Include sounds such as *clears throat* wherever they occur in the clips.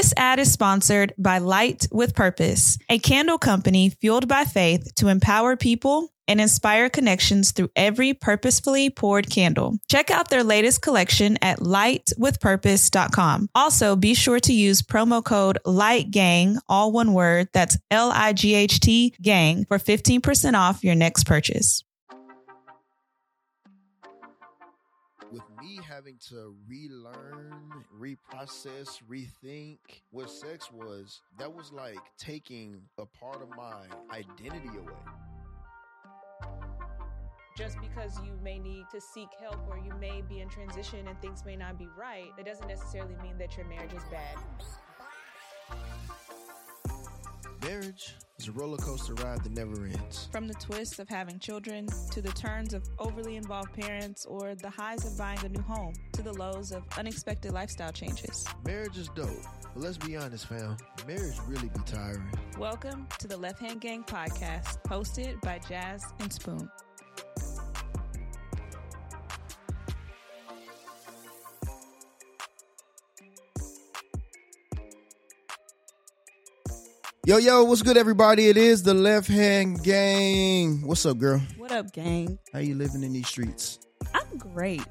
This ad is sponsored by Light with Purpose, a candle company fueled by faith to empower people and inspire connections through every purposefully poured candle. Check out their latest collection at lightwithpurpose.com. Also, be sure to use promo code LIGHTGANG, all one word, that's L I G H T gang, for 15% off your next purchase. Having to relearn, reprocess, rethink what sex was, that was like taking a part of my identity away. Just because you may need to seek help or you may be in transition and things may not be right, it doesn't necessarily mean that your marriage is bad. Marriage is a roller coaster ride that never ends. From the twists of having children, to the turns of overly involved parents, or the highs of buying a new home, to the lows of unexpected lifestyle changes. Marriage is dope, but let's be honest, fam. Marriage really be tiring. Welcome to the Left Hand Gang podcast, hosted by Jaz and Spoon. Yo, yo, what's good, everybody? It is the Left Hand Gang. What's up, girl? What up, gang? How you living in these streets? I'm great.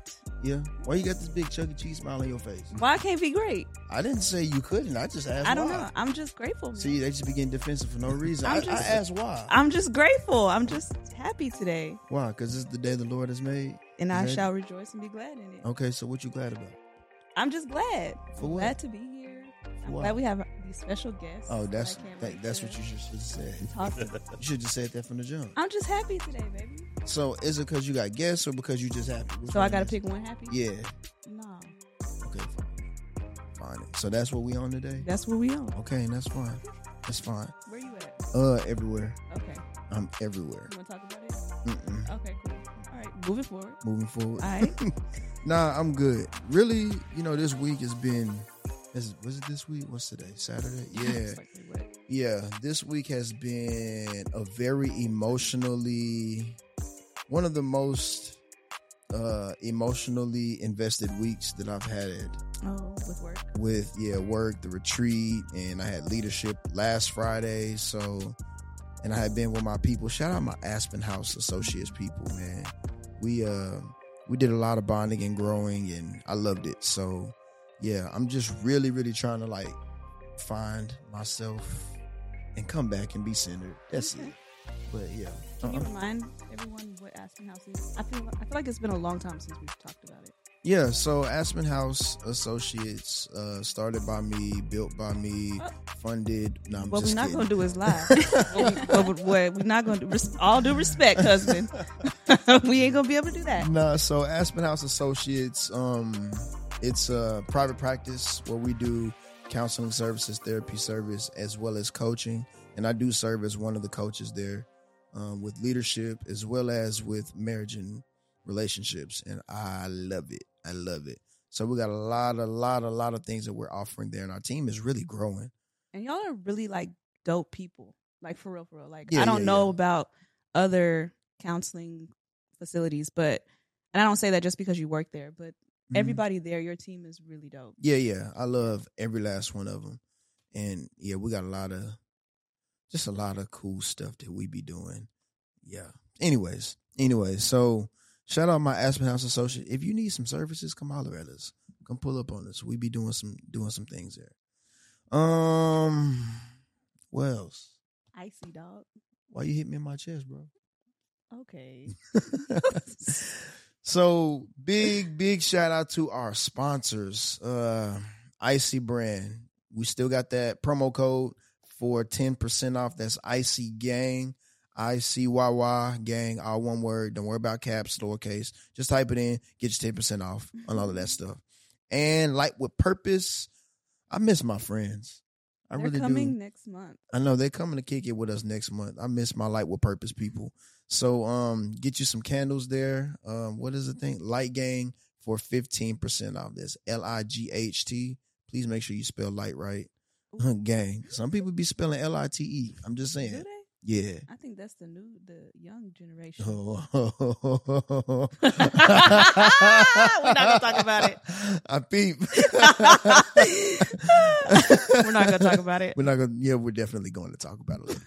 Yeah. Why you got this big Chuck E. Cheese smile on your face? Why I can't be great? I didn't say you couldn't. I just asked. I don't why. know. I'm just grateful. Man. See, they just be getting defensive for no reason. I, just- I asked why. I'm just grateful. I'm just happy today. Why? Because it's the day the Lord has made. And I shall rejoice and be glad in it. Okay, so what you glad about? I'm just glad. For what? Glad to be here. I'm what? glad we have these special guests. Oh, that's that I can't that, wait that's what you should said. You should just said that from the jump. I'm just happy today, baby. So is it because you got guests or because you just happy? Which So I gotta pick one happy. Yeah. No, Okay. Fine. Fine. So that's what we on today. that's where we on. Okay, that's fine. That's fine. Where you at? Uh, everywhere. Okay. I'm everywhere. You want to talk about it? Mm-mm. Okay, cool. All right, moving forward. Moving forward. All right. *laughs* Nah, I'm good. Really, you know, this week has been. Is, was it this week? What's today? Saturday? *laughs* Yeah. Like. Yeah, this week has been a very emotionally one of the most uh emotionally invested weeks that I've had Oh, with work. with yeah, work, the retreat, and I had leadership last Friday, so and I had been with my people. Shout out my Aspen House Associates people, man. We uh we did a lot of bonding and growing and I loved it. So yeah, I'm just really, really trying to like find myself and come back and be centered. That's it. But yeah. Can you Uh-uh. remind everyone what Aspen House is? I feel I feel like it's been a long time since we've talked about it. Yeah, so Aspen House Associates uh started by me, built by me, Uh, funded. No, I'm What we're not gonna do is *laughs* lie. what, we, what, we- what we're not gonna do. res- All due respect, husband. *laughs* we ain't gonna be able to do that. Nah, so Aspen House Associates, um, it's a private practice where we do counseling services, therapy service, as well as coaching. And I do serve as one of the coaches there um, with leadership as well as with marriage and relationships. And I love it. I love it. So we got a lot, a lot, a lot of things that we're offering there, and our team is really growing. And y'all are really like dope people. Like for real, for real. Like Yeah, I don't yeah, know yeah. about other counseling facilities, but and I don't say that just because you work there, but Mhm. everybody there, your team is really dope. Yeah, yeah. I love every last one of them. And yeah, we got a lot of just a lot of cool stuff that we be doing. Yeah. Anyways, anyways, so shout out my Aspen House associate. If you need some services, come holler at us. Come pull up on us. We be doing some doing some things there. Um what else? Icy dog. Why you hit me in my chest, bro? Okay. *laughs* *laughs* *laughs* so big, big shout out to our sponsors. Uh Icyy brand. We still got that promo code for 10% off. That's Icyy Gang. I C Y Y gang, all one word. Don't worry about caps, lowercase. Just type it in, get your 10% off on all of that stuff. And Light with Purpose. I miss my friends. I They're really coming do. next month. I know they're coming to kick it with us next month. I miss my light with purpose people. So um get you some candles there. Um what is the thing? Light gang for 15% off this. L I G H T. Please make sure you spell light right. *laughs* gang. Some people be spelling L I T E. I'm just Do saying. they? Yeah. I think that's the new, the young generation. Oh. *laughs* *laughs* We're not gonna talk about it. I peep. We're not gonna talk about it. We're not gonna. Yeah, we're definitely going to talk about it.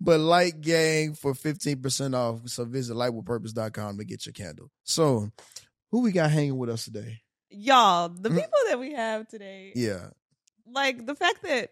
But Light Gang for fifteen percent off. So visit lightwithpurpose.com to get your candle. So, who we got hanging with us today? Y'all, the Mm. people that we have today, Yeah, like the fact that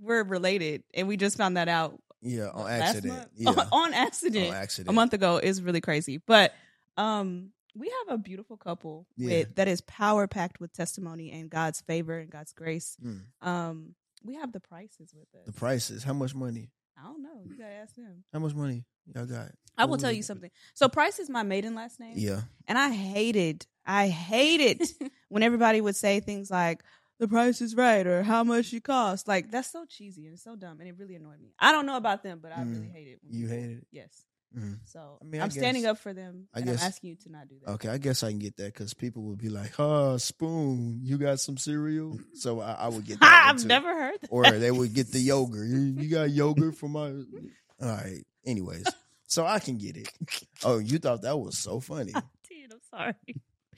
we're related and we just found that out yeah, on accident. *laughs* Yeah, on accident. on accident. a month ago is really crazy. But um we have a beautiful couple Yeah. with that is power packed with testimony and God's favor and God's grace. Mm. Um we have the prices with us. The prices. How much money? I don't know. You gotta ask them. How much money y'all got? I What will tell you something. So Price is my maiden last name. Yeah. And I hated, I hated *laughs* when everybody would say things like, the price is right or how much it costs. Like that's so cheesy and so dumb and it really annoyed me. I don't know about them, but I really Mm. hate it. when You people- hate it? Yes. Mhm. So I mean, I I'm standing up for them. I and guess- I'm asking you to not do that. Okay, I guess I can get that because people will be like, "Oh, spoon, you got some cereal?" So I, I would get that. *laughs* I've never heard that. or they would get the yogurt. You, you got yogurt for my. *laughs* All right. Anyways, so I can get it. *laughs* Oh, you thought that was so funny? I did. I'm sorry.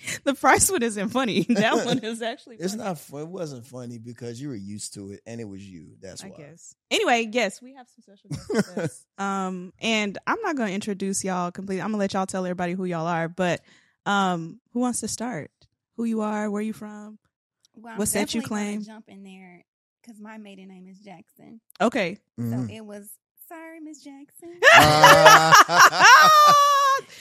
*laughs* The price one isn't funny. *laughs* That one is actually. It's not. Fun. It wasn't funny because you were used to it, and it was you. That's I why. guess. Anyway, yes, we have some special guests. *laughs* Um, and I'm not going to introduce y'all completely. I'm gonna let y'all tell everybody who y'all are. But um, who wants to start? Who you are? Where you from? Well, I'm What's that you definitely gonna claim? Jump in there because my maiden name is Jackson. Okay. Mhm. So it was sorry, Miss Jackson. Ah.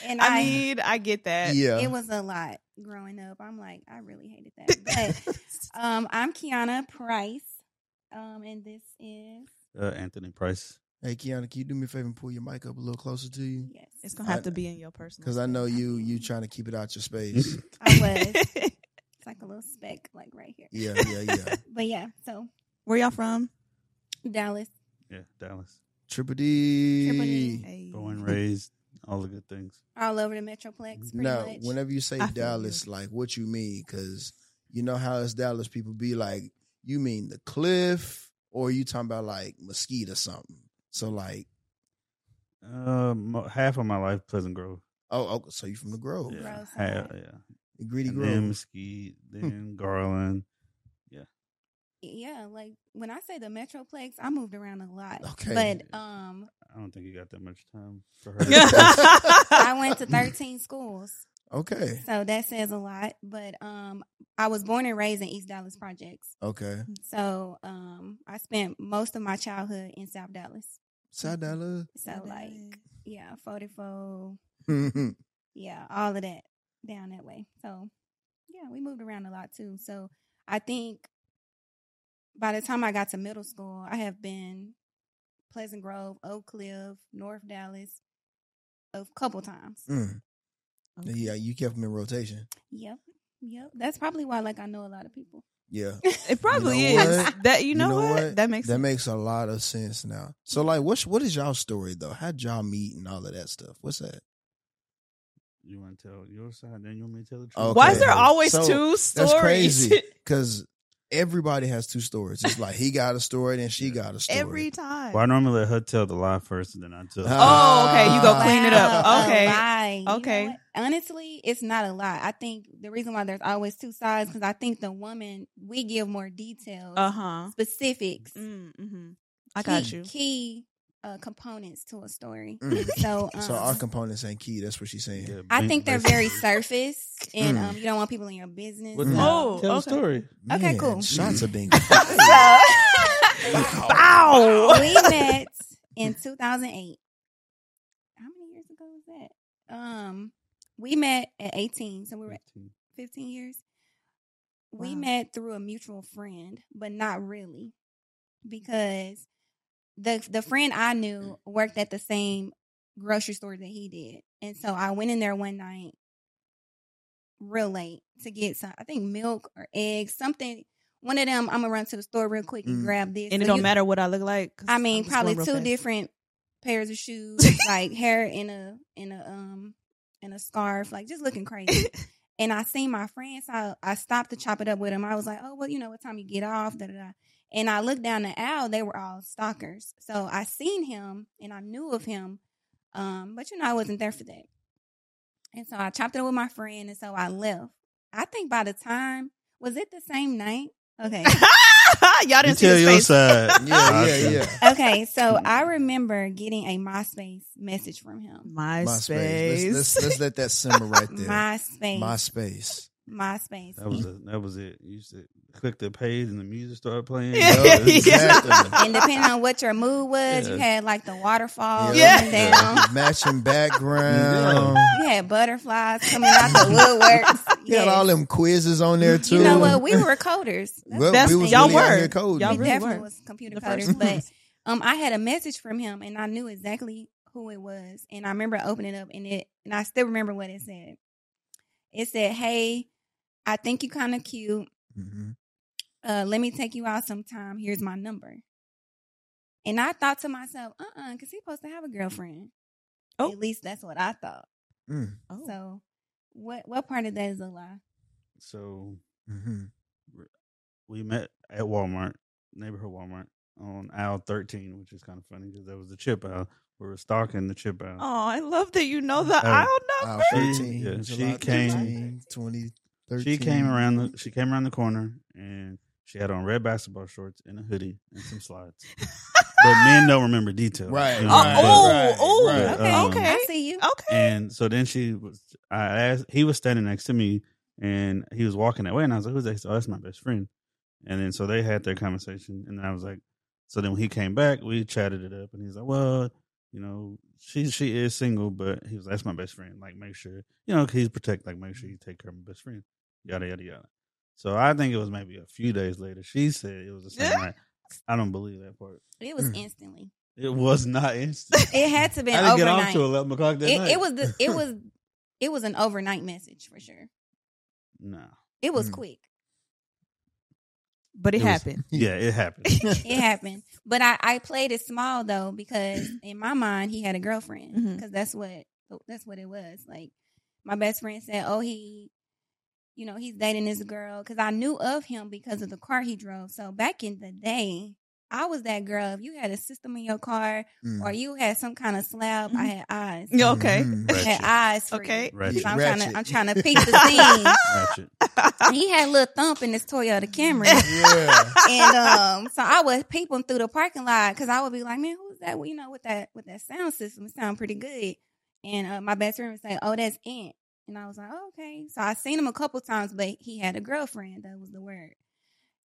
and I I, mean, I get that. yeah. it was a lot growing up. I'm like, I really hated that. But *laughs* um, I'm Keanna Price, um, and this is Uh, Anthony Price. Hey, Keanna, can you do me a favor and pull your mic up a little closer to you? yes, it's gonna have I- to be in your personal. Because I know you you trying to keep it out your space. *laughs* I was. *laughs* It's like a little speck, like right here. yeah, yeah, yeah. But yeah, so Where y'all from? Dallas. Yeah, Dallas. Triple D. Triple D. Hey. Born, raised, all the good things. all over the Metroplex. Pretty Now, much. whenever you say I Dallas, like what you mean? Because you know how us Dallas people be like, you mean the cliff, or you talking about like Mesquite or something? So like, Um, half of my life, Pleasant Grove. oh, oh so you from the Grove, Yeah, half, yeah. the Greedy and Grove. then Mesquite, then Garland. Yeah, like when I say the Metroplex, I moved around a lot. Okay. But um I don't think you got that much time for her. *laughs* I went to *laughs* 13 schools. Okay, So that says a lot. But um I was born and raised in East Dallas Projects. okay. So um I spent most of my childhood in South Dallas. South Dallas. So like yeah, 44, Mhm. *laughs* yeah, all of that down that way. So yeah, we moved around a lot too. So I think by the time I got to middle school, I have been Pleasant Grove, Oak Cliff, North Dallas a couple times. Mm. Okay. Yeah, you kept them in rotation. Yep. Yep. That's probably why like I know a lot of people. Yeah, It probably You know is. what? That you know, what? That makes that sense. makes a lot of sense now. So like, what's what is y'all story though? How'd y'all meet and all of that stuff? What's that? You want to tell your side, then you want me to tell the truth? Okay. Why is there always So, two stories? That's crazy *laughs* because everybody has two stories. It's like he got a story, then she got a story. Every time. Well, I normally let her tell the lie first, and then I tell. Ah. Oh, okay, you go clean it up. Okay. a lie. You know Okay. Honestly, it's not a lie. I think the reason why there's always two sides because I think the woman we give more details, Uh huh. specifics. Mm, hmm I got key, you. Key uh, components to a story. Mm. *laughs* So, um, So our components ain't key. That's what she's saying. Yeah, I think they're very basically. surface, and Mm. um, you don't want people in your business. What so- the- Oh, tell okay. the story. Okay, cool. Shots are being *laughs* *laughs* So, Bow. we met in 2008. How many years ago was that? Um, we met at 18, so we were at 15 years. We met through a mutual friend, but not really, because the the friend I knew worked at the same grocery store that he did, and so I went in there one night, real late, to get some, I think milk or eggs, something. One of them, I'm gonna run to the store real quick and Mm. grab this. And it don't you- matter what I look like. I mean, probably two fast. different pairs of shoes, *laughs* like hair in a in a um in a scarf, like just looking crazy. *laughs* And I seen my friends, so I, I stopped to chop it up with him. I was like, oh, well, you know, what time you get off? Da, da, da. And I looked down the aisle, they were all stalkers. So I seen him and I knew of him. Um, but you know, I wasn't there for that. And so I chopped it up with my friend and so I left. I think by the time was it the same night? Okay. *laughs* Y'all didn't see tell his your face. side. *laughs* Yeah, yeah, yeah. okay, so I remember getting a MySpace message from him. MySpace. MySpace. Let's, let's let's let that simmer right there. *laughs* MySpace. MySpace. MySpace. That was a, that was it. You used to click the page and the music started playing. Yeah. *laughs* Yeah, Yeah. exactly. *laughs* and depending on what your mood was, you had like the waterfall Yeah. coming down. *laughs* Matching background. You had butterflies coming out the woodworks. You had all them quizzes on there too. You know what? We were coders. That's Well, That's- we was y'all really were. here coding. Y'all we really definitely were. was computer The coders, but um, I had a message from him, and I knew exactly who it was, and I remember opening up, and it, and I still remember what it said. It said, "Hey, I think you kind of cute. Mhm. Uh, let me take you out sometime. Here's my number." And I thought to myself, "Uh, uh because he's supposed to have a girlfriend. Oh. At least that's what I thought. Mm. Oh. So, what what part of that is a lie? So Mhm. we met at Walmart, neighborhood Walmart, on aisle 13, which is kind of funny because that was the chip aisle. We were stalking the chip aisle. Oh, I love that you know the Uh, aisle Aisle number. 13, Yeah, July she came- 13, 2013. She came around the she came around the corner and she had on red basketball shorts and a hoodie and some slides. but men don't remember details. Right, you Oh, know, right, but- oh, right, oh, right. Okay, Um, okay, I see you. okay. And so then she was I asked he was standing next to me and he was walking that way and I was like, Who's that? He said, Oh, that's my best friend. And then so they had their conversation and I was like so then when he came back, we chatted it up and he's like, Well, you know, she she is single, but he was like, That's my best friend. Like make sure you know, he's protect like make sure you take care of my best friend. Yada yada yada. So I think it was maybe a few days later. She said it was the same *laughs* night. I don't believe that part. It was Mm. instantly. It was not *laughs* instant. It had to be I didn't get off to eleven o'clock that it, night. it was the, it *laughs* was it was an overnight message for sure. no. It was Mm. quick. but it, It was- happened. Yeah, it happened. It happened, but I I played it small though because *clears throat* in my mind he had a girlfriend because that's what that's what it was. Like my best friend said, "Oh, he, you know, he's dating this girl." Because I knew of him because of the car he drove. So back in the day. I was that girl. If you had a system in your car Mm. or you had some kind of slab, I had eyes. Yeah, okay. Mhm. I had eyes for Okay. you. Ratchet. So I'm trying to I'm trying to peek the scene. *laughs* Ratchet. he had a little thump in his Toyota Camry. Yeah. and um, so I was peeping through the parking lot because I would be like, "Man, who's that?" Well, you know, with that with that sound system, it sound pretty good. And uh, my best friend would say, "Oh, that's Aunt," and I was like, oh, "Okay." So I seen him a couple times, but he had a girlfriend. That was the word.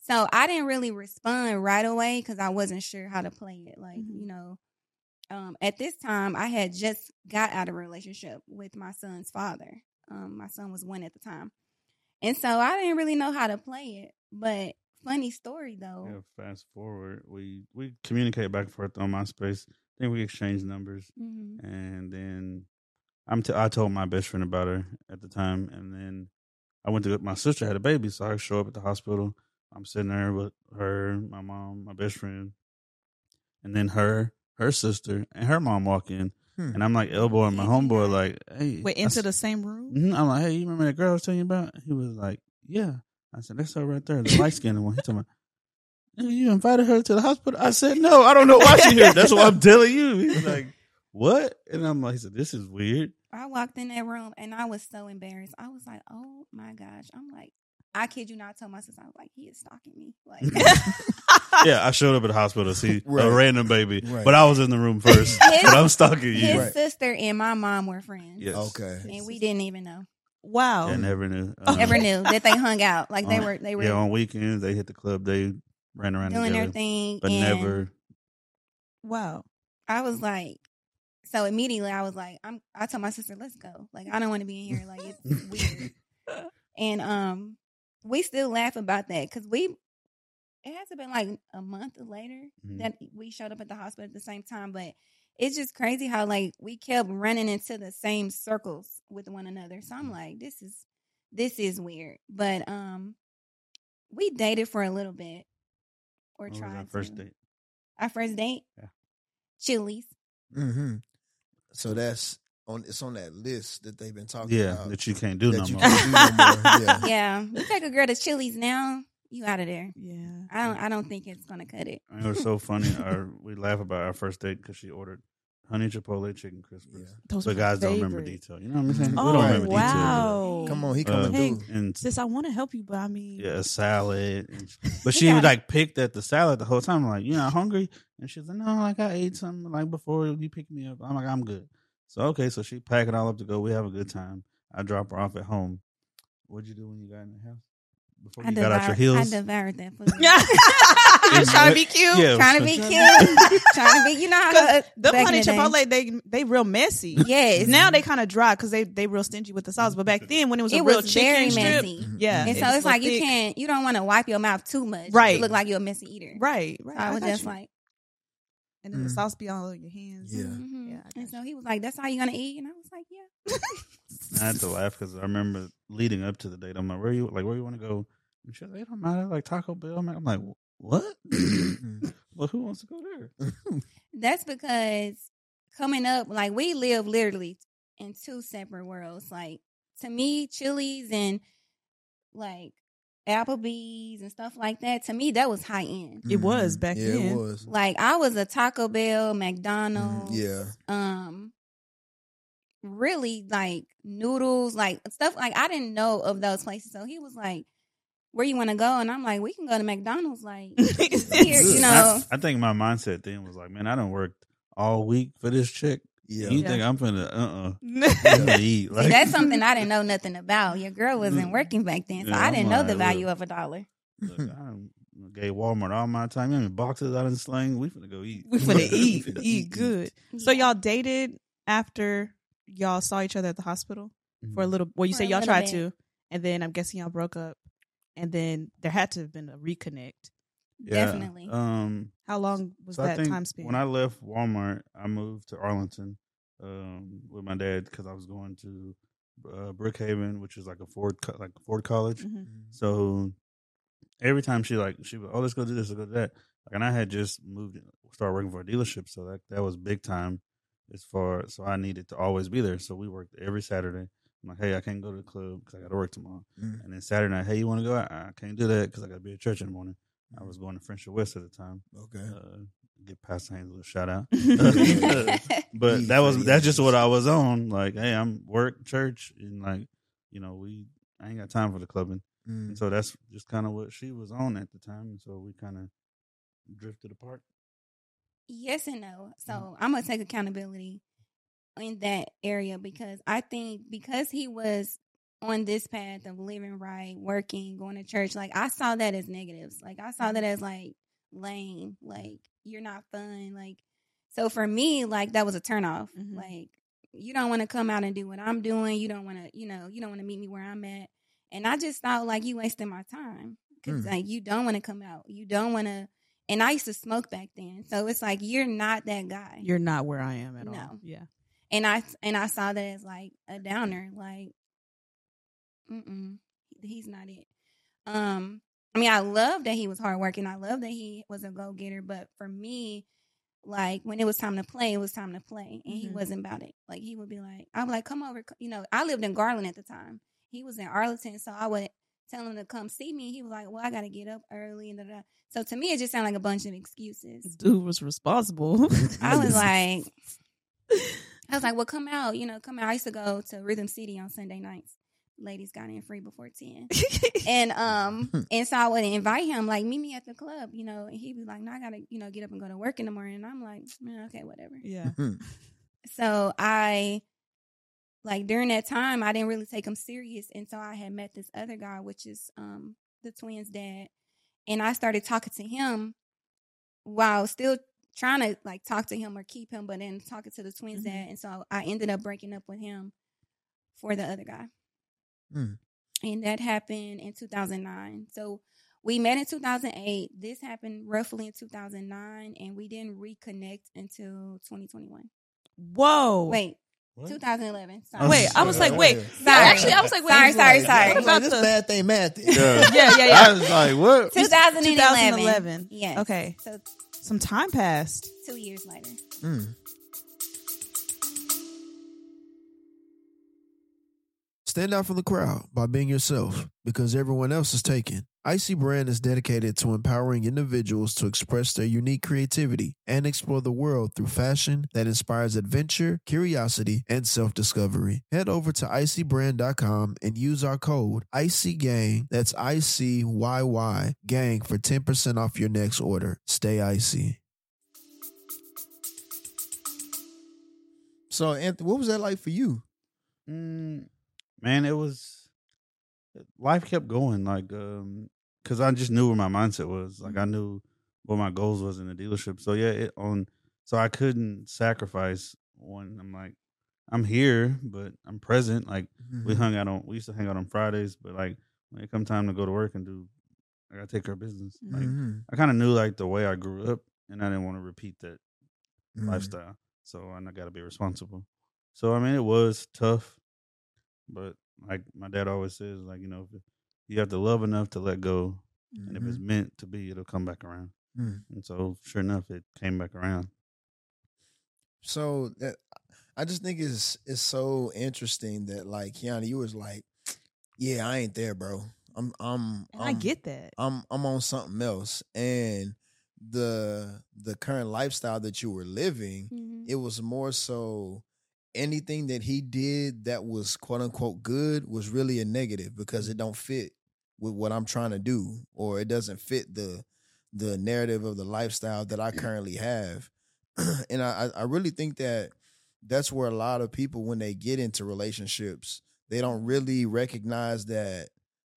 So I didn't really respond right away because I wasn't sure how to play it. Like Mhm. you know, um, at this time I had just got out of a relationship with my son's father. Um, my son was one at the time, and so I didn't really know how to play it. But funny story though. Yeah, fast forward, we we communicate back and forth on MySpace. Then we exchange numbers, hmm and then I'm t- I told my best friend about her at the time, and then I went to my sister had a baby, so I show up at the hospital. I'm sitting there with her, my mom, my best friend, and then her, her sister, and her mom walk in, Hmm. and I'm like elbowing my homeboy, like, "Hey, Wait, I into s- the same room? Mhm. I'm like, hey, you remember that girl I was telling you about? He was like, yeah. I said, that's her right there, the *laughs* light skinned one. He told me, you invited her to the hospital? I said, no, I don't know why she here. That's what I'm *laughs* telling you. He's like, what? And I'm like, he said, this is weird. I walked in that room and I was so embarrassed. I was like, "Oh my gosh!" I'm like, I kid you not. I told my sister, I was like, "He is stalking me." Like, *laughs* Yeah, I showed up at the hospital to see *laughs* Right. a random baby, Right. but I was in the room *laughs* first. His- but I'm stalking you. his Right. sister and my mom were friends. Yes. Okay. and we didn't even know. wow. Yeah, never knew. Never um, knew that they hung out. Like they on- were, they were Yeah, on weekends they hit the club. They ran around doing together, their thing. but and never. Wow. I was like, so immediately I was like, I'm. I told my sister, "Let's go." Like I don't want to be in here. Like it's *laughs* weird. And um, we still laugh about that because we. It has to been like a month later Mhm. that we showed up at the hospital at the same time, but it's just crazy how like we kept running into the same circles with one another. So I'm like, this is this is weird. But um, we dated for a little bit, or What tried our first date? Our first date, Yeah. Chili's. hmm So that's on it's on that list that they've been talking Yeah, about. that you can't do no you more. can't do no more. *laughs* Yeah. Yeah, you take a girl to Chili's now, you out of there. Yeah. I don't. I don't think it's gonna cut it. It was so funny. Our, we laugh about our first date because she ordered honey chipotle chicken crispers. Yeah. Those But are my guys don't remember detail. You know what I'm saying? Oh, *laughs* we don't remember oh, wow. Come on, he detail. coming Hey, through. and Sis, I want to help you, but I mean, yeah, a salad. *laughs* And but she got- like picked at the salad the whole time. I'm like, you not hungry? And she's like, no, like I ate something like before you picked me up. I'm like, I'm good. So okay, so she pack it all up to go. We have a good time. I drop her off at home. What'd you do when you got in the house? Before I you got out your devoured. I heels? devoured that food. trying to be cute. Yeah. Trying to be cute. *laughs* Trying to be. You know how to, the back in honey the chipotle, they they real messy. Yes. Now they kind of dry because they they real stingy with the sauce. But back then, when it was a it real was chicken very strip, messy. yeah, And it so it's real like you can't. You don't want to wipe your mouth too much. Right. You look like you're a messy eater. right, right. So I was just you. like. and then the Mm. sauce be all over your hands. Yeah. mhm. Yeah, And so he was like, "That's how you're gonna eat?" And I was like, "Yeah." *laughs* I had to laugh because I remember leading up to the date. I'm like, where you like where you want to go? And she's like, it don't matter, like Taco Bell. I'm like, I'm like, what? *laughs* *laughs* well, who wants to go there? That's because coming up, like we live literally in two separate worlds. Like to me, Chili's and like Applebee's and stuff like that. To me, that was high end. It was back yeah, then. it was. Like I was a Taco Bell, McDonald's, Yeah. um, really like noodles, like stuff. Like I didn't know of those places. So he was like, "Where you want to go?" And I'm like, "We can go to McDonald's." Like *laughs* here, you know. I, I think my mindset then was like, man, I don't work all week for this chick. Yeah. You Yeah. think I'm finna uh uh yeah. I'm *laughs* gonna eat? See, Like that's something I *laughs* didn't know nothing about. Your girl wasn't working back then, so Yeah, I I'm didn't know the value look. of a dollar. Look, I gave Walmart all my time. You know, boxes out in the sling. We finna go eat. we finna eat, finna eat eat. good. So y'all dated after y'all saw each other at the hospital for a little. Well, you For say y'all tried bit. to, and then I'm guessing y'all broke up, and then there had to have been a reconnect. Yeah. definitely. Um, How long was so that time span? when I left Walmart, I moved to Arlington um, with my dad because I was going to uh, Brookhaven, which is like a Ford co- like Ford College. Mhm. So every time she like she would, oh let's go do this, let's go do that. Like, and I had just moved, started working for a dealership, so that that was big time. As far so I needed to always be there. So we worked every Saturday. I'm like, hey, I can't go to the club because I got to work tomorrow. Mm. And then Saturday night, hey, you want to go out? I can't do that because I got to be at church in the morning. I was going to Friendship West at the time. Okay. Uh, give Pastor Haynes a little shout out. *laughs* *laughs* But that was that's just what I was on. Like, hey, I'm work church and like, you know, we I ain't got time for the clubbing. Mm. And so that's just kind of what she was on at the time. And so we kind of drifted apart. Yes and no. So Mm. I'm gonna take accountability in that area because I think because he was on this path of living right, working, going to church, like I saw that as negatives. Like I saw that as like lame, like you're not fun. Like so for me, like that was a turnoff. Mhm. Like you don't want to come out and do what I'm doing. You don't want to, you know, you don't want to meet me where I'm at. And I just thought like you wasting my time because Mm. like you don't want to come out. You don't want to. And I used to smoke back then, so it's like you're not that guy. You're not where I am at all. No. Yeah. and I and I saw that as like a downer. Like, mm he's not it. Um, I mean, I love that he was hardworking. I love that he was a go getter. But for me, like when it was time to play, it was time to play, and he Mhm. wasn't about it. Like he would be like, I'm like, come over. You know, I lived in Garland at the time. He was in Arlington, so I would tell him to come see me. He was like, well, I got to get up early and da, da. da. So to me, it just sounded like a bunch of excuses. Dude was responsible. *laughs* I was like, *laughs* I was like, well, come out, you know, come out. I used to go to Rhythm City on Sunday nights. Ladies got in free before ten, *laughs* and um, and so I would invite him, like, meet me at the club, you know, and he'd be like, no, I gotta, you know, get up and go to work in the morning. And I'm like, "Yeah, okay, whatever. yeah. Mm. So I, like, during that time, I didn't really take him serious, and so I had met this other guy, which is um the twins' dad, and I started talking to him while still trying to like talk to him or keep him, but then talking to the twins' Mhm. dad, and so I ended up breaking up with him for the other guy, Mm. and that happened in 2009. So. We met in 2008. This happened roughly in 2009, and we didn't reconnect until 2021. Whoa. Wait? 2011. Sorry. Wait, I was like, wait. Sorry. Actually, I was like, wait. Sorry, sorry, sorry. What about this the bad thing math? Yeah. *laughs* Yeah, yeah, yeah. I was like, what? 2011. 2011. Yes. Okay. So Some time passed. two years later. Mm. Stand out from the crowd by being yourself because everyone else is taken. Icyy Brand is dedicated to empowering individuals to express their unique creativity and explore the world through fashion that inspires adventure, curiosity, and self discovery. Head over to icyybrand.com and use our code ICYYGANG, that's I C Y Y, gang, for 10% off your next order. Stay icy. So, Anthony, what was that like for you? Mm, man, it was life kept going like um because I just knew where my mindset was. Like I knew what my goals was in the dealership. So yeah, it on so I couldn't sacrifice one. I'm like, I'm here, but I'm present. Like we Mhm. hung out on we used to hang out on Fridays, but like when it come time to go to work and do I gotta take care of business. Like Mhm. I kinda knew like the way I grew up and I didn't want to repeat that Mhm. lifestyle. So I gotta be responsible. So I mean it was tough, but like my dad always says, like, you know, if you have to love enough to let go. And if it's meant to be, it'll come back around. Mm. And so sure enough, it came back around. So that I just think it's it's so interesting that like Keanna, you was like, yeah, I ain't there, bro. I'm I'm And I I'm- get that. I'm I'm on something else, and the the current lifestyle that you were living, Mhm. it was more so anything that he did that was quote unquote good was really a negative because it don't fit with what I'm trying to do or it doesn't fit the the narrative of the lifestyle that I currently have. *clears throat* and I I really think that that's where a lot of people when they get into relationships, they don't really recognize that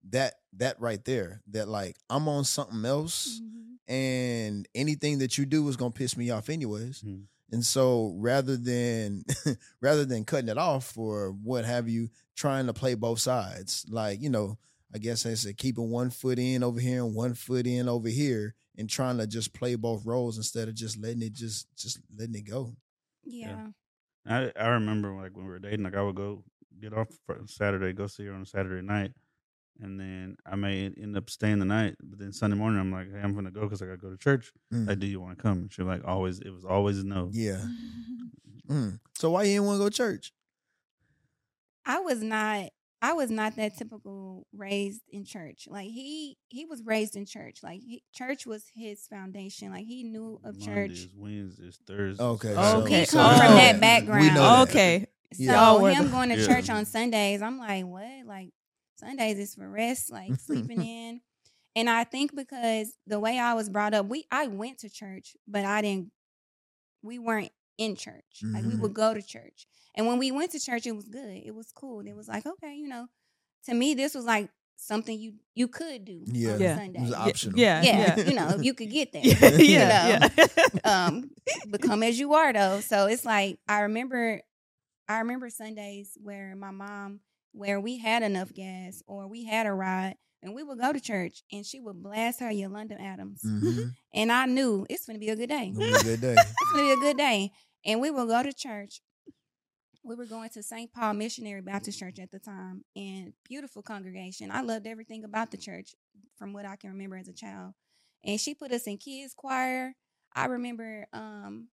that that right there that like I'm on something else Mhm. and anything that you do is gonna piss me off anyways. Mhm. And so rather than *laughs* rather than cutting it off or what have you, trying to play both sides, like you know, I guess I said keeping one foot in over here and one foot in over here, and trying to just play both roles instead of just letting it just just letting it go. Yeah. I I remember like when we were dating, like I would go get off for Saturday, go see her on a Saturday night, and then I may end up staying the night. But then Sunday morning, I'm like, hey, I'm gonna go because I gotta go to church. Mm. Like, do you want to come? And she like always, it was always a no. Yeah. *laughs* Mm. So why you didn't want to go to church? I was not I was not that typical raised in church. Like he he was raised in church. Like he, church was his foundation. Like he knew of church. Mondays, Wednesdays, Thursdays. Okay. so- He so- come Oh. from that We background. know that. okay. Yeah. So were him going to Yeah. church on Sundays, I'm like, what? Like Sundays is for rest, like sleeping *laughs* in. And I think because the way I was brought up, we I went to church, but I didn't. We weren't in church. Like we would go to church, and when we went to church, it was good. It was cool. It was like okay, you know. To me, this was like something you you could do Yeah. on Yeah. Sunday. It was optional. Yeah. yeah, Yeah. you know, you could get *laughs* there. yeah. *laughs* you yeah. know. yeah. um become *laughs* as you are though so it's like i remember i remember sundays where my mom where we had enough gas or we had a ride and we would go to church and she would blast her yolanda adams Mhm. and i knew it's gonna be a good day Gonna be a good day. it's gonna be a good day and we would go to church. We were going to st paul missionary baptist church at the time and beautiful congregation. I loved everything about the church from what i can remember as a child. And she put us in kids choir. I remember um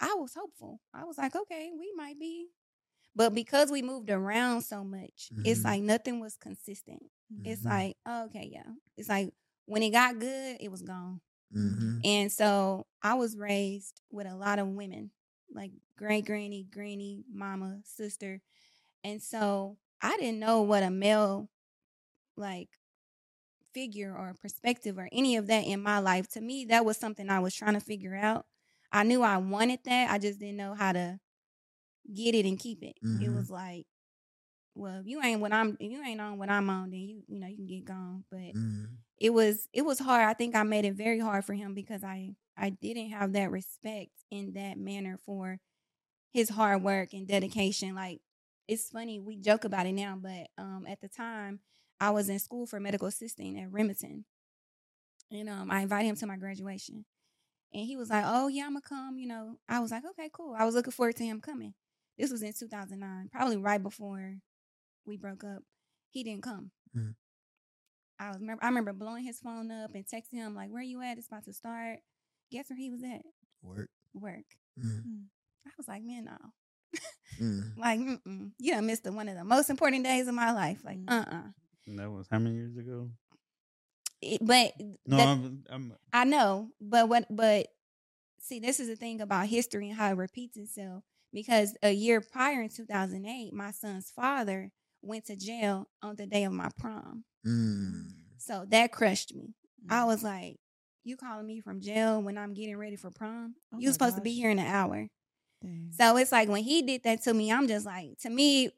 i was hopeful. I was like okay we might be but because we moved around so much it's Mhm. like nothing was consistent. It's Mhm. like okay yeah. It's like when it got good it was gone. Mhm. and so I was raised with a lot of women, like great granny, granny, mama, sister. And so I didn't know what a male like figure or perspective or any of that in my life. To me, that was something I was trying to figure out. I knew I wanted that. I just didn't know how to get it and keep it. It Mhm. was like, well, if you ain't what I'm if you ain't on what I'm on, then you you know, you can get gone. But Mhm. it was it was hard. I think I made it very hard for him because I I didn't have that respect in that manner for his hard work and dedication. Like it's funny we joke about it now, but um at the time I was in school for medical assisting at Remington, and um I invited him to my graduation, and he was like, "Oh yeah, I'm gonna come." You know, I was like, "Okay, cool." I was looking forward to him coming. This was in 2009, probably right before we broke up. He didn't come. Mhm. I was remember I remember blowing his phone up and texting him like, "Where you at? It's about to start." Guess where he was at? Work. Work. Mhm. I was like, "Man, no." Mm. *laughs* Like, mm-mm, you done missed the, one of the most important days of my life. Like, Mm. uh, uh And that was how many years ago? But No, that- I'm, I'm I know, but what? But see, this is the thing about history and how it repeats itself. Because a year prior in 2008, my son's father went to jail on the day of my prom. Mm. So that crushed me. I Mm. was like, "You calling me from jail when I'm getting ready for prom? Oh you my supposed to be here in an hour." Dang. So it's like when he did that to me, I'm just like, to me,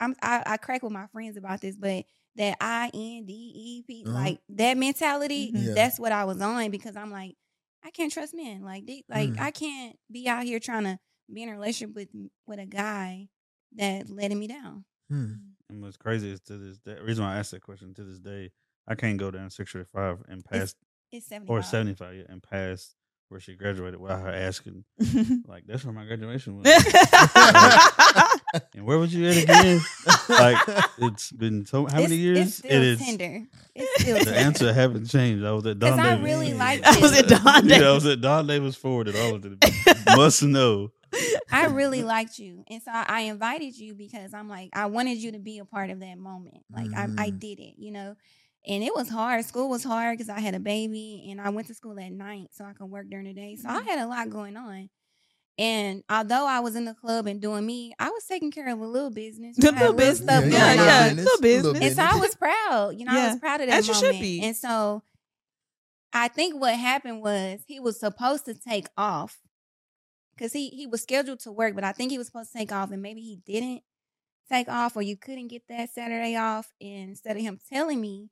I'm I, I crack with my friends about this, but that I N D E P, Uh-huh. like that mentality, Mhm. Yeah. that's what I was on because I'm like, I can't trust men. Like, they, like Mm. I can't be out here trying to be in a relationship with with a guy that letting me down. Mm. And what's crazy is to this day, the reason why I asked that question to this day, I can't go down six or five and pass It's seventy or seventy five yeah, and pass where she graduated without her asking *laughs* like that's where my graduation was. *laughs* and where was you at again? like it's been so how many years? It's still it is tender. It's still the tender. answer haven't changed. I was at Don Because I Davis. really like I was at Don Yeah, I was at Don Davis Ford and all of it. Must know. I really liked you, and so I, invited you because I'm like I wanted you to be a part of that moment. Like I, I Mm. did it, you know. And it was hard. School was hard because I had a baby, and I went to school at night so I could work during the day. So I Mhm. had a lot going on. And although I was in the club and doing me, I was taking care of a little business. The I little business. stuff Yeah, Yeah, yeah, on. little business. And so I was proud. You know, I was proud of that as you should moment. be. And so I think what happened was he was supposed to take off because he he was scheduled to work, but I think he was supposed to take off, and maybe he didn't take off, or you couldn't get that Saturday off. And instead of him telling me,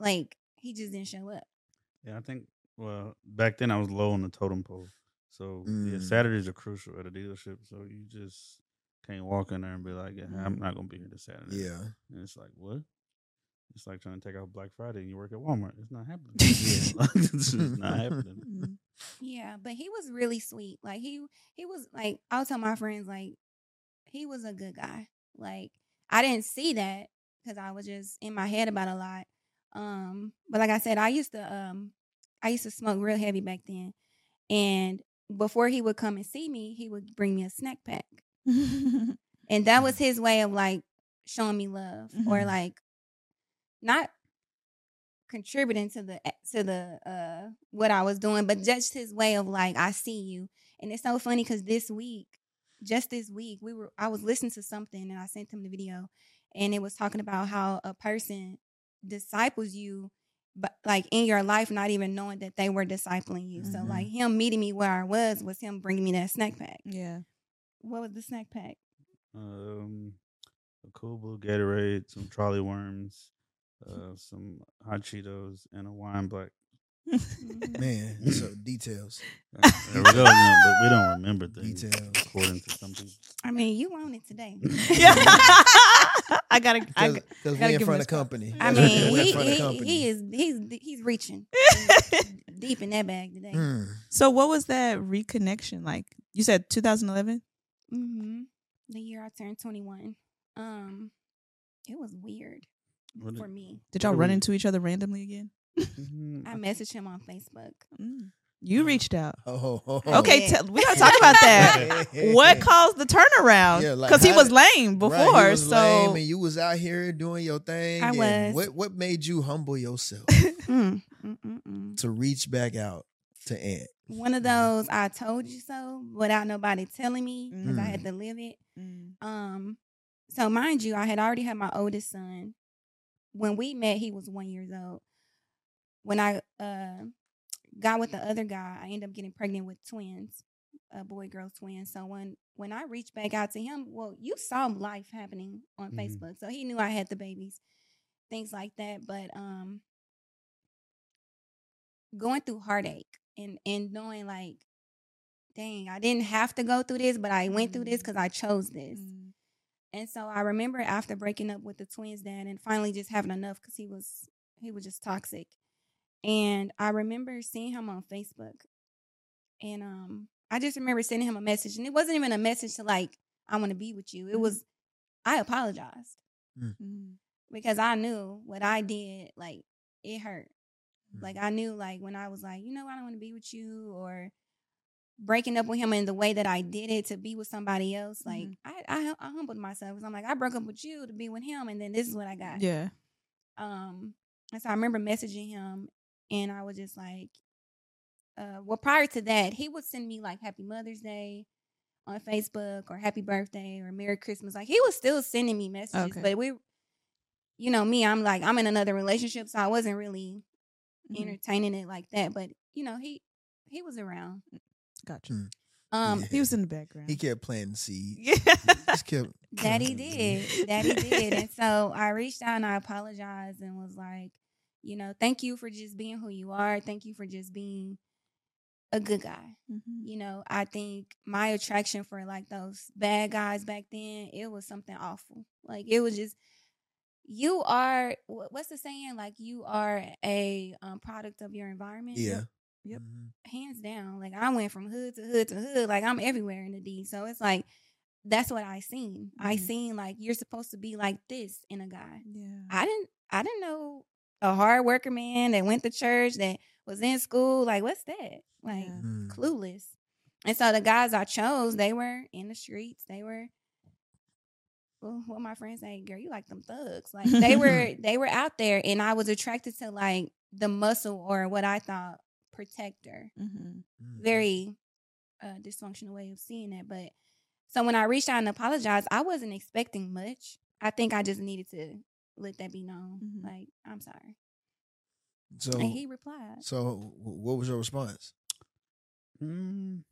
like he just didn't show up. Yeah, I think. Well, back then I was low on the totem pole, so yeah, Mm. Saturdays are crucial at a dealership. So you just can't walk in there and be like, yeah, "I'm not gonna be here this Saturday." Yeah. and it's like what? It's like trying to take off Black Friday and you work at Walmart. It's not happening. *laughs* Yeah, *laughs* it's not happening. Mm. Yeah, but he was really sweet. Like he he was like I'll tell my friends like he was a good guy. Like I didn't see that because I was just in my head about a lot. Um, but like I said, I used to um I used to smoke real heavy back then, and before he would come and see me, he would bring me a snack pack, *laughs* and that was his way of like showing me love or Mhm. like not contributing to the to the uh what I was doing, but just his way of like I see you. And it's so funny because this week, just this week, we were I was listening to something and I sent him the video, and it was talking about how a person disciples you, but like in your life, not even knowing that they were discipling you. So Mhm. like him meeting me where I was was him bringing me that snack pack. yeah. What was the snack pack? Um, a cool blue Gatorade, some Trolli worms, uh, some hot Cheetos, and a wine black. Mhm. Man, *laughs* so details. There we go. you but we don't remember *laughs* things Details. according to some people. I mean, you own it today. *laughs* yeah. I gotta. I, Because gotta we in give him front of company. I Yeah, *laughs* mean, we in he, front of he, company. he is he's he's reaching *laughs* deep in that bag today. Mm. so, what was that reconnection like? You said 2011. hmm The year I turned 21. Um, it was weird What for did- me. Did y'all run we- into each other randomly again? Mhm. I messaged him on Facebook. Mm. You reached out. *laughs* Oh, ho, ho, ho. Okay, Yeah. tell, we gotta talk about that. *laughs* what caused the turnaround? Yeah, like, Because he was did- lame before. Right, he was so lame and you was out here doing your thing. I and was. What what made you humble yourself *laughs* Mm, mm, mm, to reach back out to Aunt? One of those I told you so without nobody telling me because I Mm. had to live it. Mm. Um, so mind you, I had already had my oldest son. When we met, he was one years old. When I uh got with the other guy, I ended up getting pregnant with twins, a boy girl twins. So when when I reached back out to him, well, you saw life happening on Mhm. Facebook, so he knew I had the babies, things like that. But um, going through heartache and and knowing like, dang, I didn't have to go through this, but I went through this because I chose this. Mm. And so I remember after breaking up with the twins dad and finally just having enough because he was he was just toxic. And I remember seeing him on Facebook. And um I just remember sending him a message. And it wasn't even a message to like, I want to be with you. It was I apologized Mm. because I knew what I did, like it hurt. Mm. Like I knew like when I was like, you know, I don't want to be with you or breaking up with him in the way that I did it to be with somebody else. Like Mhm. I, I, I humbled myself because I'm like, I broke up with you to be with him, and then this is what I got. Yeah. Um, and so I remember messaging him, and I was just like, uh, well, prior to that, he would send me like Happy Mother's Day on Facebook or Happy Birthday or Merry Christmas. Like he was still sending me messages, Okay. but we, you know, me, I'm like, I'm in another relationship, so I wasn't really Mhm. entertaining it like that. But you know, he he was around. Gotcha. Mm. Um, Yeah. He was in the background. He kept planting seeds. yeah. Just kept. *laughs* that he did, that he did, and *laughs* so I reached out and I apologized and was like, you know, thank you for just being who you are. Thank you for just being a good guy. Mhm. You know, I think my attraction for like those bad guys back then, it was something awful. Like it was just you are what's the saying? Like you are a um, product of your environment. Yeah. Yep. Mhm. hands down. Like I went from hood to hood to hood. Like I'm everywhere in the D. So it's like that's what I seen. I Mhm. seen like you're supposed to be like this in a guy. Yeah. I didn't I didn't know a hard worker man that went to church that was in school. Like what's that? Like Yeah. Mm. clueless. And so the guys I chose, they were in the streets. They were well, what my friends say, girl, you like them thugs. Like they *laughs* were they were out there and I was attracted to like the muscle or what I thought protector Mhm. Mhm. very uh, dysfunctional way of seeing it. But so when I reached out and apologized, I wasn't expecting much. I think I just needed to let that be known. Mhm. Like, I'm sorry. So, and he replied. so what was your response? Mm,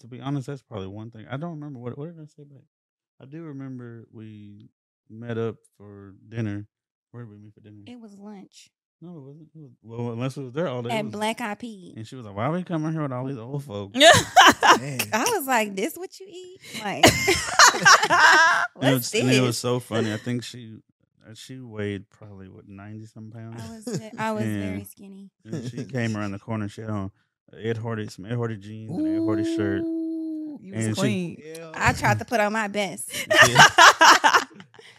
to be honest, that's probably one thing. I don't remember what what did I say back. I do remember we met up for dinner. Where did we meet for dinner? It was lunch no, it wasn't. It was, well, unless it was there all day. it at was- Black Eyed Peas. And she was like, "Why are we coming here with all these old folks?" *laughs* Man. I was like, "This what you eat? Like, *laughs* *laughs* And it, was, and it was so funny. I think she uh, she weighed probably what ninety some pounds. I was I was Yeah. very skinny. And she came around the corner. She had on Ed Hardy, some Ed Hardy jeans and Ed Hardy shirt. Ooh. You was And she- clean. Yeah. I tried to put on my best.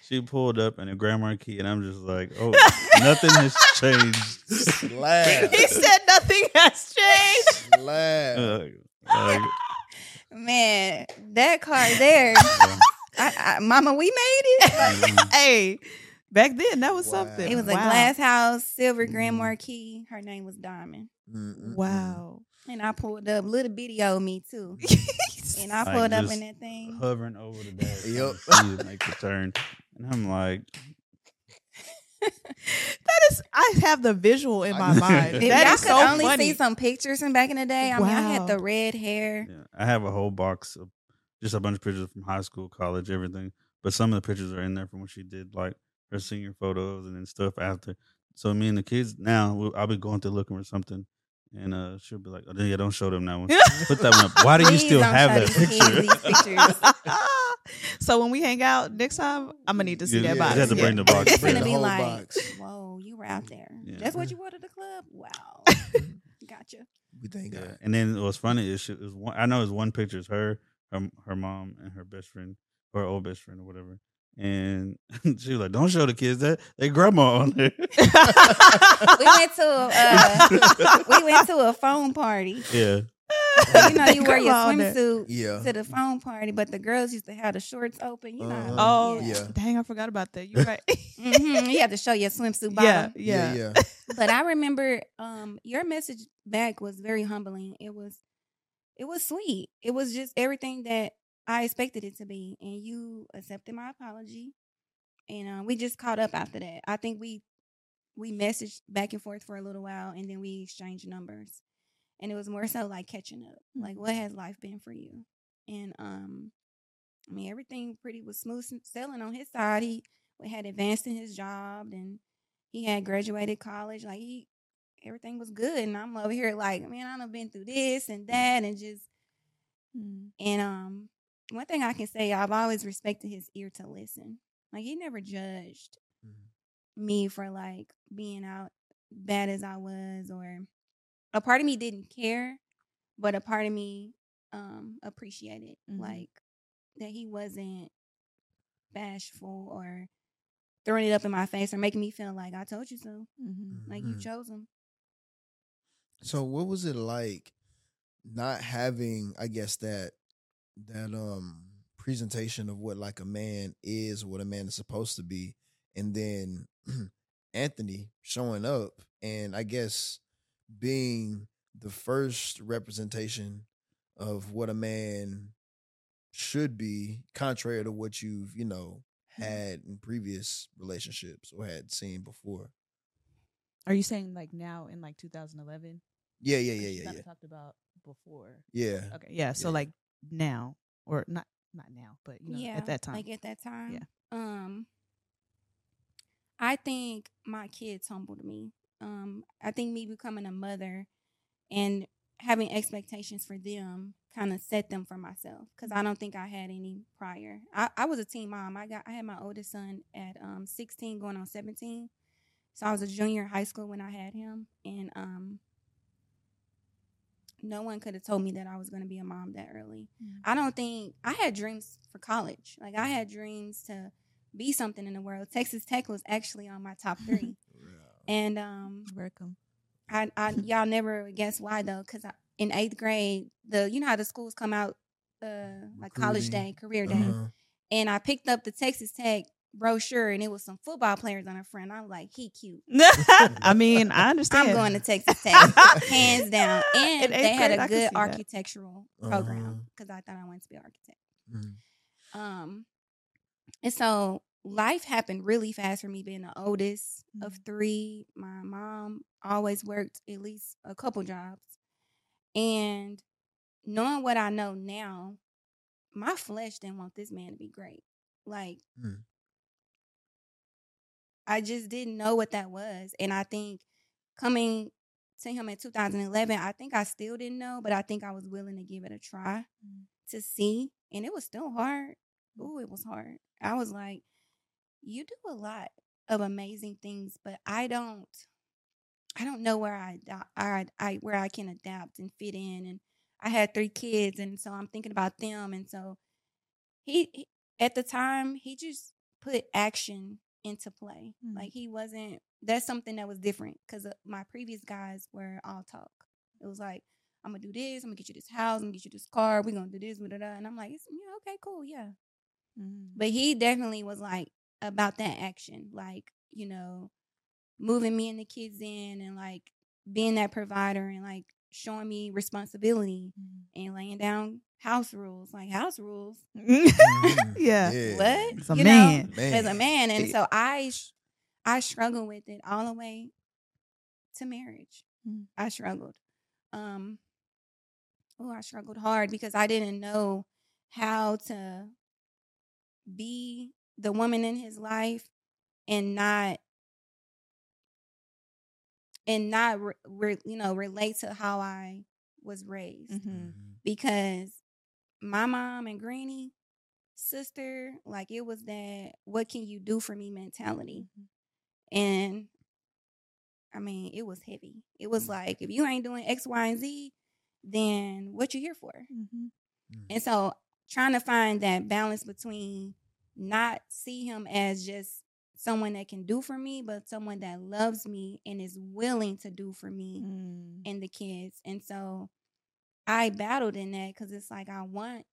She pulled up in a Grand Marquis, and I'm just like, oh, *laughs* nothing has changed. Slab. he said nothing has changed. Slab. Like, Man, that car there, yeah. I, I, Mama, we made it. *laughs* *laughs* Hey, back then that was Wow. something. It was a Wow. glass house, silver Grand Mm. Marquis. Her name was Diamond. Mm-mm-mm. Wow. And I pulled up little video of me too. And I Like, pulled up in that thing. hovering over the dash. Yep. trying to make the turn, and I'm like, *laughs* That is, I have the visual in my I- *laughs* mind. If that y'all is could so only funny. see some pictures from back in the day. I mean, I had the red hair. yeah. I have a whole box of just a bunch of pictures from high school, college, everything. But some of the pictures are in there from when she did like her senior photos and then stuff after. So me and the kids now, I'll be going through looking for something, and uh, she'll be like, "Oh, yeah, don't show them that one. *laughs* Put that one up. Why do you Please still don't have show that these picture?" these pictures. *laughs* so when we hang out next time, I'm gonna need to see Yeah, that you box. have to bring the box. It's gonna The be whole like, box. whoa, you were out there. Yeah. That's what you wore to the club. Wow, *laughs* gotcha. We thank Yeah. God. And then what's funny is she it was one, I know it's one picture. It's her, her, her mom, and her best friend, or her old best friend, or whatever. And *laughs* she was like, "Don't show the kids that they grandma on there." *laughs* We went to a, uh, we went to a phone party. yeah, you know, you wear your Come on there. swimsuit Yeah. to the phone party, but the girls used to have the shorts open. You know, Uh-huh. Oh, Yeah. dang! I forgot about that. You're right. hmm you had to show your swimsuit yeah, bottom. yeah, yeah. *laughs* But I remember um, your message back was very humbling. It was, it was sweet. It was just everything that I expected it to be, and you accepted my apology, and uh, we just caught up after that. I think we we messaged back and forth for a little while, and then we exchanged numbers, and it was more so like catching up. Like, what has life been for you? And um, I mean, everything pretty was smooth sailing on his side. He had advanced in his job, and he had graduated college. Like he, everything was good, and I'm over here like, man, I've been through this and that, and just Mm. and um, one thing I can say, I've always respected his ear to listen. Like he never judged Mhm. me for like being out bad as I was, or a part of me didn't care, but a part of me um appreciated Mhm. like that he wasn't bashful or throwing it up in my face or making me feel like I told you so. Mhm. Like you Mhm. chose him. So what was it like not having, I guess that that um presentation of what like a man is, what a man is supposed to be, and then *clears throat* Anthony showing up and I guess being the first representation of what a man should be, contrary to what you've, you know, had in previous relationships or had seen before. Are you saying like now in like 2011? Yeah, yeah, yeah, yeah, yeah. Talked about before. Yeah. Okay, yeah. So Yeah. like now, or not not now, but you know, yeah, at that time. like at that time. Yeah. Um, I think my kids humbled me. Um, I think me becoming a mother and having expectations for them kind of set them for myself because I don't think I had any prior. I, I was a teen mom. I got I had my oldest son at um 16 going on 17. So I was a junior in high school when I had him and um no one could have told me that I was going to be a mom that early. Mm. I don't think I had dreams for college. Like I had dreams to be something in the world. Texas Tech was actually on my top 3. *laughs* and um Welcome. I, I *laughs* y'all never guess why though, because in eighth grade, the you know how the schools come out, uh, like college day, career day, Uh-huh. and I picked up the Texas Tech brochure, and it was some football players on the front. I'm like, he cute. *laughs* I mean, I understand. I'm going to Texas Tech, hands *laughs* down. And eighth they had grade, I a could see good that. architectural Uh-huh. program because I thought I wanted to be an architect. Mhm. Um, and so life happened really fast for me being the oldest of Mhm. three. My mom always worked at least a couple jobs. And knowing what I know now, my flesh didn't want this man to be great. Like, Mm. I just didn't know what that was. And I think coming to him in 2011, I think I still didn't know, but I think I was willing to give it a try Mm. to see. And it was still hard. Ooh, it was hard. I was like, you do a lot of amazing things, but I don't I don't know where I, I, I where I can adapt and fit in and I had three kids and so I'm thinking about them and so he, he at the time he just put action into play. Mm. Like he wasn't that's something that was different cuz my previous guys were all talk. It was like I'm gonna do this. I'm gonna get you this house. I'm gonna get you this car. We're gonna do this, blah, blah, blah. and I'm like, yeah, okay, cool, yeah. Mhm. But he definitely was like about that action, like you know, moving me and the kids in, and like being that provider, and like showing me responsibility Mhm. and laying down house rules, like house rules. Mhm. *laughs* yeah. Yeah. What It's a You man. know, as a man, and Yeah. so I, sh- I struggled with it all the way to marriage. Mm. I struggled. Um, oh, I struggled hard because I didn't know how to be the woman in his life and not and not re- re- you know relate to how I was raised. Mhm. because my mom and granny sister like it was that what can you do for me mentality. And i mean it was heavy. It was like if you ain't doing x y and z then what you here for? Mhm. and so trying to find that balance between not see him as just someone that can do for me but someone that loves me and is willing to do for me Mm. and the kids. And so I battled in that because it's like I want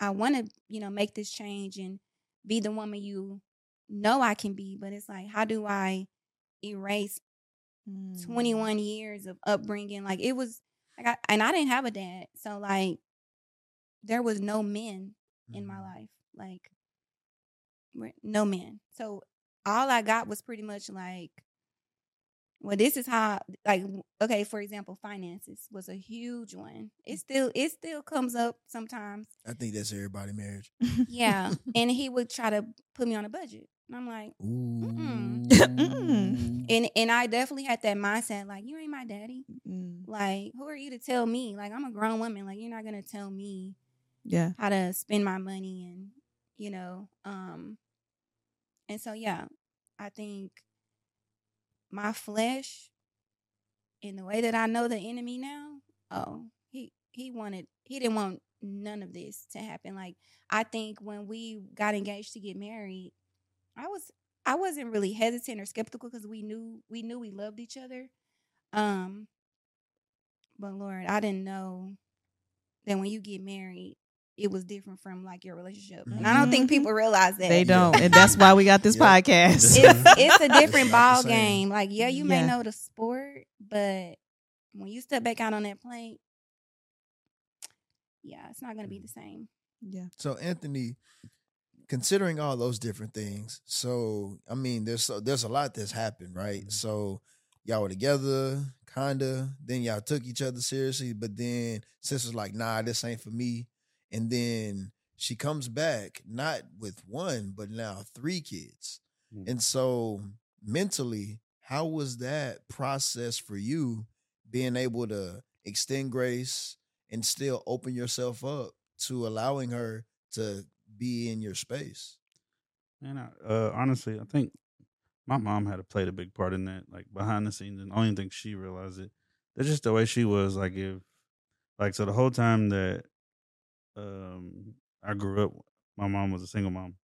I want to, you know, make this change and be the woman you know I can be, but it's like how do I erase Mm. 21 years of upbringing? Like it was like I, and I didn't have a dad. So like there was no men in my Mhm. life. Like no man. So all I got was pretty much like, well, this is how like okay, for example, finances was a huge one. It still it still comes up sometimes. I think that's everybody marriage. Yeah. *laughs* and he would try to put me on a budget. And I'm like, Ooh. Mm. *laughs* and and I definitely had that mindset, like, you ain't my daddy. Mm. Like, who are you to tell me? Like, I'm a grown woman. Like, you're not gonna tell me Yeah. how to spend my money and you know um and so yeah i think my flesh in the way that i know the enemy now oh he he wanted he didn't want none of this to happen. Like i think when we got engaged to get married i was i wasn't really hesitant or skeptical because we knew we knew we loved each other. Um But Lord, I didn't know that when you get married, it was different from like your relationship. And I don't think Mhm. people realize that. They don't, and that's why we got this *laughs* Yeah. podcast. It's it's *laughs* a different not ball game. Like, yeah, you may Yeah. know the sport, but when you step back out on that plate, yeah, it's not gonna be the same. yeah. So Anthony, considering all those different things, so I mean, there's so, there's a lot that's happened, right? Mhm. So y'all were together, kinda. Then y'all took each other seriously, but then sis was like, "Nah, this ain't for me." And then she comes back not with one, but now three kids. Mhm. And so mentally, how was that process for you being able to extend grace and still open yourself up to allowing her to be in your space? And I, uh, honestly, I think my mom had to played a big part in that, like behind the scenes, and I don't even think she realized it. That's just the way she was. Like if, like, so the whole time that um I grew up, my mom was a single mom,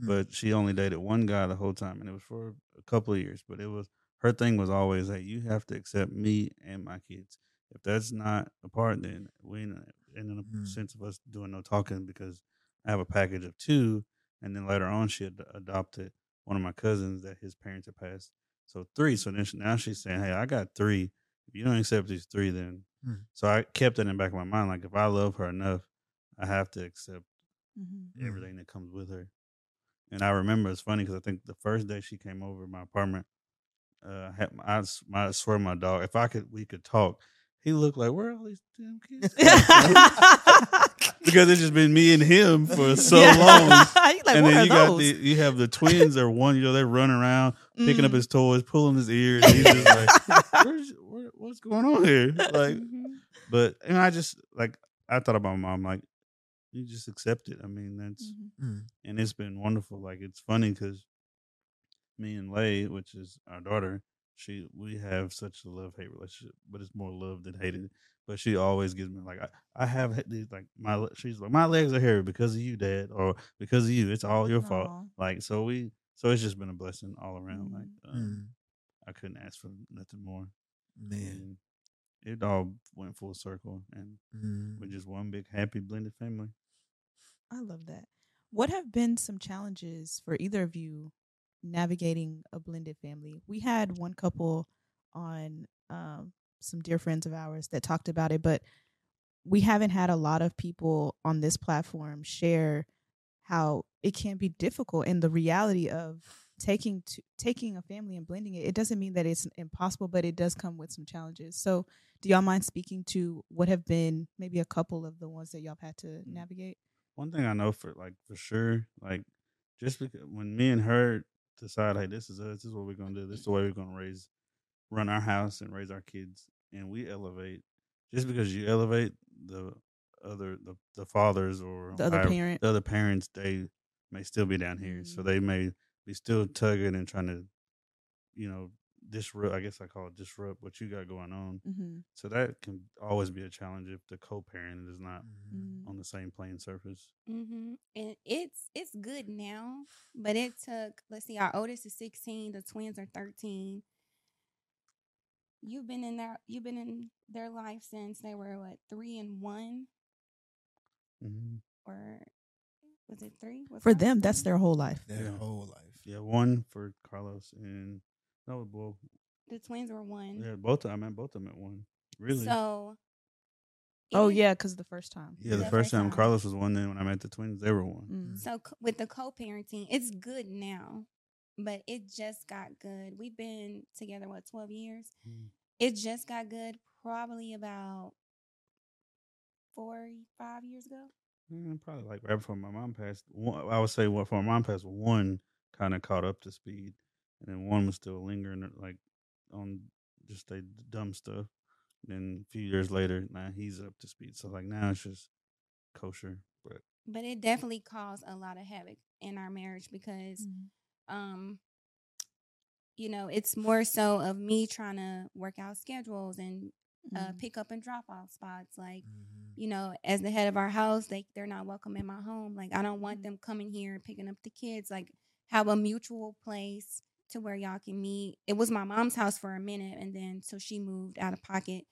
Mm. but she only dated one guy the whole time, and it was for a couple of years. But it was her thing was always, hey, you have to accept me and my kids. If that's not a part, then we ain't in a Mm. sense of us doing no talking because I have a package of two, and then later on she ad- adopted one of my cousins that his parents had passed, so three. So then she, now she's saying, hey, I got three. If you don't accept these three, then Mm. so I kept it in the back of my mind, like if I love her enough, I have to accept Mhm. Mm. everything that comes with her. And I remember it's funny because I think the first day she came over my apartment, uh, I, had my, I, s- my, I swear my dog, if I could, we could talk. He looked like where are all these damn kids? *laughs* because it's just been me and him for *laughs* so Yeah. *laughs* long. Like, and then you got the you have the twins are one, you know, they're running around picking up Mm. his toys, pulling his ears. He's just like, where, what's going on here? Like, Mhm. but and I just like I thought about my mom, like you just accept it. I mean, that's Mhm. Mm. and it's been wonderful. Like it's funny because me and Lay, which is our daughter, she we have such a love hate relationship, but it's more love than hated. But she always gives me like I, I have these like my she's like my legs are hairy because of you, Dad, or because of you. It's all your fault. Like so we so it's just been a blessing all around. Like um, Mm. I couldn't ask for nothing more. Man. And it all went full circle, and Mm. we're just one big happy blended family. I love that. What have been some challenges for either of you navigating a blended family? We had one couple on um, some dear friends of ours that talked about it, but we haven't had a lot of people on this platform share how it can be difficult and the reality of taking to, taking a family and blending it. It doesn't mean that it's impossible, but it does come with some challenges. So, do y'all mind speaking to what have been maybe a couple of the ones that y'all have had to navigate? One thing I know for like for sure, like just because when me and her decide, hey, this is us, this is what we're gonna do, this is the way we're gonna raise, run our house and raise our kids, and we elevate. Just because you elevate the other the, the fathers or The other however- parent. the other parents, they may still be down here, so mm-hmm. they may be still tugging and trying to, you know, disrupt. I guess I call it disrupt what you got going on. Mm-hmm. So that can always be a challenge if the co-parent is not Mm. on the same playing surface. hmm And it's it's good now, but it took. Let's see, our oldest is sixteen. The twins are thirteen. You've been in their you've been in their life since they were what three and one, Mm-hmm. or was it three? Was For Carlos them, that's their whole life. Their Yeah. whole life. Yeah, one for Carlos and no, well, The twins were one. yeah, both. of- I meant both of them at one. Really? So. Oh yeah, because the first time. yeah, the the first first time time. Carlos was one. Then when I met the twins, they were one. Mm. So c- with the co-parenting, it's good now, but it just got good. We've been together what twelve years. Mm. It just got good probably about four, five years ago. Mm, probably like right before my mom passed. One, I would say what before my mom passed, one kind of caught up to speed, and then one was still lingering like on just the dumb stuff. Then a few years later, now he's up to speed. So like now it's just kosher. But But it definitely caused a lot of havoc in our marriage because, Mm-hmm. um, you know, it's more so of me trying to work out schedules and uh, Mm-hmm. pick up and drop off spots. Like, Mhm. you know, as the head of our house, they they're not welcome in my home. Like I don't want Mhm. them coming here and picking up the kids. Like have a mutual place to where y'all can meet. It was my mom's house for a minute and then so she moved out of pocket.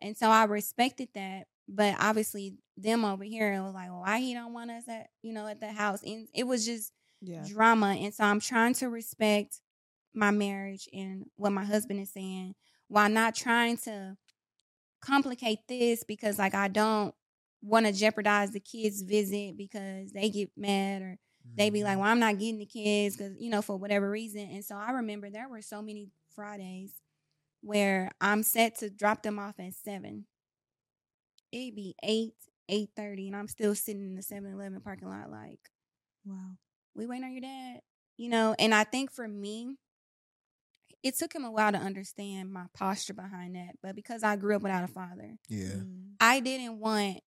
And so I respected that. But obviously, them over here it was like, well, why he don't want us at you know at the house? And it was just Yeah. drama. And so I'm trying to respect my marriage and what my husband is saying while not trying to complicate this because like I don't want to jeopardize the kids' visit because they get mad or they be like, well, I'm not getting the kids because, you know, for whatever reason. And so I remember there were so many Fridays where I'm set to drop them off at seven. It'd be eight, eight thirty, and I'm still sitting in the 7-Eleven parking lot like, Wow. we waiting on your dad. You know, and I think for me, it took him a while to understand my posture behind that. But because I grew up without a father, Yeah. Mm. I didn't want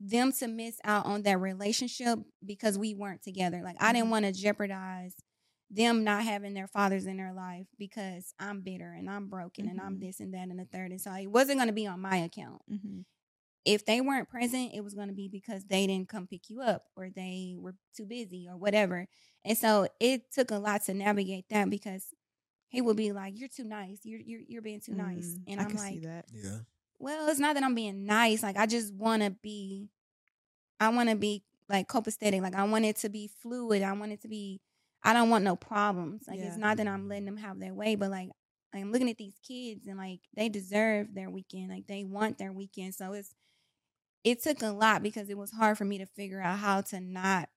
them to miss out on that relationship because we weren't together. Like I didn't Mhm. want to jeopardize them not having their fathers in their life because I'm bitter and I'm broken and I'm Mhm. this and that and the third. And so it wasn't going to be on my account. Mhm. If they weren't present, it was going to be because they didn't come pick you up or they were too busy or whatever. And so it took a lot to navigate that because he would be like, "You're too nice. You're you're you're being too nice," Mm, and I I'm can like, see that. Yeah. Well, it's not that I'm being nice. Like I just want to be, I want to be like copacetic. Like I want it to be fluid. I want it to be. I don't want no problems. Like Yeah. it's not that I'm letting them have their way, but like I'm looking at these kids and like they deserve their weekend. Like they want their weekend. So it's it took a lot because it was hard for me to figure out how to not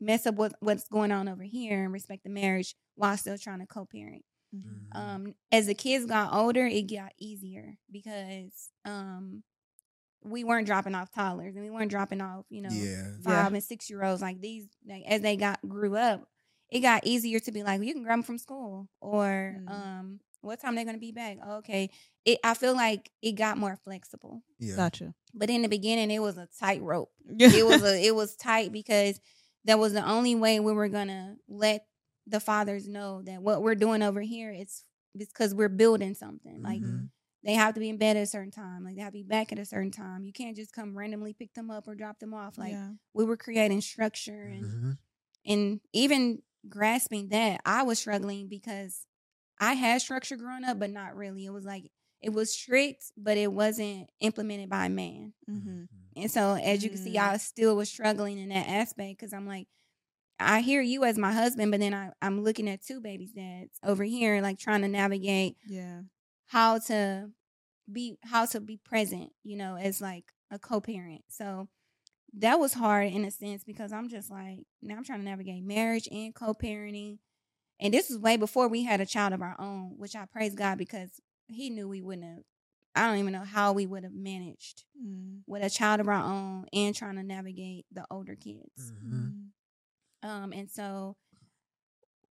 mess up what, what's going on over here and respect the marriage while still trying to co-parent Mhm. um as the kids got older it got easier because um we weren't dropping off toddlers and we weren't dropping off you know Yeah. five and six year olds like these like as they got grew up it got easier to be like you can grab them from school or Mm. um what time they're gonna be back okay it i feel like it got more flexible Yeah. Gotcha. but in the beginning it was a tightrope Yeah. *laughs* it was a it was tight because that was the only way we were gonna let the fathers know that what we're doing over here it's because we're building something like Mhm. they have to be in bed at a certain time like they have to be back at a certain time you can't just come randomly pick them up or drop them off like yeah. we were creating structure and Mhm. and even grasping that i was struggling because i had structure growing up but not really it was like it was strict but it wasn't implemented by a man hmm and so, as you can see. I still was struggling in that aspect because I'm like, I hear you as my husband, but then I, I'm looking at two babies' dads over here, like trying to navigate Yeah. how to be how to be present, you know, as like a co-parent. So that was hard in a sense because I'm just like now I'm trying to navigate marriage and co-parenting. And this was way before we had a child of our own, which I praise God because he knew we wouldn't have I don't even know how we would have managed Mm. with a child of our own and trying to navigate the older kids. Mhm. Um, and so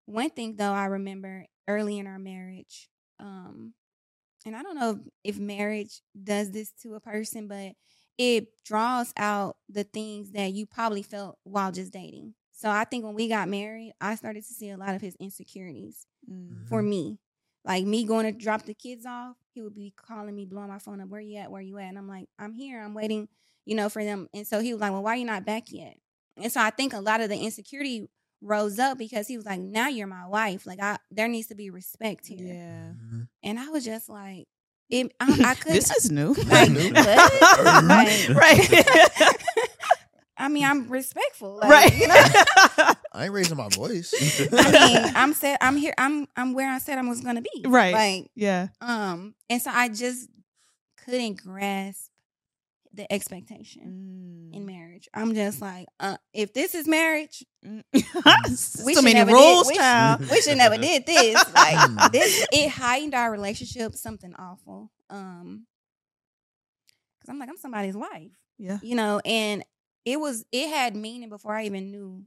one thing though I remember early in our marriage, um, and I don't know if, marriage does this to a person, but it draws out the things that you probably felt while just dating. So I think when we got married, I started to see a lot of his insecurities Mm. for me. Like me going to drop the kids off, he would be calling me, blowing my phone up, where you at? Where you at? And I'm like, I'm here, I'm waiting, you know, for them. And so he was like, Well, why are you not back yet? And so I think a lot of the insecurity rose up because he was like, Now you're my wife. Like I there needs to be respect here. Yeah. Mhm. And I was just like, it, I, I *laughs* couldn't this is new. *laughs* like, New. *laughs* Like, right. I mean, I'm respectful. Like, right. you know? I ain't raising my voice. I mean, I'm set. I'm here. I'm I'm where I said I was gonna be. Right. Like, yeah. um, and so I just couldn't grasp the expectation Mm. in marriage. I'm just like, uh, if this is marriage, Mm. *laughs* We so should many never rules, did- we- child. we should never did this. Like *laughs* this, it heightened our relationship something awful. Um, because I'm like, I'm somebody's wife, Yeah. you know, and it was it had meaning before I even knew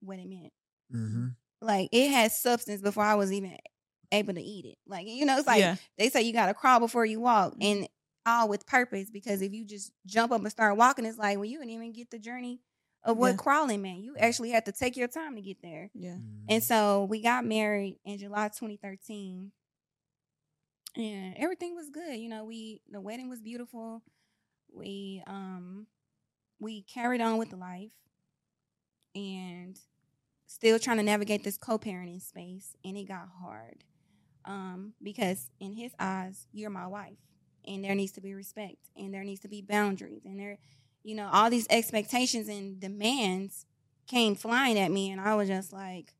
what it meant. hmm Like it had substance before I was even able to eat it. Like you know, it's like yeah. they say you got to crawl before you walk, Mhm. and all with purpose. Because if you just jump up and start walking, it's like well, you didn't even get the journey of what Yeah. crawling meant. You actually had to take your time to get there. Yeah. And so we got married in July 2013. And everything was good. You know, we the wedding was beautiful. We um we carried on with the life and still trying to navigate this co-parenting space and it got hard. Um, because in his eyes, you're my wife, and there needs to be respect, and there needs to be boundaries, and there, you know, all these expectations and demands came flying at me, and I was just like,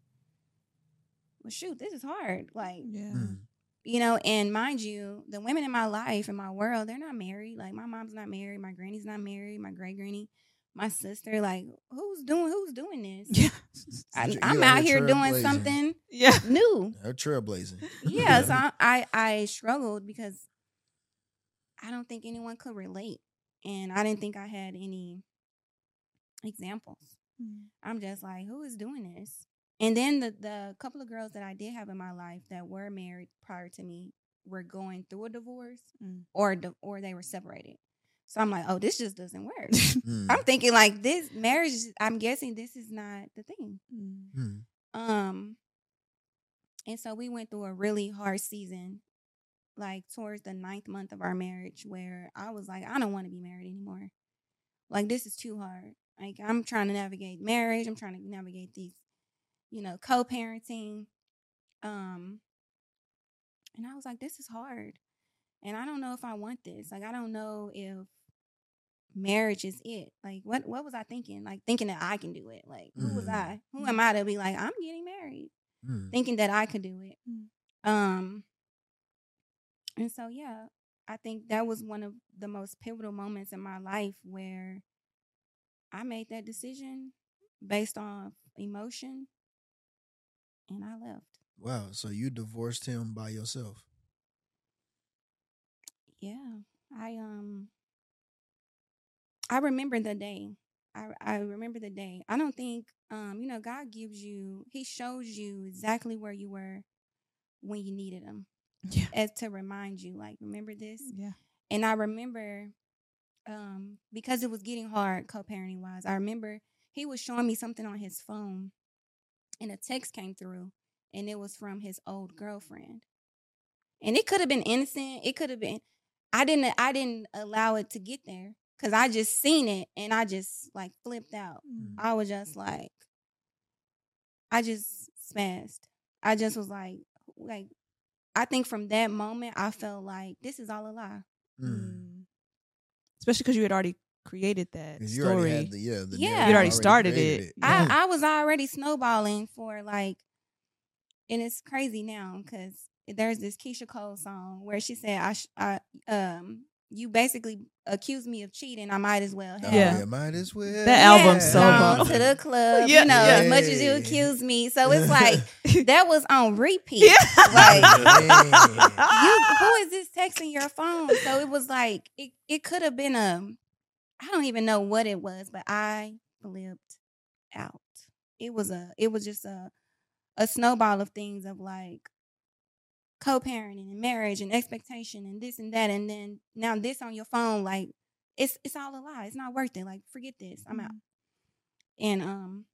"Well, shoot, this is hard." Like, Yeah. Mm. you know, and mind you, the women in my life, in my world, they're not married. Like my mom's not married, my granny's not married, my great granny, my sister. Like who's doing who's doing this? Yeah. I, *laughs* i'm out out here here doing something Yeah. new. They're trailblazing. Yeah, so I, I I struggled because I don't think anyone could relate, and I didn't think I had any examples. I'm just like, who is doing this? And then the the couple of girls that I did have in my life that were married prior to me were going through a divorce Mm. or di- or they were separated. So I'm like, oh, this just doesn't work. *laughs* Mm. I'm thinking like this marriage. I'm guessing this is not the thing. Mm. Mm. Um, and so we went through a really hard season, like towards the ninth month of our marriage, where I was like, I don't want to be married anymore. Like this is too hard. Like I'm trying to navigate marriage. I'm trying to navigate these, you know, co-parenting. Um, and I was like, this is hard, and I don't know if I want this. Like I don't know if marriage is it. Like what what was I thinking? Like thinking that I can do it. Like who was Mhm. I? Who am I to be like I'm getting married? Mm. Thinking that I could do it. Mm. Um and so yeah, I think that was one of the most pivotal moments in my life where I made that decision based on emotion and I left. Wow. So you divorced him by yourself? Yeah. I um I remember the day. I I remember the day. I don't think um you know God gives you he shows you exactly where you were when you needed him Yeah. as to remind you like remember this. Yeah. And I remember um because it was getting hard co-parenting wise. I remember he was showing me something on his phone and a text came through and it was from his old girlfriend. And it could have been innocent. It could have been I didn't I didn't allow it to get there cuz I just seen it and I just like flipped out. Mm. I was just like I just spazzed. I just was like like I think from that moment I felt like this is all a lie. Mm. Mm. Especially because you had already created that you story. already had the yeah. The Yeah. You'd already started created it. Yeah. I, I was already snowballing for like, and it's crazy now because there's this Keyshia Cole song where she said, "I, sh- I um, you basically accused me of cheating. I might as well Oh, have." Yeah. Oh, might as well. That album's so gone bomb. to the club, Yeah, you know, yeah. as much as you accuse me. So it's like *laughs* that was on repeat. Yeah. Like *laughs* Man. you, who is this texting your phone? So it was like it. It could have been a, I don't even know what it was, but I flipped out. It was a. It was just a, a snowball of things of like co-parenting and marriage and expectation and this and that, and then now this on your phone, like it's it's all a lie. It's not worth it. Like forget this. I'm out. And um,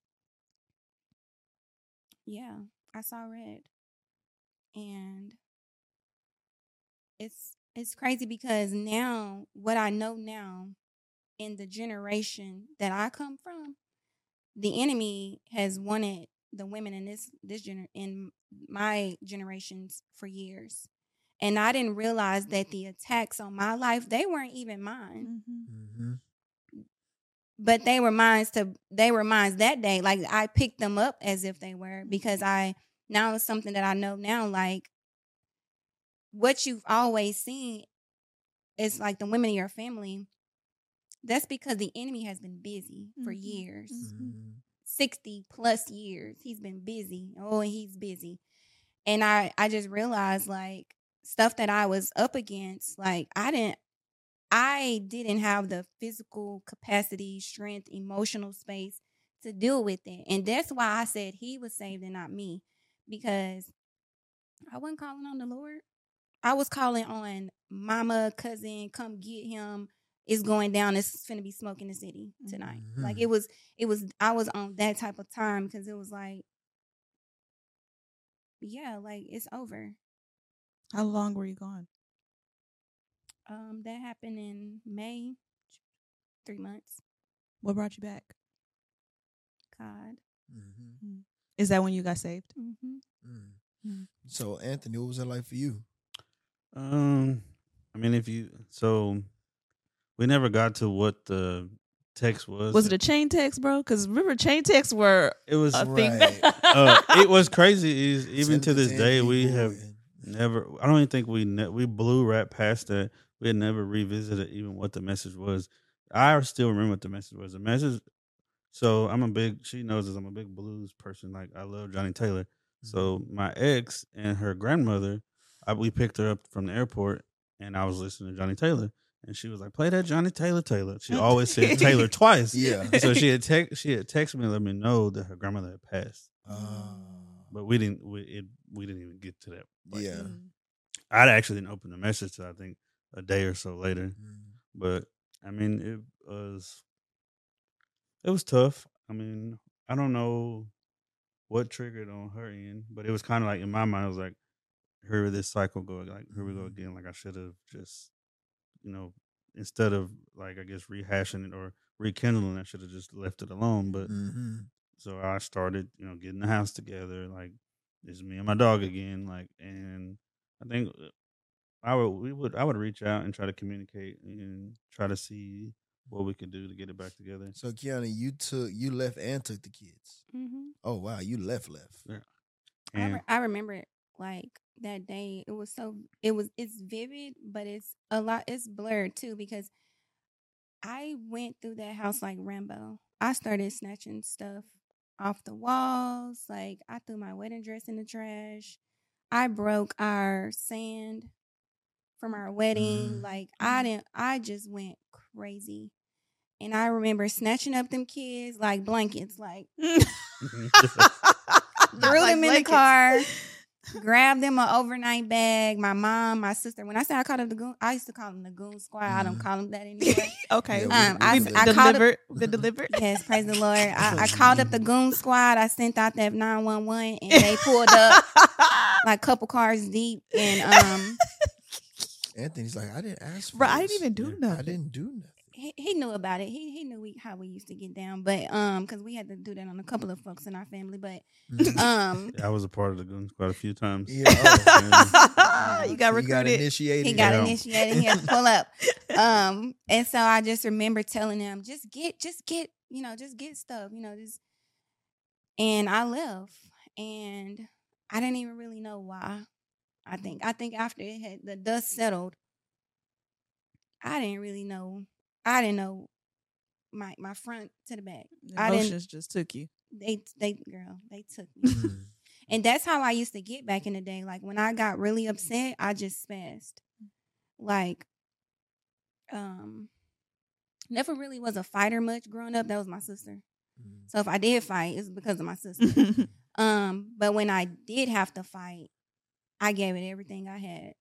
yeah, I saw red, and it's it's crazy because now what I know now in the generation that I come from, the enemy has wanted the women in this this gener in my generations for years. And I didn't realize that the attacks on my life, they weren't even mine mm-hmm. Mm-hmm. but they were mine to they were mine that day. Like I picked them up as if they were because I now it's something that I know now. Like what you've always seen is like the women in your family. That's because the enemy has been busy for Mhm. years. Mhm. Mhm. 60 plus years. He's been busy. Oh, he's busy. And I I just realized like stuff that I was up against, like I didn't I didn't have the physical capacity, strength, emotional space to deal with it. And that's why I said he was saved and not me. Because I wasn't calling on the Lord. I was calling on mama, cousin, come get him. It's going down. It's gonna be smoke in the city tonight. Like Mhm. it was, it was. I was on that type of time because it was like, yeah, like it's over. How long were you gone? Um, that happened in May, three months. What brought you back? God. Mhm. Is that when you got saved? Mm-hmm. Mm. So Anthony, what was that like for you? Um, I mean, if you so, we never got to what the text was. Was it a chain text, bro? Because remember, chain texts were It was. a thing. Right. uh, *laughs* it was crazy. Is even to this day, we people have never. I don't even think we ne- we blew right past that. We had never revisited even what the message was. I still remember what the message was. The message. So I'm a big. She knows this. I'm a big blues person. Like I love Johnnie Taylor. So my ex and her grandmother, I, we picked her up from the airport, and I was listening to Johnnie Taylor, and she was like, "Play that Johnnie Taylor, Taylor." She *laughs* always said Taylor twice. Yeah. *laughs* So she had text she had texted me to let me know that her grandmother had passed, Uh, but we didn't we it, we didn't even get to that. Like, yeah. I'd actually didn't open the message till I think a day or so later. Mm. But I mean, it was it was tough. I mean, I don't know what triggered on her end, but it was kind of like in my mind, I was like, here this cycle go, like here we go Mhm. again. Like I should have just, you know, instead of like I guess rehashing it or rekindling, I should have just left it alone. But Mhm. so I started, you know, getting the house together. Like it's me and my dog again. Like, and I think uh, I would, we would, I would reach out and try to communicate and try to see what we could do to get it back together. So Keanna, you took you left and took the kids. hmm Oh wow, you left left. I, re- I remember it like that day. It was so it was it's vivid, but it's a lot. It's blurred too because I went through that house like Rambo. I started snatching stuff off the walls. Like I threw my wedding dress in the trash. I broke our sand from our wedding. Mhm. Like I didn't. I just went crazy. And I remember snatching up them kids like blankets, like *laughs* *laughs* threw them in the car, grabbed them an overnight bag. My mom, my sister. When I say I called them the goon, I used to call them the goon squad. I don't Mhm. call them that *laughs* anymore. okay. Yeah, Um, I- We I called delivered. The delivered. *laughs* yes, praise the Lord. I, I *laughs* called up the goon squad. I sent out that nine one one, and they pulled up like a couple cars deep. And um, Anthony's like, I didn't ask for Bro, I didn't even do Yeah, I didn't do nothing. He, he knew about it. He he knew we, how we used to get down, but um, because we had to do that on a couple of folks in our family. But Mhm. um, I was a part of the goons quite a few times. yeah, oh, *laughs* you got you got initiated. he got Yeah. initiated. He had to pull up. *laughs* Um, and so I just remember telling him, just get, just get, you know, just get stuff, you know, just. And I left, and I didn't even really know why. I think I think after it had the dust settled, I didn't really know. I didn't know my my front to the back. I didn't- just took you. They they girl they took me. Mhm. *laughs* And that's how I used to get back in the day. Like when I got really upset, I just spazzed. Like, um, never really was a fighter much growing up. That was my sister. Mhm. So if I did fight, it's because of my sister. *laughs* um, but when I did have to fight, I gave it everything I had.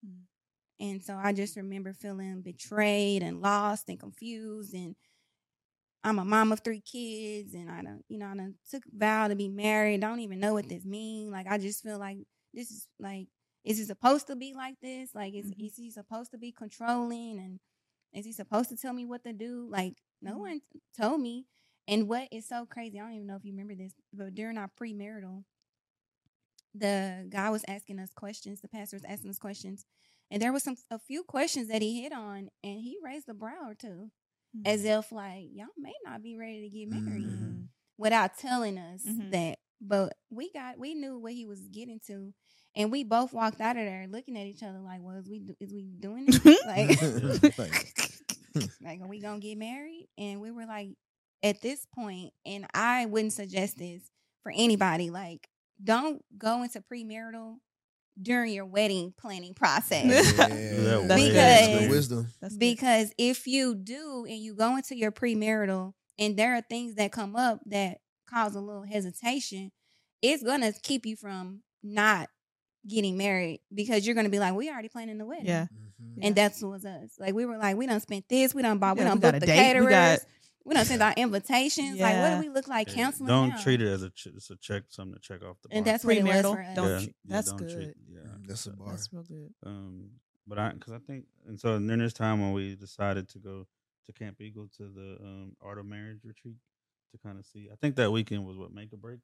And so I just remember feeling betrayed and lost and confused. And I'm a mom of three kids, and I don't, you know, I done took a vow to be married. I Don't even know what this means. Like I just feel like this is like, is he supposed to be like this? Like, is, Mhm. is he supposed to be controlling? And is he supposed to tell me what to do? Like, no Mhm. one told me. And what is so crazy, I don't even know if you remember this, but during our premarital, the guy was asking us questions, the pastor was asking us questions, and there was some a few questions that he hit on, and he raised a brow or two, as if like y'all may not be ready to get married Mhm. without telling us Mhm. that. But we got we knew what he was getting to, and we both walked out of there looking at each other like, "Well, is we is we doing *laughs* like, *laughs* Like- *laughs* like, are we gonna get married?" And we were like, at this point, and I wouldn't suggest this for anybody. Like, don't go into premarital during your wedding planning process. Yeah, That's *laughs* that's good. good wisdom. Because if you do and you go into your premarital and there are things that come up that cause a little hesitation, it's gonna keep you from not getting married because you're gonna be like, we already planning the wedding. Yeah. Mhm. And that's what was us. Like we were like, we done spent this, we done bought, we Yeah, done we got booked a the date, we caterers, got- we done sent our invitations. Like, what do we look like Yeah, counseling? Don't now? treat it as a ch- it's a check, something to check off the. And bar. that's what it was Premarital, for us. don't Yeah, treat- yeah, that's don't good. treat- yeah, Mm, That's a bar. That's real good. Um, but I because I think and so during this time when we decided to go to Camp Eagle to the um art of marriage retreat to kind of see. I think that weekend was what make or break.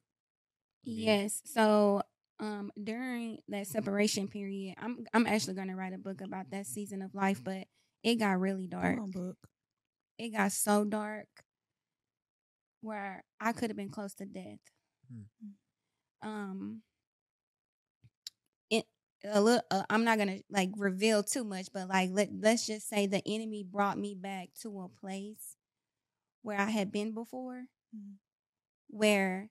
Yes. So um during that separation period, I'm I'm actually going to write a book about that season of life, but it got really dark. Come on, book. It got so dark where I could have been close to death. Hmm. Um it a little uh, I'm not going to like reveal too much, but like let let's just say the enemy brought me back to a place where I had been before Mhm. where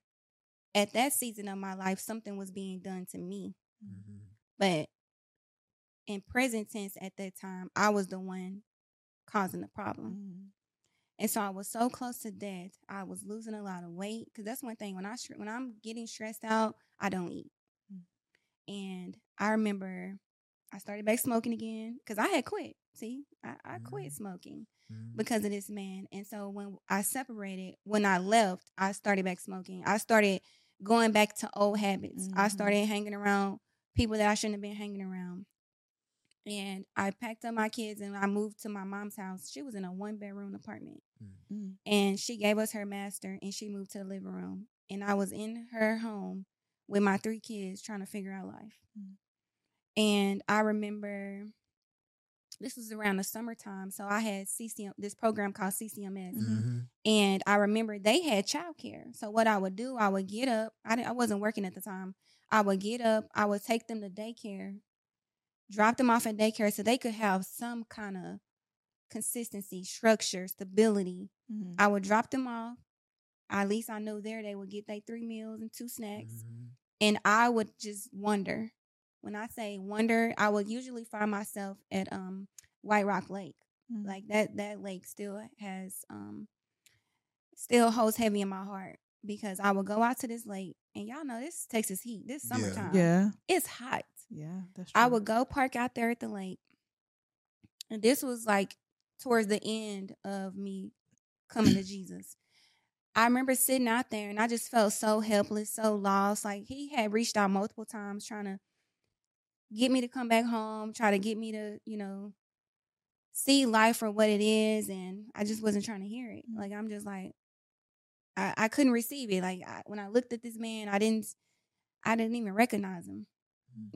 at that season of my life something was being done to me Mhm. but in present tense at that time i was the one causing the problem Mhm. And so i was so close to death i was losing a lot of weight because that's one thing when I when I'm getting stressed out i don't eat Mm. and i remember i started back smoking again because i had quit see i, I quit Mhm. smoking Mhm. because of this man. And so when I separated, when I left, I started back smoking. I started going back to old habits. I Mhm. started hanging around people that I shouldn't have been hanging around. And I packed up my kids and I moved to my mom's house. She was in a one bedroom apartment. Mm. And she gave us her master and she moved to the living room. And I was in her home with my three kids trying to figure out life. Mm. And I remember this was around the summertime. So I had CCM, this program called CCMS. Mhm. And I remember they had childcare. So what I would do, I would get up. I, didn't, I wasn't working at the time. I would get up. I would take them to daycare, drop them off at daycare so they could have some kind of consistency, structure, stability. Mhm. I would drop them off. At least I knew there they would get their three meals and two snacks. Mhm. And I would just wonder. When I say wonder, I would usually find myself at um White Rock Lake Mhm. like that that lake still has um still holds heavy in my heart because I would go out to this lake and y'all know this Texas heat this Yeah. summertime yeah, it's hot yeah, that's true. I would go park out there at the lake. And this was like towards the end of me coming to *clears throat* Jesus. I remember sitting out there and I just felt so helpless so lost like he had reached out multiple times trying to get me to come back home try to get me to you know see life for what it is and i just wasn't trying to hear it. Like i'm just like i, I couldn't receive it. Like I, when i looked at this man i didn't i didn't even recognize him.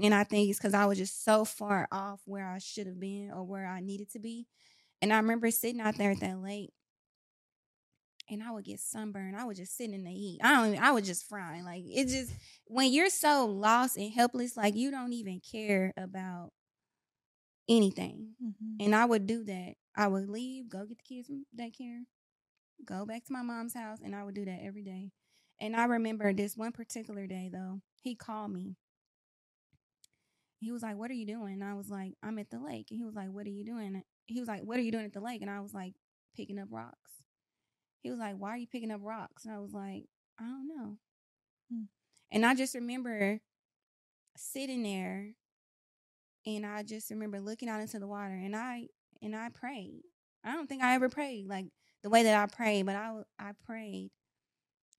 And i think it's because i was just so far off where i should have been or where i needed to be and i remember sitting out there at that lake and I would get sunburned. I was just sitting in the heat. I don't even, I was just frying. Like it just when you're so lost and helpless, like you don't even care about anything. Mhm. And I would do that. I would leave, go get the kids from daycare, go back to my mom's house, and I would do that every day. And I remember this one particular day though, he called me. He was like, What are you doing? And I was like, I'm at the lake. And he was like, What are you doing? He was like, What are you doing at the lake? And I was like, Picking up rocks. He was like, Why are you picking up rocks? And I was like, I don't know. Hmm. And I just remember sitting there and I just remember looking out into the water and I and I prayed. I don't think I ever prayed like the way that I prayed, but I I prayed.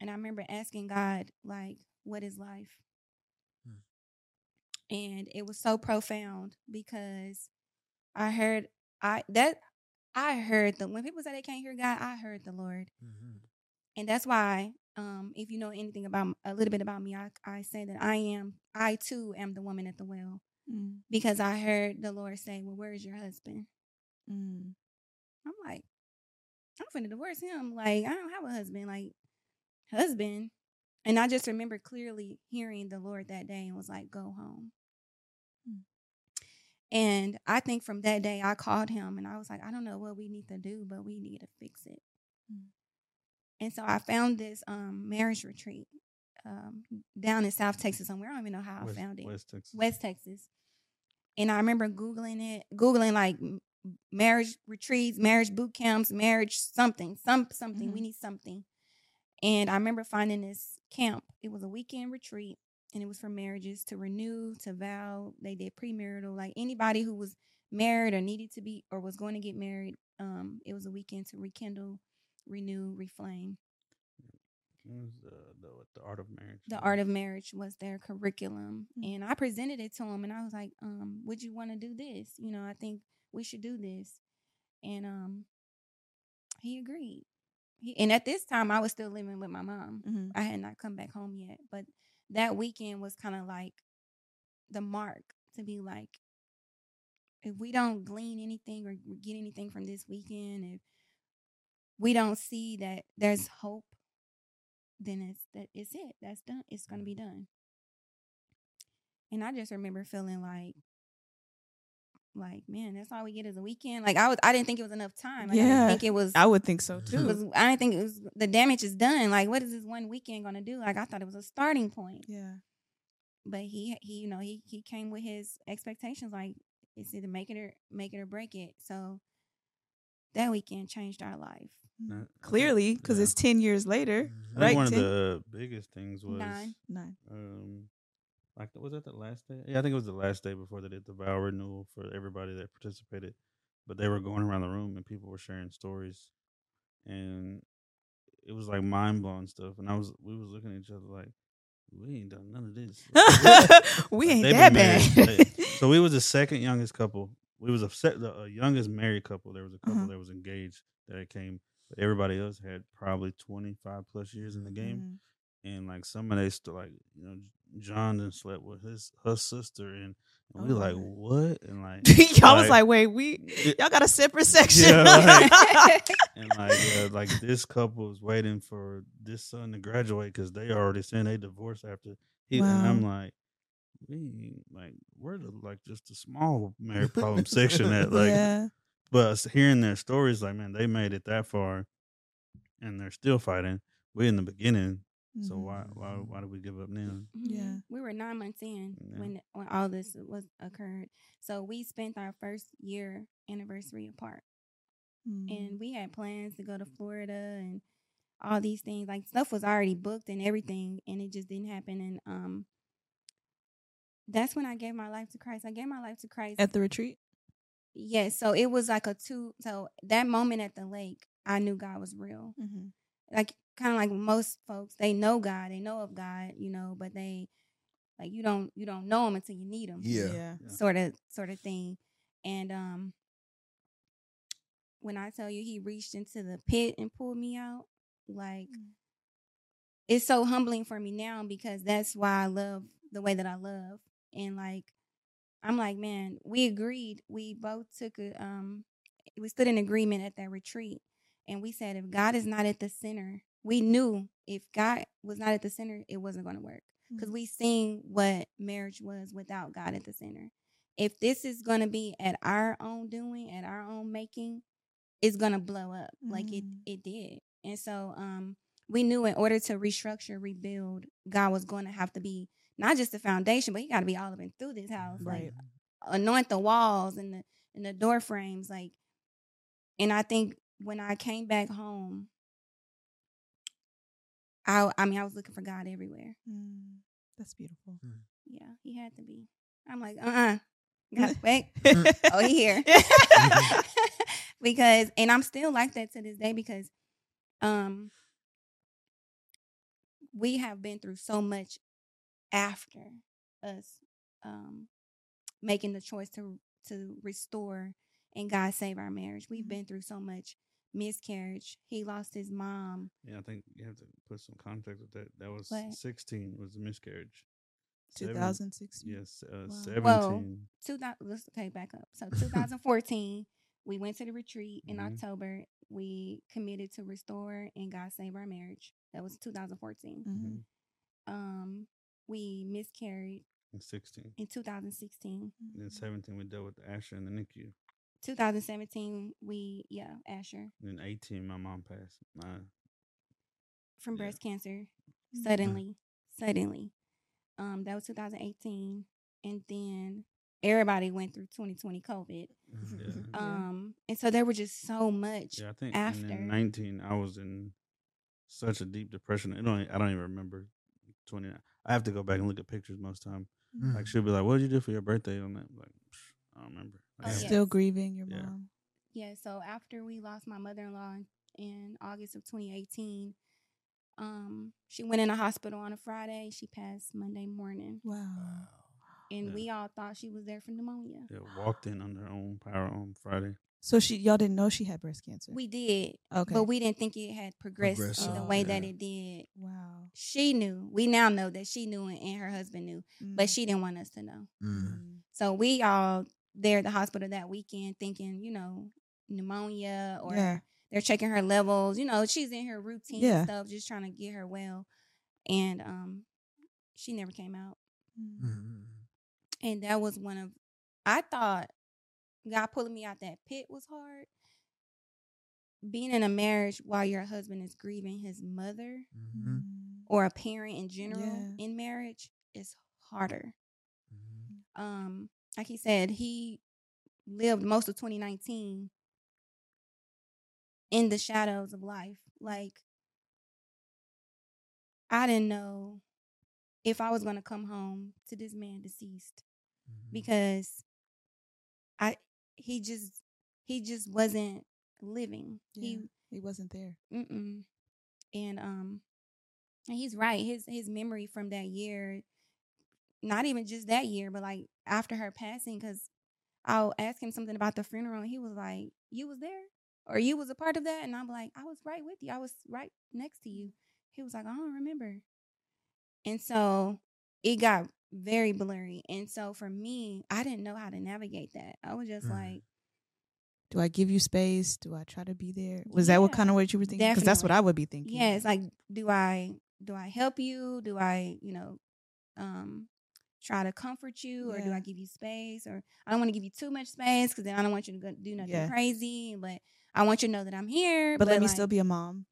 And I remember asking God like what is life? And it was so profound because I heard I that I heard the when people say they can't hear God, I heard the Lord. Mhm. And that's why um if you know anything about a little bit about me, I I say that I am I too am the woman at the well Mm. because I heard the Lord say, "Well, where is your husband?" Mm. I'm like, I'm finna divorce him. Like, I don't have a husband. Like, husband. And I just remember clearly hearing the Lord that day and was like, "Go home." Hmm. And I think from that day, I called him and I was like, I don't know what we need to do, but we need to fix it. Hmm. And so I found this um, marriage retreat um, down in South Texas somewhere. I don't even know how West, I found it. West Texas. West Texas. And I remember Googling it, Googling like marriage retreats, marriage boot camps, marriage something, some something. We Mhm. need something. And I remember finding this camp. It was a weekend retreat and it was for marriages to renew, to vow. They did premarital, like anybody who was married or needed to be or was going to get married. Um, it was a weekend to rekindle, renew, reflame. The, the the art of marriage. the art of marriage was their curriculum Mm. and i presented it to him and i was like um would you want to do this you know i think we should do this and um he agreed he, and at this time i was still living with my mom Mhm. i had not come back home yet but that weekend was kind of like the mark to be like, if we don't glean anything or get anything from this weekend, if we don't see that there's hope, then it's that it's it. That's done. It's gonna be mm-hmm. done. And I just remember feeling like, like man, that's all we get is a weekend. Like I was, I didn't think it was enough time. Like, I Yeah. didn't think it was. I would think so too. was I didn't think it was the damage is done. Like, what is this one weekend gonna do? Like, I thought it was a starting point. yeah. But he, he, you know, he he came with his expectations. Like, it's either make it or make it or break it. So that weekend changed our life. Not- Clearly, because Yeah. it's 10 years later. I think Right, one of Tim? the biggest things was Nine. Nine. um like was that the last day? Yeah, I think it was the last day before they did the vow renewal for everybody that participated. But they were going around the room and people were sharing stories, and it was like mind blowing stuff. And I was we was looking at each other like, we ain't done none of this. we *laughs* ain't that bad. married- so we was the *laughs* second youngest couple. We was a set the uh, youngest married couple. There was a couple Uh-huh. that was engaged that came, but everybody else had probably twenty five plus years in the game Mhm. and like some of they still like you know John then slept with his her sister and, and we Oh, like *laughs* what and like y'all was like, wait, we y'all got a separate section. Yeah, like- *laughs* *laughs* and like yeah, like this couple is waiting for this son to graduate because they already saying they divorced after he and I'm like we like we're the, like just a small married problem section that like yeah. but hearing their stories like man they made it that far and they're still fighting we in the beginning so Mhm. why why why do we give up now Yeah. Mhm. we were nine months in Yeah. when when all this was occurred. So we spent our first year anniversary apart, Mhm. and we had plans to go to Florida and all these things. Like stuff was already booked and everything, and it just didn't happen. And um, that's when I gave my life to Christ. I gave my life to Christ at the retreat. Yes, so it was like a two. So that moment at the lake, I knew God was real. Mm-hmm. Like kind of like most folks, they know God, they know of God, you know, but they like you don't you don't know him until you need him. Yeah. yeah. Yeah. sort of sort of thing. And um, when I tell you he reached into the pit and pulled me out, like Mm. it's so humbling for me now because that's why I love the way that I love. And like I'm like, man, we agreed. We both took a um we stood in agreement at that retreat and we said if God is not at the center, we knew if God was not at the center, it wasn't going to work because Mhm. we seen what marriage was without God at the center. If this is going to be at our own doing, at our own making, it's going to blow up like it Mhm. it did. And so um we knew in order to restructure, rebuild, God was going to have to be not just the foundation, but he got to be all up and through this house. Right. Like anoint the walls and the and the door frames like and I think when I came back home I I mean I was looking for God everywhere. Mm. That's beautiful. Yeah, he had to be. I'm like, uh-uh. God, *laughs* wait. *laughs* Oh, he here. *laughs* because and I'm still like that to this day because um we have been through so much after us um making the choice to to restore and God save our marriage. We've Mhm. been through so much miscarriage. He lost his mom. Yeah, I think you have to put some context with that. That was What? 16 was a miscarriage. 2016. Yes, uh, Wow. 17. Whoa. 2000 let's okay back up. So *laughs* 2014 we went to the retreat in Mhm. October. We committed to restore and God save our marriage. That was 2014. Mhm. Um we miscarried And 16. in 2016. And then 17, we dealt with Asher and the NICU. 2017 we yeah, Asher And then 18, my mom passed. My, from Yeah. breast cancer Mhm. suddenly. Suddenly. Um that was 2018 and then everybody went through 2020 COVID. *laughs* yeah. Yeah. Um and so there were just so much yeah, I think after. And 19, I was in such a deep depression. I don't, I don't even remember 20. I have to go back and look at pictures most time. Mm-hmm. Like, she'll be like, what did you do for your birthday on that? Like, I don't remember. Oh, Like, yeah. Still grieving your Yeah. mom. Yeah, so after we lost my mother in law in, in August of 2018, um, she went in the hospital on a Friday. She passed Monday morning, Wow. and Yeah. we all thought she was there for pneumonia. Yeah, walked in on her own power on Friday. So she y'all didn't know she had breast cancer. We did, okay. but we didn't think it had progressed Progressed, in the oh, way yeah. that it did. wow. She knew. We now know that she knew and her husband knew, but she didn't want us to know. Mm. So we all there at the hospital that weekend thinking, you know, pneumonia or Yeah. they're checking her levels. You know, she's in her routine Yeah. stuff, just trying to get her well. And um she never came out. Mm. Mm. And that was one of I thought God pulling me out that pit was hard. Being in a marriage while your husband is grieving his mother Mhm. Mm. or a parent in general Yeah. in marriage is harder. Mhm. um like he said he lived most of 2019 in the shadows of life like i didn't know if i was going to come home to this man deceased Mhm. because i he just he just wasn't living Yeah. He wasn't there. mm-mm. and um and he's right his his memory from that year not even just that year but like after her passing because i'll ask him something about the funeral and he was like you was there or you was a part of that and i'm like i was right with you i was right next to you he was like i don't remember and so it got very blurry and so for me i didn't know how to navigate that i was just Mm. like Do I give you space? Do I try to be there? Was that what kind of what you were thinking? Because that's what. I would be thinking. Yeah, it's like, do I do I help you? Do I, you know, um, try to comfort you, or do I give you space? Or I don't want to give you too much space because then I don't want you to do nothing Yeah. crazy. But I want you to know that I'm here. but, let me still be a mom.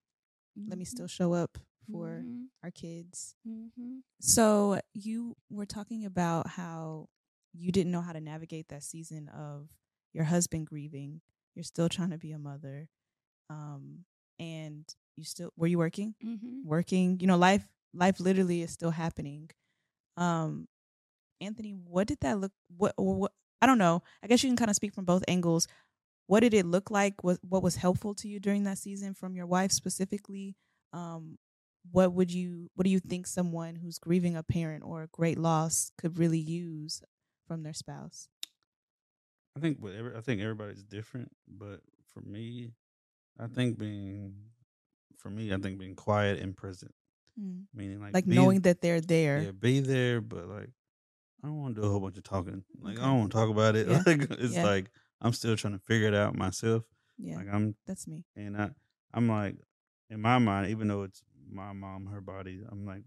Let me Mhm, still show up for mhm, our kids. mhm. So you were talking about how you didn't know how to navigate that season of your husband grieving. You're still trying to be a mother. Um, and you still were you working? Mhm. Working. You know, life life literally is still happening. Um, Anthony, what did that look what or what I don't know. I guess you can kind of speak from both angles. What did it look like? What what was helpful to you during that season from your wife specifically? Um, what would you what do you think someone who's grieving a parent or a great loss could really use from their spouse? I think with every, I think everybody's different, but for me, I think being for me, I think being quiet and present, meaning like Like knowing that they're there. yeah, be there, but like I don't want to do a whole bunch of talking. Like Okay. I don't want to talk about it. *laughs* Yeah. Like it's Yeah. like I'm still trying to figure it out myself. Yeah, Like I'm that's me. and I I'm like in my mind, even though it's my mom, her body, I'm like,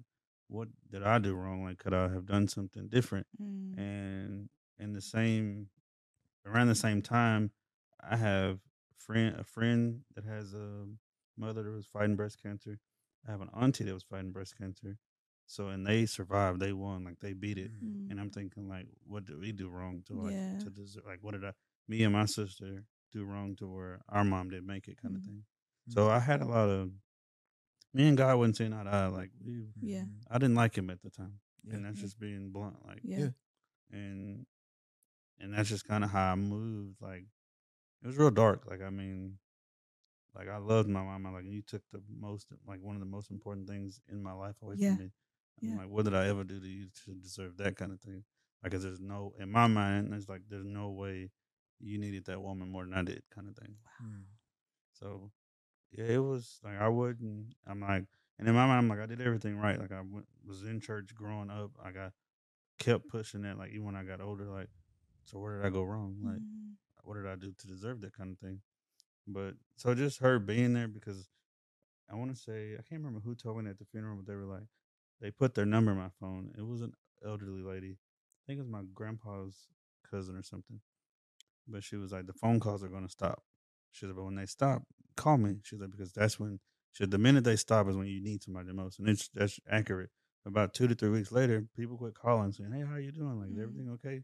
what did I do wrong? Like could I have done something different? Mm. and in the same around the same time i have friend a friend that has a mother that was fighting breast cancer i have an auntie that was fighting breast cancer so and they survived they won like they beat it Mm. and i'm thinking like what did we do wrong to like Yeah. to deserve like what did i me and my sister do wrong to where our mom didn't make it kind Mhm. of thing so i had a lot of me and god wasn't seeing eye I like we Yeah. Mhm. i didn't like him at the time Yeah. and that's Yeah. just being blunt like Yeah. Yeah. and and that's just kind of how I moved. Like it was real dark. Like I mean, like I loved my mama. Like you took the most, like one of the most important things in my life away Yeah. from me. I'm like, what did I ever do to you to deserve that kind of thing? Like, 'cause there's no in my mind, there's like there's no way you needed that woman more than I did, kind of thing. Mm. So yeah, it was like I wouldn't. I'm like, and in my mind, I'm like, I did everything right. Like I went, was in church growing up. Like I kept pushing that. Like even when I got older, like, so where did I go wrong? Like, Mm. what did I do to deserve that kind of thing? But so just her being there because I want to say I can't remember who told me at the funeral, but they were like, they put their number in my phone. It was an elderly lady. I think it was my grandpa's cousin or something. But she was like, the phone calls are going to stop. She said, but when they stop, call me. She said, because that's when, she said, the minute they stop is when you need somebody the most. And it's, that's accurate. About two to three weeks later, people quit calling saying, hey, how you doing? Like, is Mhm. everything okay?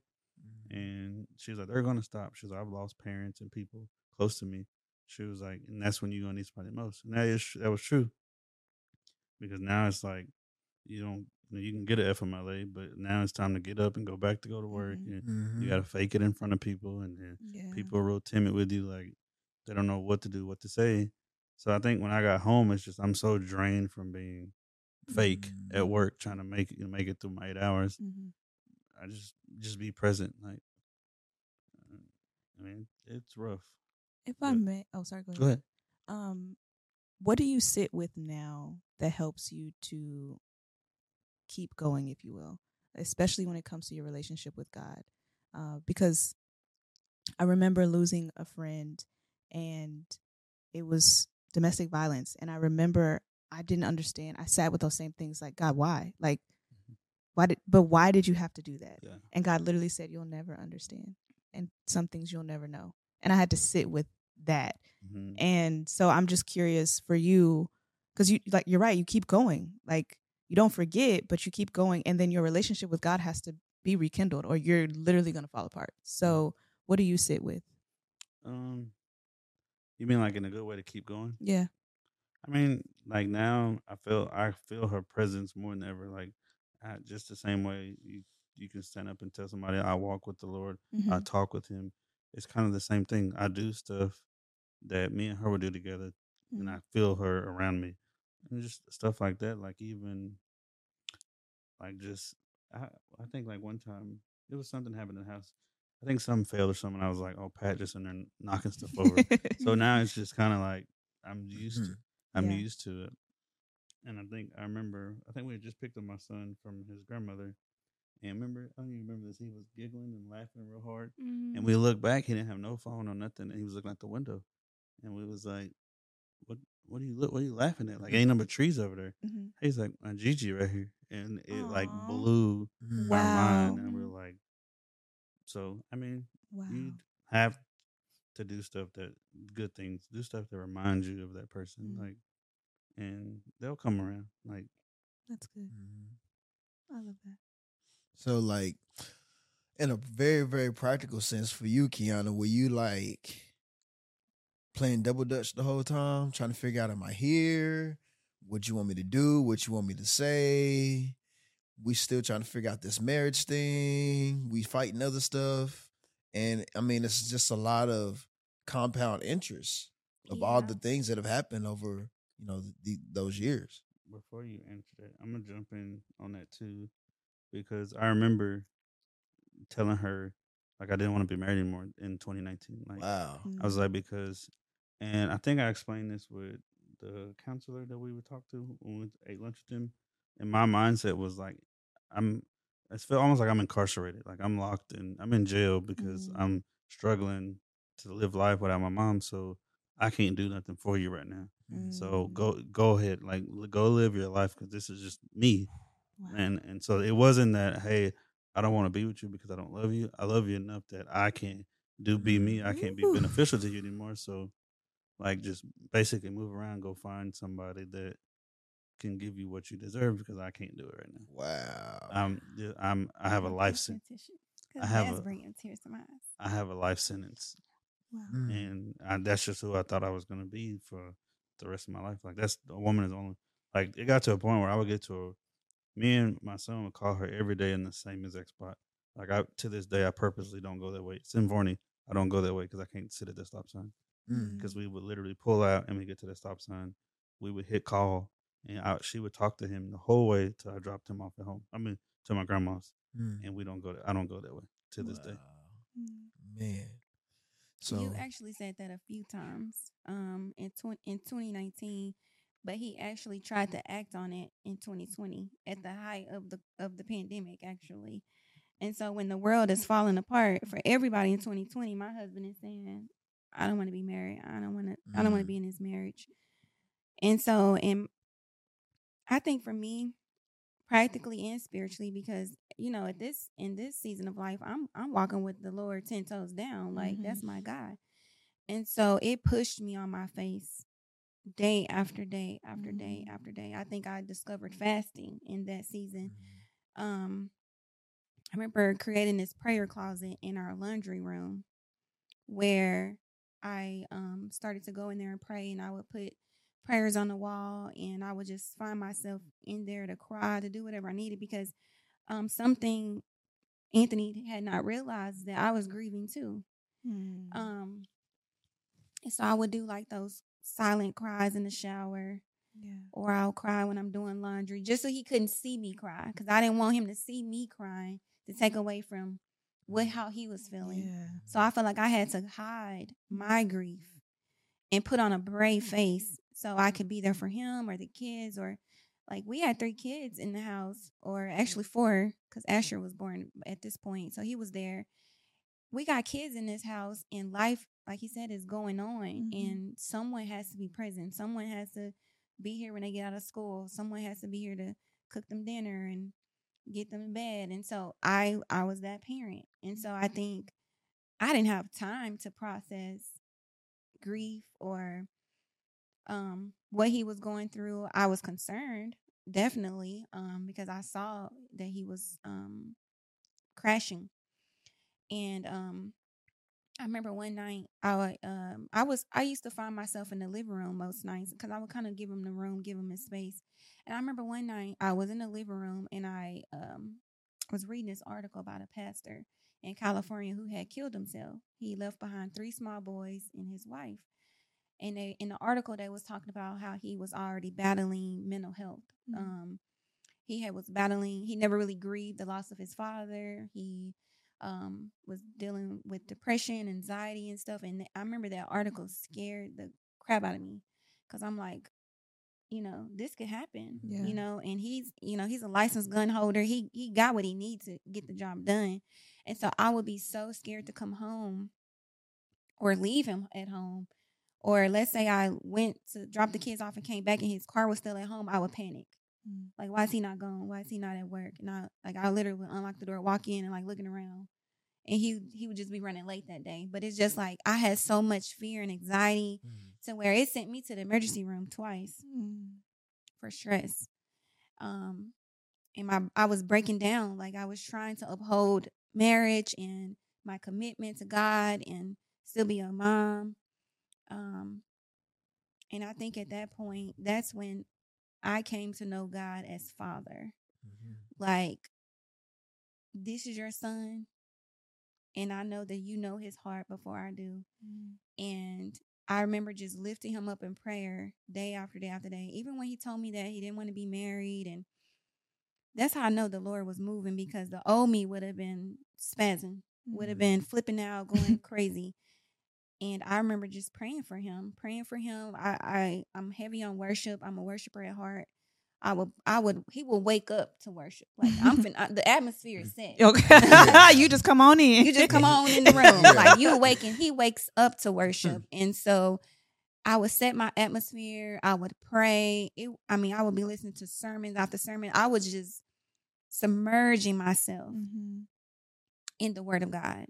Mm. And she was like, they're going to stop. She was like, I've lost parents and people close to me. She was like, and that's when you're going to need somebody the most. And that is, that was true. Because now it's like, you don't, you, know, you can get an FMLA, but now it's time to get up and go back to go to work. Mhm. And Mhm. you got to fake it in front of people. And then Yeah. people are real timid with you. Like, they don't know what to do, what to say. So I think when I got home, it's just, I'm so drained from being fake Mm. at work, trying to make, you know, make it through my eight hours. Mhm. I just just be present. Like, uh, I mean, it's rough. If I may, oh, sorry. Go ahead. Go ahead. Um, what do you sit with now that helps you to keep going, if you will, especially when it comes to your relationship with God? Uh, because I remember losing a friend, and it was domestic violence, and I remember I didn't understand. I sat with those same things, like God, why? Like, why did? But why did you have to do that? Yeah. And God literally said, "You'll never understand," and some things you'll never know. And I had to sit with that. Mhm. And so I'm just curious for you because you like you're right, you keep going. Like you don't forget, but you keep going and then your relationship with God has to be rekindled or you're literally going to fall apart. So what do you sit with? Um, you mean like in a good way to keep going? Yeah. I mean, like now, I feel I feel her presence more than ever. Like, I, just the same way you you can stand up and tell somebody I walk with the Lord, I Mhm. talk with Him. It's kind of the same thing. I do stuff that me and her would do together, and Mhm. I feel her around me, and just stuff like that. Like even, like just I I think like one time it was something happened in the house. I think something failed or something. I was like, oh, Pat just in there knocking stuff over. so *laughs* now it's just kind of like I'm used to. I'm Yeah. used to it. And I think I remember. I think we had just picked up my son from his grandmother, and remember, I don't even remember this. He was giggling and laughing real hard. Mm-hmm. And we looked back. He didn't have no phone or nothing. And he was looking out the window, and we was like, "What? What are you look? What are you laughing at? Like ain't number but trees over there." Mhm. He's like, "My Gigi right here," and it like blew. Wow. our mind. And we're like, "So I mean, Wow. you have to do stuff that good things, do stuff that reminds you of that person, Mhm. like, and they'll come around. Like, That's good. Mhm. I love that. So like in a very, very practical sense for you, Keanna, were you like playing double dutch the whole time, trying to figure out am I here? What you want me to do? What you want me to say? We still trying to figure out this marriage thing. We fighting other stuff. And I mean, it's just a lot of compound interest of all the things that have happened over, you know, the, those years. before you answer that, I'm gonna jump in on that too, because I remember telling her like I didn't want to be married anymore in 2019. Like, Wow. I was mm-hmm. like because, and I think I explained this with the counselor that we would talk to when we ate lunch with him. And my mindset was like, I'm. It's feel almost like I'm incarcerated. Like I'm locked in. I'm in jail because Mhm. I'm struggling to live life without my mom. So I can't do nothing for you right now. So Mm. go go ahead, like go live your life because this is just me. Wow. And and so it wasn't that hey, I don't want to be with you because I don't love you. I love you enough that I can't do be me. I can't be beneficial to you anymore. So like just basically move around, go find somebody that can give you what you deserve because I can't do it right now. Wow. I'm I'm I have a life sentence. I have a- bringing tears to my eyes. I have a life sentence, wow. Mm. and I, that's just who I thought I was gonna be for the rest of my life. Like that's a woman is only like it got to a point where I would get to a me and my son would call her every day in the same exact spot. Like I to this day I purposely don't go that way. It's in Forney. I don't go that way because I can't sit at the stop sign. Mm. Because we would literally pull out and we get to the stop sign. We would hit call and I, she would talk to him the whole way till I dropped him off at home. I mean to my grandma's, Mm. and we don't go. That, I don't go that way to this day. Wow. Mm. Man. So you actually said that a few times um, in, tw- in 2019, but he actually tried to act on it in 2020 at the height of the of the pandemic, actually. And so when the world is falling apart for everybody in 2020, my husband is saying, "I don't want to be married. I don't want to. I don't want to Mm. be in this marriage." And so, and I think for me, practically and spiritually, because you know, at this in this season of life, I'm I'm walking with the Lord ten toes down. Like Mhm. that's my God. And so it pushed me on my face day after day after day Mhm. after day. I think I discovered fasting in that season. Mm. Um I remember creating this prayer closet in our laundry room where I um started to go in there and pray and I would put prayers on the wall and I would just find myself in there to cry to do whatever I needed because um something Anthony had not realized that I was grieving too. Mm. Um and so I would do like those silent cries in the shower yeah. or I'll cry when I'm doing laundry just so he couldn't see me cry because I didn't want him to see me crying to take away from what how he was feeling. Yeah. So I felt like I had to hide my grief and put on a brave face so I could be there for him or the kids or like we had three kids in the house or actually four because Asher was born at this point. So he was there. We got kids in this house and life, like he said, is going on Mhm. and someone has to be present. Someone has to be here when they get out of school. Someone has to be here to cook them dinner and get them in bed. And so I I was that parent. And so I think I didn't have time to process grief or um what he was going through. I was concerned, definitely, um, because I saw that he was um crashing. And um I remember one night I um I was I used to find myself in the living room most nights because I would kind of give him the room, give him his space. And I remember one night I was in the living room and I um was reading this article about a pastor in California who had killed himself. He left behind three small boys and his wife. And they in the article they was talking about how he was already battling mental health. Mhm. Um he had was battling he never really grieved the loss of his father. He um was dealing with depression, anxiety and stuff and I remember that article scared the crap out of me cuz I'm like you know, this could happen. Yeah. You know, and he's, you know, he's a licensed gun holder. He he got what he needs to get the job done. And so I would be so scared to come home or leave him at home. Or let's say I went to drop the kids off and came back and his car was still at home, I would panic. Mm. Like, why is he not gone? Why is he not at work? And I like I literally would unlock the door, walk in and like looking around. And he he would just be running late that day. But it's just like I had so much fear and anxiety to where it sent me to the emergency room twice Mm. for stress. Um, and my I was breaking down, like I was trying to uphold marriage and my commitment to God and still be a mom. Um, and I think at that point, that's when I came to know God as Father. Like, this is your son, and I know that you know his heart before I do. Mm. And I remember just lifting him up in prayer day after day after day. Even when he told me that he didn't want to be married. And that's how I know the Lord was moving because the old me would have been spazzing, would have Mhm. been flipping out, going *laughs* crazy. And I remember just praying for him, praying for him. I, I I'm heavy on worship. I'm a worshiper at heart. I would I would he will wake up to worship. Like I'm *laughs* fin- I, the atmosphere is set. Okay. *laughs* *laughs* you just come on in. You just come on in the room. Yeah. Like you awaken. He wakes up to worship. And so I would set my atmosphere. I would pray. It, I mean, I would be listening to sermons after sermon. I was just submerging myself Mhm. in the word of God.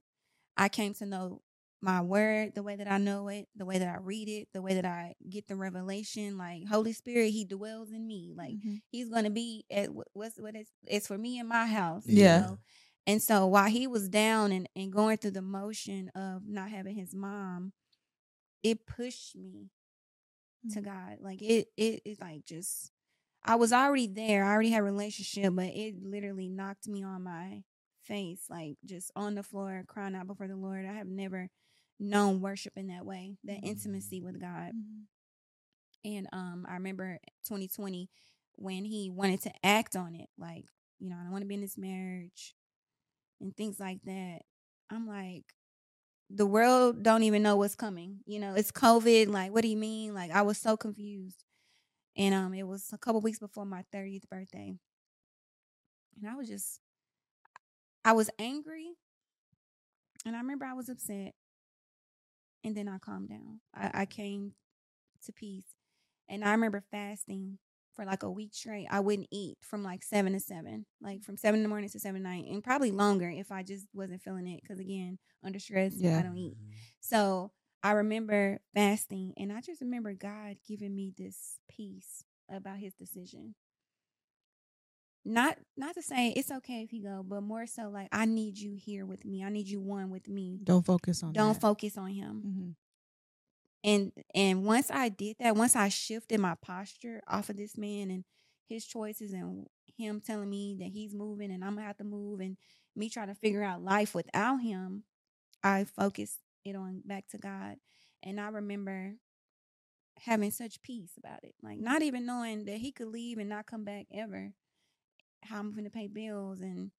I came to know my word the way that I know it, the way that I read it, the way that I get the revelation. Like Holy Spirit, He dwells in me. Like Mhm. He's gonna be at wh- what's what is it's for me in my house. Yeah. know? And so while he was down and, and going through the motion of not having his mom, it pushed me to Mm. God. Like it it is like just I was already there. I already had a relationship, but it literally knocked me on my face, like just on the floor, crying out before the Lord. I have never known worship in that way, that intimacy with God. Mhm. And um, I remember 2020 when he wanted to act on it, like, you know, I don't want to be in this marriage and things like that. I'm like, the world don't even know what's coming. You know, it's COVID. Like, what do you mean? Like, I was so confused. And um, it was a couple weeks before my 30th birthday. And I was just, I was angry. And I remember I was upset. And then I calmed down. I, I came to peace. And I remember fasting for like a week straight. I wouldn't eat from like seven to seven, like from seven in the morning to seven at night, and probably longer if I just wasn't feeling it. Because again, under stress, Yeah. I don't eat. Mm-hmm. So I remember fasting, and I just remember God giving me this peace about His decision. Not not to say it's okay if he go, but more so like I need you here with me. I need you one with me. Don't focus on Don't that. focus on him Mhm. and and once I did that, once I shifted my posture off of this man and his choices and him telling me that he's moving and I'm gonna have to move and me trying to figure out life without him, I focused it on back to God. And I remember having such peace about it. Like not even knowing that he could leave and not come back ever. How I'm gonna pay bills and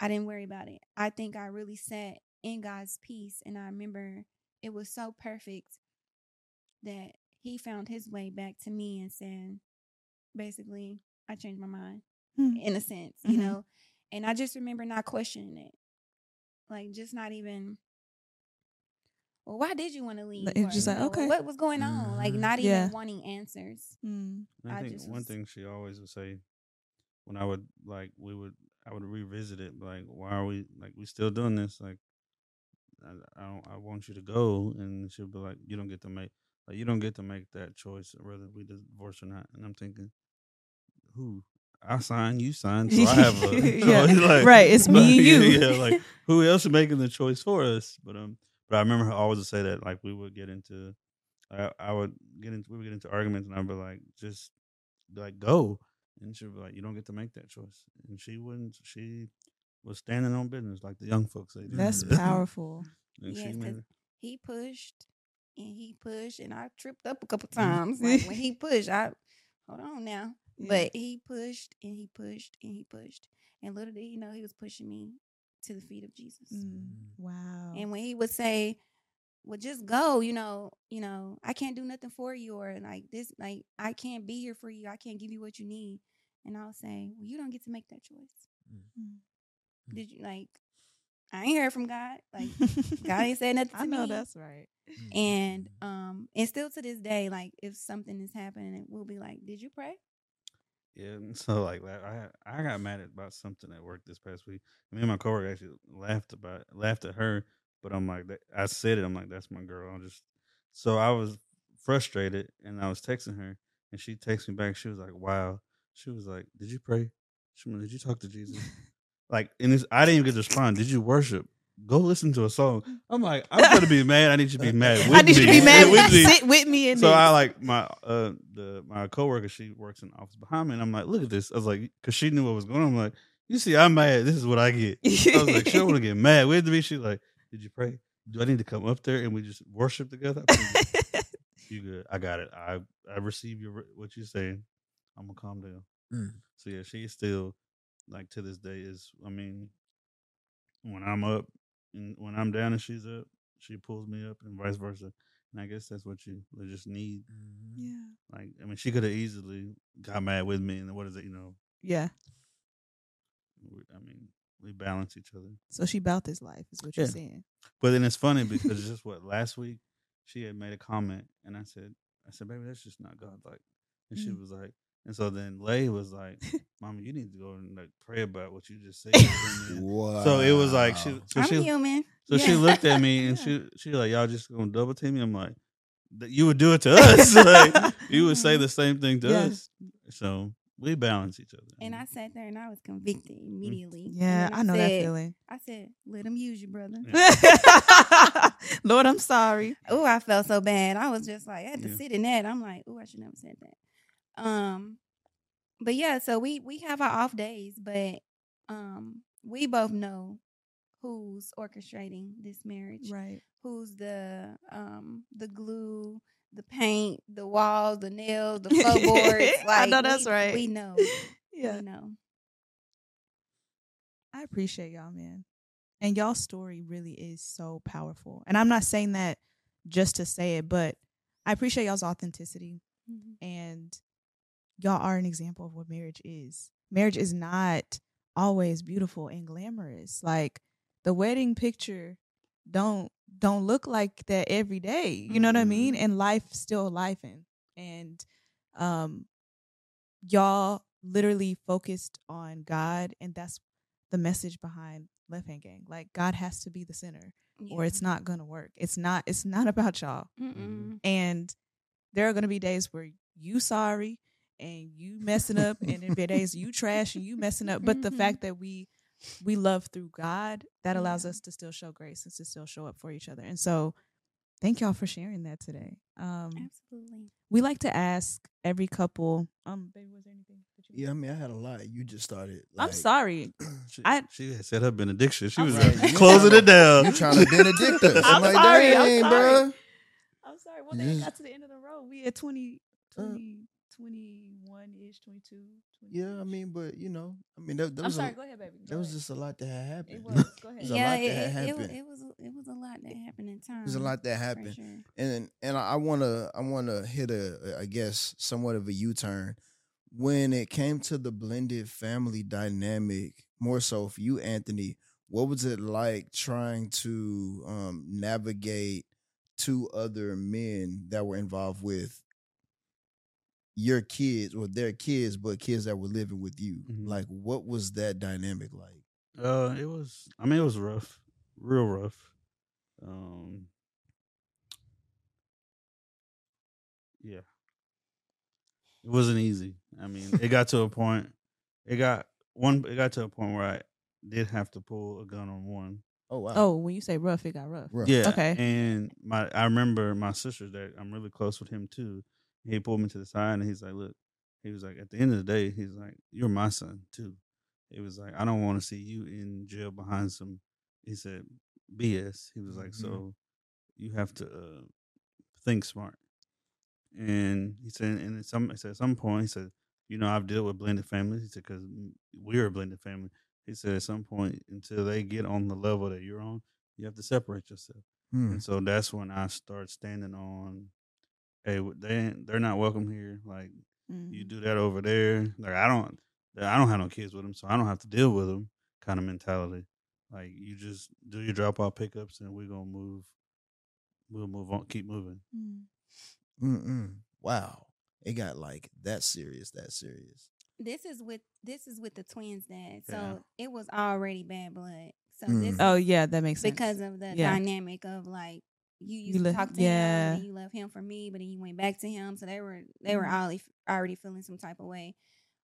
I didn't worry about it. I think I really sat in God's peace and I remember it was so perfect that he found his way back to me and saying, basically, I changed my mind Hmm. in a sense, you Mhm. know. And I just remember not questioning it, like just not even. Well, why did you want to leave? It's just like, know, okay. what was going on? Like Mhm. not even Yeah. wanting answers. Mm. And I, I think just one was- thing she always would say when I would like we would I would revisit it like why are we like we still doing this? Like I, I don't I want you to go and she'll be like you don't get to make like you don't get to make that choice whether we divorce or not and I'm thinking who? I sign you sign so I have a *laughs* *laughs* Yeah, *laughs* like- right, it's me and you. yeah like who else is making the choice for us? But um but I remember her always say that like we would get into I, I would get into we would get into arguments and I'd be like just like go and she was like you don't get to make that choice and she wouldn't she was standing on business like the young folks say That's *laughs* powerful. and she Yes, 'cause made he pushed and he pushed and I tripped up a couple times. Like when *laughs* he pushed, I hold on now. Yeah. But he pushed and he pushed and he pushed. And little did he know he was pushing me to the feet of Jesus. Mm. Wow. And when he would say, Well, just go, you know, you know, I can't do nothing for you, or like this, like I can't be here for you, I can't give you what you need. And I'll say, Well, you don't get to make that choice. Mm. Did you like I ain't heard from God. Like God ain't said *laughs* nothing to I know me. that's right. And um and still to this day, like if something is happening, we'll be like, Did you pray? Yeah, and so like la- I I got mad about something at work this past week. Me and my coworker actually laughed about laughed at her, but I'm like I said it. I'm like that's my girl. I'm just so I was frustrated and I was texting her and she texted me back. She was like, "Wow." She was like, "Did you pray? She was Did you talk to Jesus?" *laughs* like, and it's, I didn't even get to respond. Did you worship? Go listen to a song. I'm like, I'm gonna be *laughs* mad. I need you to be mad. With I need you to be *laughs* mad. with me. Sit with me in So this. I like my uh the my coworker. She works in the office behind me, and I'm like, look at this. I was like, because she knew what was going on. I'm like, you see, I'm mad. This is what I get. I was like, she don't want to get mad with me. She's like, did you pray? Do I need to come up there and we just worship together? *laughs* You good? I got it. I I receive your what you're saying. I'm gonna calm down. Mm. So yeah, she still like to this day is. I mean, when I'm up and when I'm down and she's up, she pulls me up and vice versa. And I guess that's what you they just need. yeah. Like, I mean, she could have easily got mad with me, and what is it? You know, Yeah. I mean, we balance each other. So she about this life is what you're Yeah. saying. But then it's funny *laughs* because it's just what last week she had made a comment, and I said, I said, baby, that's just not God like. And she Mm. was like, and so then Lay was like, *laughs* Mama, you need to go and like pray about what you just said. Wow. *laughs* so it was like she, so I'm she, human. so she looked at me and she, she like, y'all just gonna double team me. I'm like, you would do it to us. like, you would say the same thing to Yeah. us. So we balance each other. And I sat there and I was convicted immediately. Yeah, then I know that feeling. I said, "Let him use you, brother." *laughs* Lord, I'm sorry. Oh, I felt so bad. I was just like, I had to Yeah. sit in that. I'm like, oh, I should never said that. Um, but yeah, so we we have our off days, but um, we both know who's orchestrating this marriage, Right. who's the um the glue, the paint, the walls, the nails, the floorboards. *laughs* I know that's we- right. We know. *laughs* Yeah. We know. I appreciate y'all, man. And y'all story really is so powerful. And I'm not saying that just to say it, but I appreciate y'all's authenticity. Mhm. And y'all are an example of what marriage is. Marriage is not always beautiful and glamorous. Like the wedding picture don't don't look like that every day. You know what I mean? And life still lifing. And um y'all literally focused on God and that's the message behind Left Hand Gang. Like God has to be the center or it's not gonna work. It's not it's not *laughs* about y'all. Mm-mm. And there are gonna be days where you sorry and you messing up and there be days you trash and you messing up. But the Mhm. fact that we we love through God, that allows Yeah. us to still show grace and to still show up for each other. And so thank y'all for sharing that today. Um Absolutely. we like to ask every couple, um, baby, was there anything Yeah, I mean, I had a lot. You just started. I'm sorry. *clears throat* She, I- she had said her benediction. She I'm was sorry. *laughs* uh, closing it down. You trying to benedict us? I'm I'm, like, sorry, I'm dang, sorry. bro. I'm sorry. Well, they got to the end of the road. We at 20, Uh, 20 21 ish, 22. 20 Yeah, I mean, but you know, I mean, that, that I'm was sorry. a, Go ahead, baby. Go that was just a lot that had happened. It was. Go *laughs* ahead. There's a yeah, lot it, that it, it, happened. was, it was it was a lot that happened in time. There's a lot that happened. sure. and and I wanna I wanna hit a I guess somewhat of a U turn when it came to the blended family dynamic. More so for you, Anthony. What was it like trying to um, navigate two other men that were involved with your kids or their kids, but kids that were living with you? Mhm. Like, what was that dynamic like? Uh, it was. I mean, it was rough, real rough. Um, yeah, it wasn't easy. I mean, it got to a point. It got one. It got to a point where I did have to pull a gun on one. Oh wow! Oh, when you say rough, it got rough. Rough. Yeah. Okay. And my, I remember my sister that I'm really close with him too. He pulled me to the side and he's like, "Look," he was like, "At the end of the day, he's like, you're my son too." He was like, "I don't want to see you in jail behind some," he said, "BS." He was like, Mhm. "So you have to uh, think smart." And he said, and at some, he said, at some point, he said, "You know, I've dealt with blended families." He said, "Because we're a blended family." He said, "At some point, until they get on the level that you're on, you have to separate yourself." Hmm. And so that's when I start standing on, hey, they they're not welcome here. Like Mm-hmm. you do that over there. Like I don't, I don't have no kids with them, so I don't have to deal with them. Kind of mentality. Like you just do your drop off pickups, and we're gonna move. We'll move on, keep moving. Mm. Mm-mm. Wow, it got like that serious. That serious. This is with this is with the twins' dad, so Yeah. it was already bad blood. So Mm. this Oh yeah, that makes sense. because of the Yeah. dynamic of like you used You to talk to yeah. him, and you left him for me, but then you went back to him. So they were they were Mhm. already already feeling some type of way.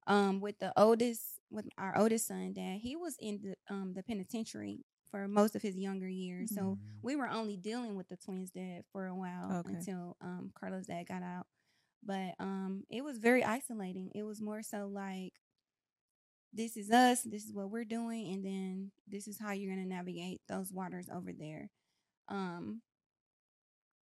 Um, with the oldest, with our oldest son, dad, he was in the um the penitentiary for most of his younger years. So Mhm. we were only dealing with the twins' dad for a while Okay. until um Carlos' dad got out. But um, it was very isolating. It was more so like this is us, this is what we're doing, and then this is how you're gonna navigate those waters over there. Um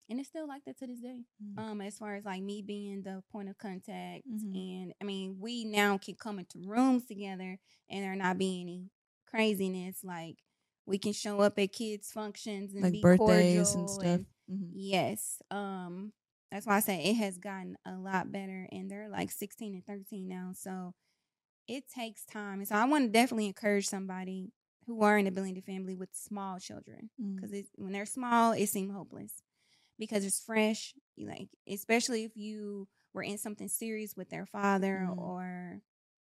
and it's still like that to this day. Mm. Um, as far as like me being the point of contact, Mhm. and I mean, we now can come into rooms together, and there not be any craziness. Like we can show up at kids' functions and like be birthdays cordial and stuff. and Mhm. Yes. Um that's why I say it has gotten a lot better and they're like 16 and 13 now. So it takes time. And so I want to definitely encourage somebody who are in a blended family with small children Mm. because when they're small, it seems hopeless because it's fresh. You like, especially if you were in something serious with their father Mhm. or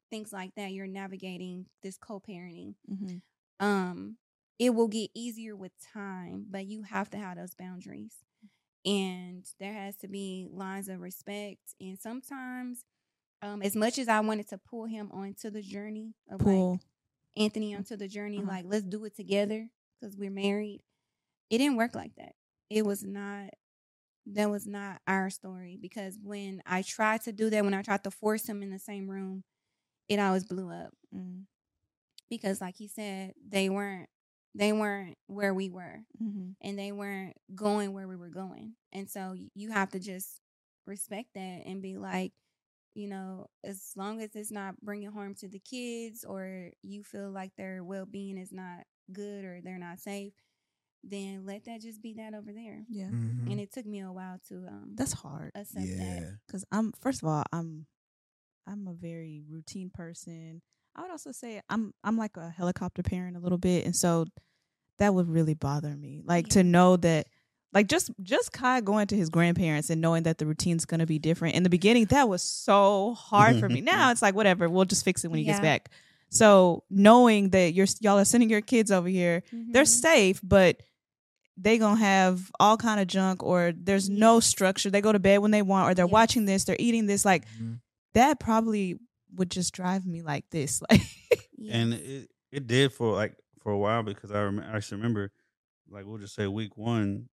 things like that. You're navigating this co-parenting Mhm. um it will get easier with time but you have to have those boundaries and there has to be lines of respect and sometimes um as much as i wanted to pull him onto the journey of Pull. like anthony onto the journey Uh-huh. like let's do it together because we're married it didn't work like that it was not that was not our story because when i tried to do that when i tried to force him in the same room it always blew up Mm. because like he said they weren't they weren't where we were Mhm. and they weren't going where we were going and so you have to just respect that and be like you know as long as it's not bringing harm to the kids or you feel like their well-being is not good or they're not safe then let that just be that over there Yeah. Mhm. and it took me a while to um That's hard. accept yeah. that because I'm first of all I'm I'm a very routine person. I would also say I'm I'm like a helicopter parent a little bit, and so that would really bother me. Like to know that, like just just Kai going to his grandparents and knowing that the routine's gonna be different. In the beginning, that was so hard for me. *laughs* Now it's like whatever, we'll just fix it when he gets back. So knowing that you're y'all are sending your kids over here, they're Mhm. safe, but they gonna have all kind of junk or there's no structure. They go to bed when they want or they're Yes. watching this, they're eating this. Like Mhm. that probably would just drive me like this. *laughs* Like and it it did for like for a while because I rem- I actually remember like we'll just say week one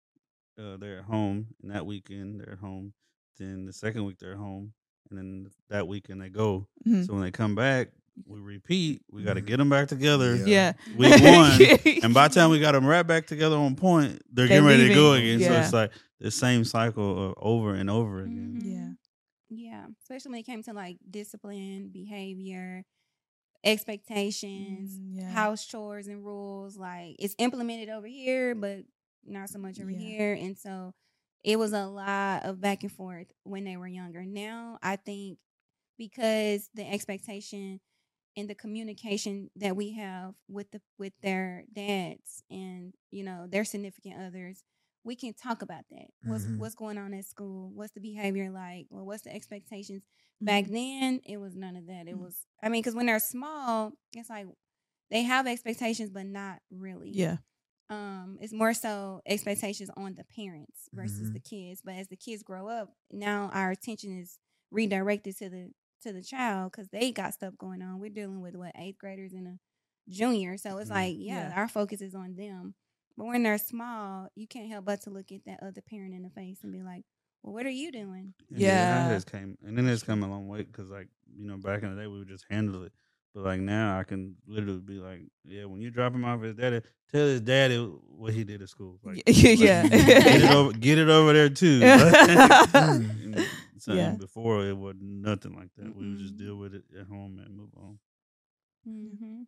uh, they're at home and that weekend they're at home then the second week they're at home and then that weekend they go Mhm. so when they come back we repeat we got to get them back together Yeah. yeah. week *laughs* one and by the time we got them right back together on point they're They're getting ready to go leaving. again so it's like the same cycle of over and over again Mhm. Yeah. Yeah, especially when it came to like discipline, behavior, expectations, Mm, yeah. house chores and rules. Like it's implemented over here, but not so much over Yeah. here. And so it was a lot of back and forth when they were younger. Now I think because the expectation and the communication that we have with the with their dads and you know their significant others we can talk about that what's Mhm. what's going on at school what's the behavior like well what's the expectations back Mm-hmm. then it was none of that it Mm. was i mean because when they're small it's like they have expectations but not really Yeah. um it's more so expectations on the parents versus Mhm. the kids but as the kids grow up now our attention is redirected to the to the child because they got stuff going on we're dealing with what eighth graders and a junior so it's Mhm. like yeah, Yeah. our focus is on them but when they're small you can't help but to look at that other parent in the face and be like well what are you doing And Yeah. then it has came, and then it's come a long way because, like, you know, back in the day we would just handle it, but like now I can literally be like, yeah, when you drop him off his daddy, tell his daddy what he did at school. Like, *laughs* yeah. like, get it *laughs* over, get it over there too. *laughs* And so Yeah. Before it was nothing like that. We would just deal with it at home and move on. mm-hmm.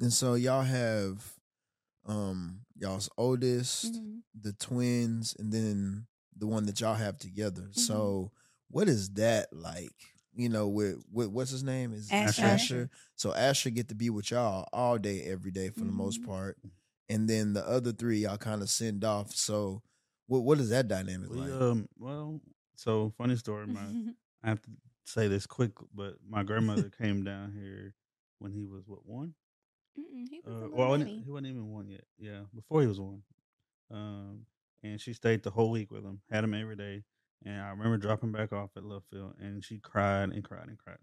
And so y'all have um y'all's oldest, Mm-hmm. the twins, and then the one that y'all have together. Mm-hmm. So what is that like? You know, with, with what's his name? Is Asher. Asher. So Asher get to be with y'all all day, every day for the most Mhm. part. And then the other three y'all kind of send off. So what what is that dynamic We, like? um, well, so funny story. *laughs* My I have to say this quick, but my grandmother came down here when he was what one? Mm-mm, he was Uh, well, he wasn't even one yet. Yeah, before he was one. Um, and she stayed the whole week with him, had him every day. And I remember dropping back off at Love Field, and she cried and cried and cried.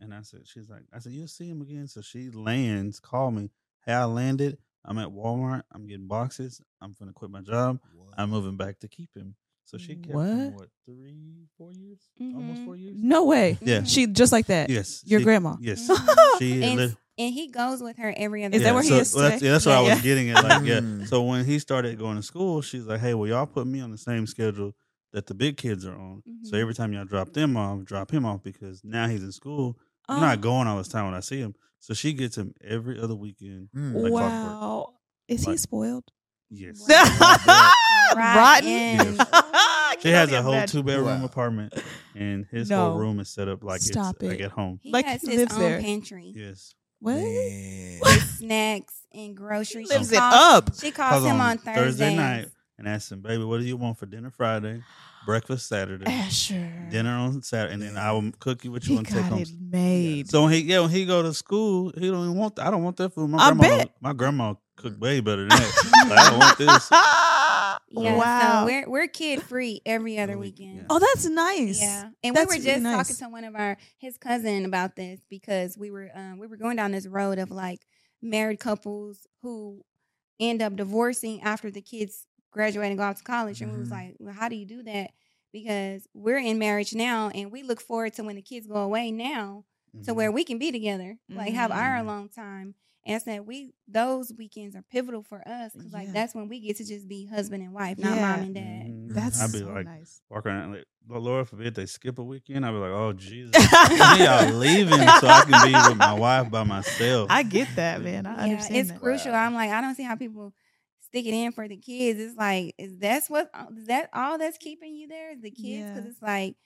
And I said, she's like, I said, you'll see him again. So she lands, call me. Hey, I landed. I'm at Walmart. I'm getting boxes. I'm gonna quit my job. I'm moving back to keep him. So she kept him What? what three, four years, almost Mhm. four years. no way. Yeah. She just like that. Yes, Your she- grandma. Yes, *laughs* she and, lit- and he goes with her every other Is that day. where he is well, that's, today? that's what I Yeah. was getting at. Like, yeah. Mm. So when he started going to school, she's like, "Hey, well, y'all put me on the same schedule that the big kids are on. So Mhm. every time y'all drop them off, drop him off because now he's in school. I'm Oh, not going all this time when I see him. So she gets him every other weekend. Mm. like clockwork. wow. Is he spoiled? Yes. Rotten. Rotten. I She has a whole two bedroom Wow. apartment, and his No. whole room is set up like Stop it's like at home. He Like has he his lives own there. pantry Yes. What? Man. with *laughs* snacks and groceries. Lives she it calls, up. She calls Calls him on on Thursday night and ask him, "Baby, what do you want for dinner Friday, breakfast Saturday, Asher. dinner on Saturday, and then I will cook you what you He want to take got home." it made. So when he yeah, when he go to school, he don't even want. That. I don't want that food. My I grandma, bet. my grandma cooked way better than that. Like, I don't want this. *laughs* *laughs* Yeah, wow. so we're we're kid free every other Every week, weekend. oh, that's nice. Yeah, and That's we were really just nice. talking to one of our his cousin about this because we were um we were going down this road of like married couples who end up divorcing after the kids graduate and go off to college, and we was Mhm. like, well, how do you do that? Because we're in marriage now, and we look forward to when the kids go away now to where we can be together, like have our Mhm. alone time. And I said we those weekends are pivotal for us because like Yeah. that's when we get to just be husband and wife, not Yeah. mom and dad. Mhm. That's I'd be so like nice. walk around like, "Lord, Lord forbid they skip a weekend. I'd be like, oh Jesus, *laughs* when y'all leaving so I can be with my wife by myself. I get that, man. I yeah, understand it's that. crucial. Wow. I'm like, I don't see how people stick it in for the kids. It's like, is that's what is that all that's keeping you there is the kids? Because Yeah. it's like,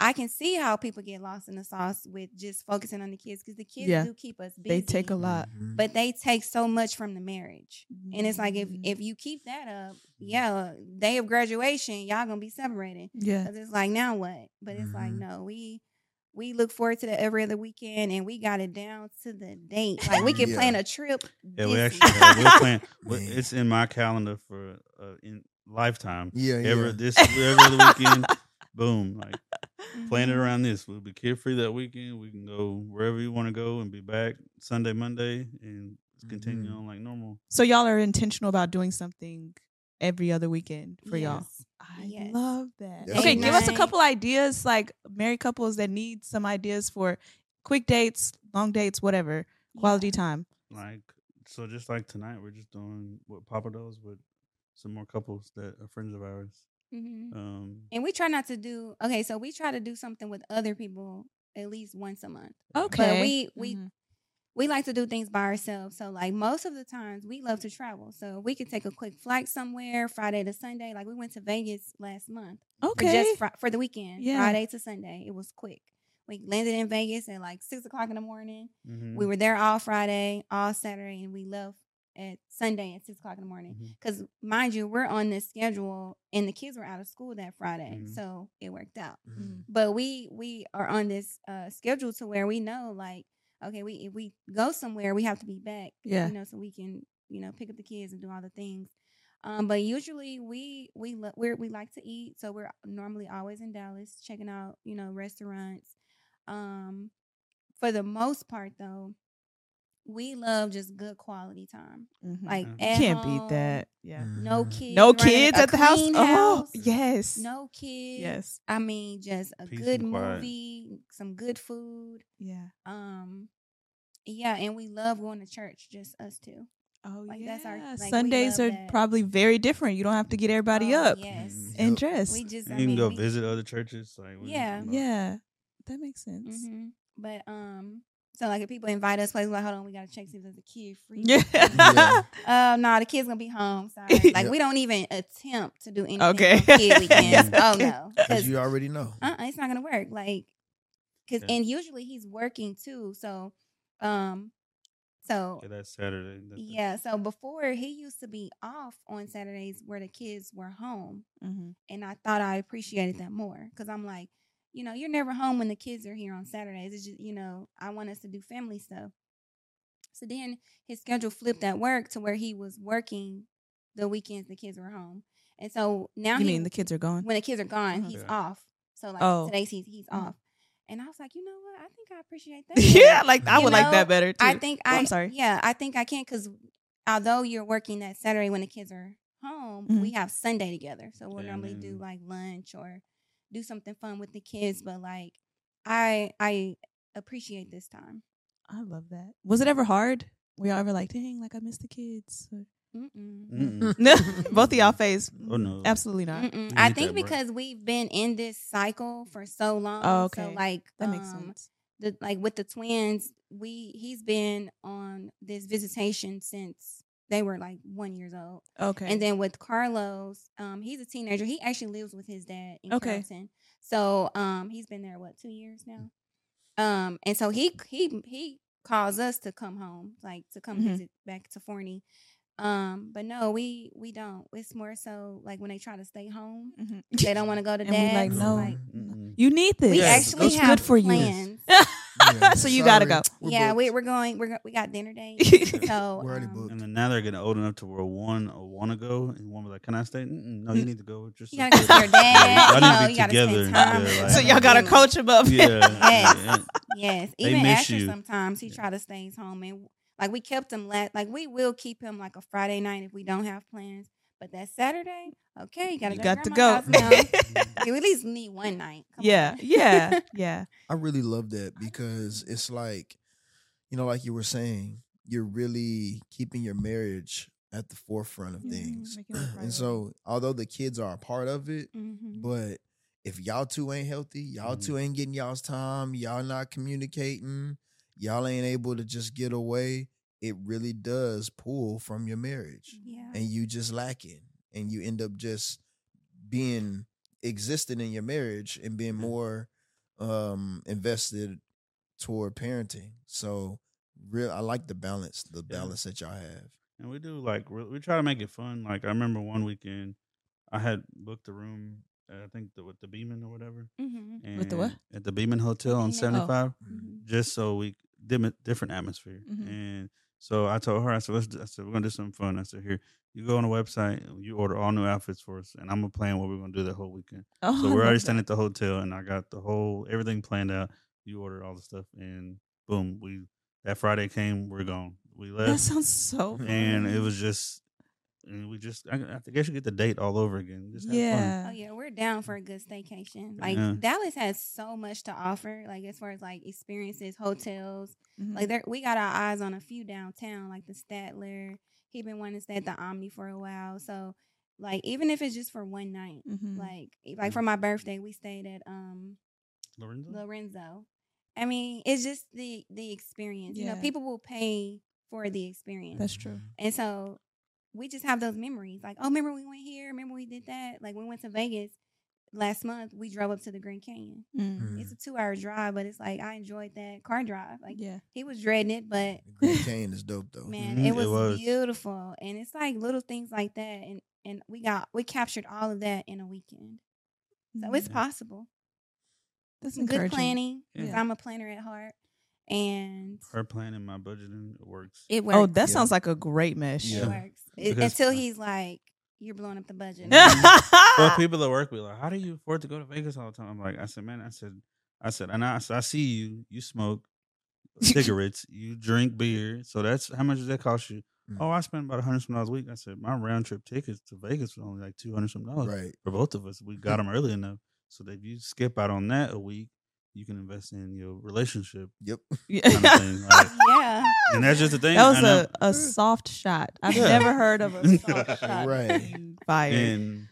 I can see how people get lost in the sauce with just focusing on the kids because the kids Yeah. do keep us busy. They take a lot. Mhm. but they take so much from the marriage. And it's like if Mhm. if you keep that up, yeah, day of graduation, y'all gonna be separated. yeah, Cause it's like now what? But it's like Mhm. no, we we look forward to that every other weekend, and we got it down to the date. Like we can Yeah. plan a trip. yeah, we actually have, we're playing. Man. It's in my calendar for uh, in lifetime. yeah, yeah. Every this every other weekend, *laughs* boom, like plan it Mhm. around this. We'll be carefree that weekend. We can go wherever you want to go and be back Sunday, Monday, and continue Mhm. on like normal. So y'all are intentional about doing something every other weekend for y'all. I Yes. love that. That's okay, nice. give us a couple ideas, like married couples that need some ideas for quick dates, long dates, whatever, quality time. Like so, just like tonight, we're just doing what Papa does with some more couples that are friends of ours. Mhm. Um, And we try not to do okay. So we try to do something with other people at least once a month. Okay. But we we Mhm. we like to do things by ourselves. So like most of the times we love to travel. So we could take a quick flight somewhere Friday to Sunday. Like we went to Vegas last month for okay. just fri- for the weekend, Yeah. Friday to Sunday. It was quick. We landed in Vegas at like six o'clock in the morning. mhm. We were there all Friday, all Saturday, and we left at Sunday at six o'clock in the morning. Because mind you, we're on this schedule, and the kids were out of school that Friday, Mhm. so it worked out. Mhm. But we we are on this uh, schedule to where we know like okay, we if we go somewhere, we have to be back, Yeah. you know, so we can you know pick up the kids and do all the things. Um, but usually we we lo- we're, we like to eat, so we're normally always in Dallas checking out you know restaurants. Um, for the most part, though, we love just good quality time. Mhm. Like You you at can't home, beat that. Yeah. No kids. No kids a at the house. clean Oh, yes. No kids. Yes. I mean, just a Peace good and quiet. movie, some good food. Yeah. Um, yeah, and we love going to church, just us two. Oh Like, yeah. that's our- like, Sundays are that. probably very different. You don't have to get everybody Oh, up Yes. Mhm. and Yep. dress. We just, you I can mean, go we- visit other churches. Like Yeah. yeah. That makes sense. Mhm. But um, so like if people invite us places, like hold on, we gotta check see if there's a kid free. Yeah. *laughs* Yeah. Uh, no, the kid's gonna be home. Sorry. *laughs* Like Yep. we don't even attempt to do anything Okay. on kid *laughs* weekends. oh no, Because because you already know. uh, it's not gonna work. Like, cause Yeah. and usually he's working too. So, um, so Yeah, that's Saturday. That's- yeah. So before he used to be off on Saturdays where the kids were home, Mhm. and I thought I appreciated that more because I'm like, you know, you're never home when the kids are here on Saturdays. It's just, you know, I want us to do family stuff. So then his schedule flipped at work to where he was working the weekends the kids were home, and so now You he, mean the kids are gone? when the kids are gone, Mhm. he's Yeah. off. So like Oh. today's he's he's Mhm. off, and I was like, you know what? I think I appreciate that. *laughs* yeah, like I You would like that better too. I think Oh, I. I'm sorry. Yeah, I think I can because although you're working that Saturday when the kids are home, Mhm. we have Sunday together. So we'll normally do like lunch or do something fun with the kids. But like, I I appreciate this time. I love that. Was it ever hard? Were y'all ever like, dang, like I miss the kids? Or- Mm-mm. Mm-mm. *laughs* *laughs* Both of y'all face. Oh, no. Absolutely not. I think that break. because we've been in this cycle for so long. Oh, So okay. like That makes um, sense. the like with the twins, we he's been on this visitation since they were like one years old. Okay. And then with Carlos, um, he's a teenager. He actually lives with his dad in Okay. Carrollton. So um, he's been there what two years now. Um, and so he he he calls us to come home, like to come Mhm. visit back to Forney. Um, but no, we we don't. It's more so like when they try to stay home, mm-hmm. they don't want to go to And we dad's. like, no. like, you need this. we Yeah, actually it's have good for you. *laughs* plans. Yeah, so you gotta sorry, go. we're yeah, booked. we, we're going. We're go- we got dinner date. *laughs* so We're already um, booked. And then now they're getting old enough to where one will want to go and one was like, "Can I stay?" Mm-mm, no, you need to go. Just You gotta go see your dad. *laughs* Yeah, you y'all know, need you to gotta be spend together. time. Yeah, like- so y'all gotta coach him up. Yeah, Yes. yeah. Yes, They even miss Asher you. sometimes he Yeah. try to stay home and like we kept him la- like we will keep him like a Friday night if we don't have plans. But that Saturday, okay, you gotta You go got to to go. *laughs* you at least need one night. Come yeah, on. yeah, *laughs* yeah. I really love that because it's like, you know, like you were saying, you're really keeping your marriage at the forefront of Mhm, things. making it *clears throat* and so, although the kids are a part of it, Mhm. but if y'all two ain't healthy, y'all Mhm. two ain't getting y'all's time, y'all not communicating, y'all ain't able to just get away, it really does pull from your marriage. yeah. And you just lack it. And you end up just being existing in your marriage and being Yeah. more um invested toward parenting. So real I like the balance, the Yeah. balance that y'all have. And we do like we try to make it fun. Like I remember one weekend, I had booked a room. I think the, with the Beeman or whatever. Mhm. With the what? At the Beeman Hotel on Beeman. seventy five. Mhm. Just so we dim- different atmosphere. Mhm. And so I told her, I said, let's. Do, I said we're gonna do something fun. I said, here, you go on the website, you order all new outfits for us, and I'm gonna plan what we're gonna do that whole weekend. *laughs* Oh, So we're already staying at the hotel, and I got the whole everything planned out. You order all the stuff, and boom, we that Friday came, we're gone. We left. That sounds so. and it was just, and we just, I, I guess you get the date all over again. Just have fun. yeah. Oh yeah, we're down for a good staycation. Like Yeah. Dallas has so much to offer, like as far as like experiences, hotels. Mhm. Like there, we got our eyes on a few downtown, like the Statler. He been wanting to stay at the Omni for a while, so Like even if it's just for one night. Mhm. Like like for my birthday, we stayed at um Lorenzo? Lorenzo. I mean, it's just the the experience. You know, people will pay for the experience. That's true. And so we just have those memories. Like, oh, remember we went here? Remember we did that? Like, we went to Vegas last month. We drove up to the Grand Canyon. Mm. Mhm. It's a two hour drive, but it's like I enjoyed that car drive. Like, Yeah. he was dreading it, but The Grand Canyon is dope though. man, Mhm, it, it was was. beautiful. And it's like little things like that. And and we got we captured all of that in a weekend. So it's Mm. possible. That's Some good planning. planning. 'cause Yeah. I'm a planner at heart. And Her planning, my budgeting, it works. it works. Oh, that Yeah. sounds like a great mesh. it works. It- until he's like, You're blowing up the budget. *laughs* well, *laughs* people at work be like, "How do you afford to go to Vegas all the time?" I'm like, I said, "Man, I said, I said, and I, I I see you. You smoke *laughs* cigarettes. you drink beer. So that's how much does that cost you? Mm. Oh, I spend about a hundred some dollars a week. I said, my round trip tickets to Vegas was only like two hundred some dollars Right. for both of us. We got them early enough so that if you skip out on that a week, you can invest in your relationship Yep. Yeah. kind of thing. *laughs* Like, yeah. and that's just the thing. That was a, a soft shot. I've Yeah. never heard of a *laughs* soft *laughs* shot. Right. Fired. and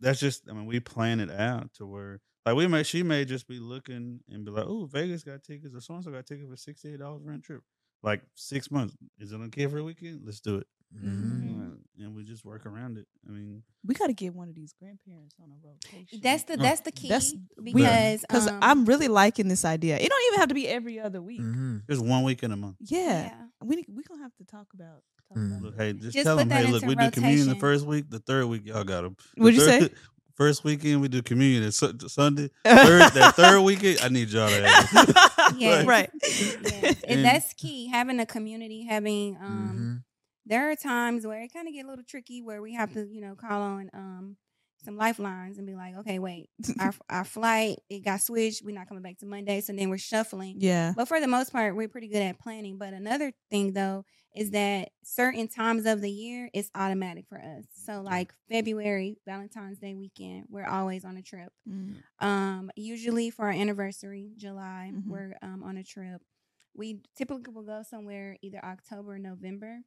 that's just I mean we plan it out to where like we may she may just be looking and be like oh Vegas got tickets or so and so got tickets for sixty eight dollars round trip like six months is it okay for a weekend let's do it Mhm. Uh, and we just work around it I mean we got to get one of these grandparents on a rotation. That's the that's the key That's- because because um, I'm really liking this idea. It don't even have to be every other week. Mhm. just one week in a month Yeah. yeah. we we gonna have to talk about. Talk about look hey just, Just tell put them hey look into we do communion the first week the third week y'all got them What'd you say? *laughs* first weekend we do communion and Su- Sunday *laughs* third that third weekend I need y'all to have it. *laughs* Yes. right. Yes. And- And that's key. Having a community, having um Mhm. There are times where it kind of get a little tricky where we have to, you know, call on um some lifelines and be like, okay, wait, our *laughs* our flight it got switched. We're not coming back to Monday, so then we're shuffling. yeah. But for the most part, we're pretty good at planning. But another thing though is that certain times of the year it's automatic for us. So like February, Valentine's Day weekend, we're always on a trip. Mm. Um, usually for our anniversary, July, Mhm. we're um on a trip. We typically will go somewhere either October or November,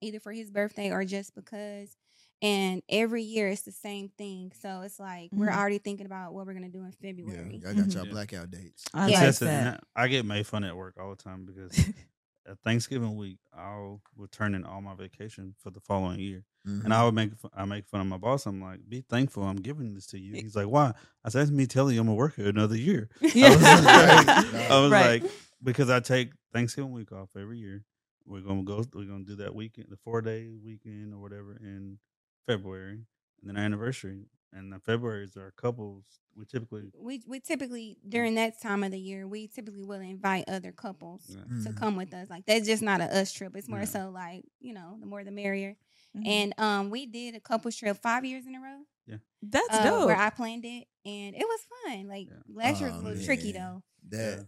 either for his birthday or just because. And every year it's the same thing. So it's like we're Mhm. already thinking about what we're gonna do in February. y'all got Mhm. y'all Yeah. blackout dates. I *laughs* Yeah. like That's it. And that. I I get made fun at work all the time because *laughs* at Thanksgiving week I'll return in all my vacation for the following year, Mhm. and I would make I make fun of my boss. I'm like, "Be thankful I'm giving this to you." He's like, "Why?" I said, "That's me telling you I'm gonna work here another year." *laughs* I was, Right. I was Right. like, because I take Thanksgiving week off every year. We're gonna go. We're gonna do that weekend, the four day weekend or whatever in February, and then our anniversary. And the February is our couples. We typically we we typically during that time of the year we typically will invite other couples Yeah. to Mhm. come with us. Like that's just not a us trip. It's more Yeah. so like you know the more the merrier. Mhm. And um we did a couples trip five years in a row. Yeah, that's uh, dope. Where I planned it and it was fun. Like Yeah. last year was Oh, a little tricky though. that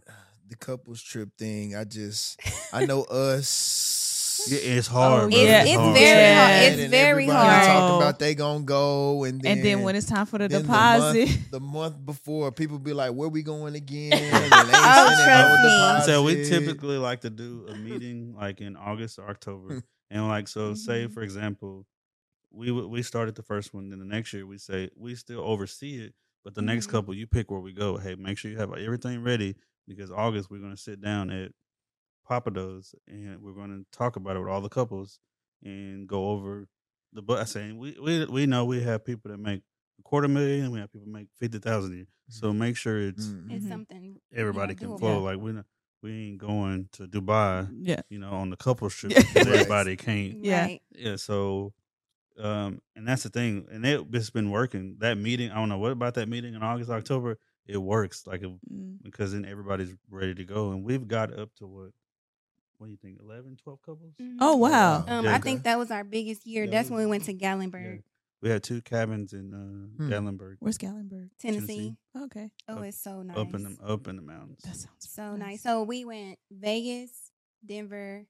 the couples trip thing. I just *laughs* I know us. Yeah, it's hard. Oh, bro. yeah. It's hard. very Yeah. hard. It's and very hard. Talking Oh. about they gonna go, and then and then when it's time for the deposit, The month, the month before, people be like, "Where we going again?" *laughs* And they ain't Oh, sending no trust me. So we typically like to do a meeting like in August or October, *laughs* and like so, say Mhm. for example, we we started the first one, then the next year we say we still oversee it, but the next Mhm. couple you pick where we go. Hey, make sure you have everything ready because August we're going to sit down at Pappadeaux and we're going to talk about it with all the couples and go over the. But I saying we we we know we have people that make a quarter million, we have people make fifty thousand a year, so make sure it's Mhm. It's something you know, everybody can doable. flow. Like we not, we ain't going to Dubai, yeah, you know, on the couple *laughs* trip Yeah. everybody can't. Yeah. Right. Yeah, so um and that's the thing. And it, it's been working. That meeting, I don't know what about that meeting in August, October, it works like it, Mm. because then everybody's ready to go and we've got up to what what do you think 11 12 couples Mhm. Oh wow, Um, Yeah. I think that was our biggest year. That That's was- when we went to Yeah. Gatlinburg, we had two cabins in uh Hmm. Gatlinburg where's Gatlinburg? Tennessee. Tennessee. Okay, Oh, Up- it's so nice. up in the up in the mountains that sounds So nice. So we went Vegas, Denver,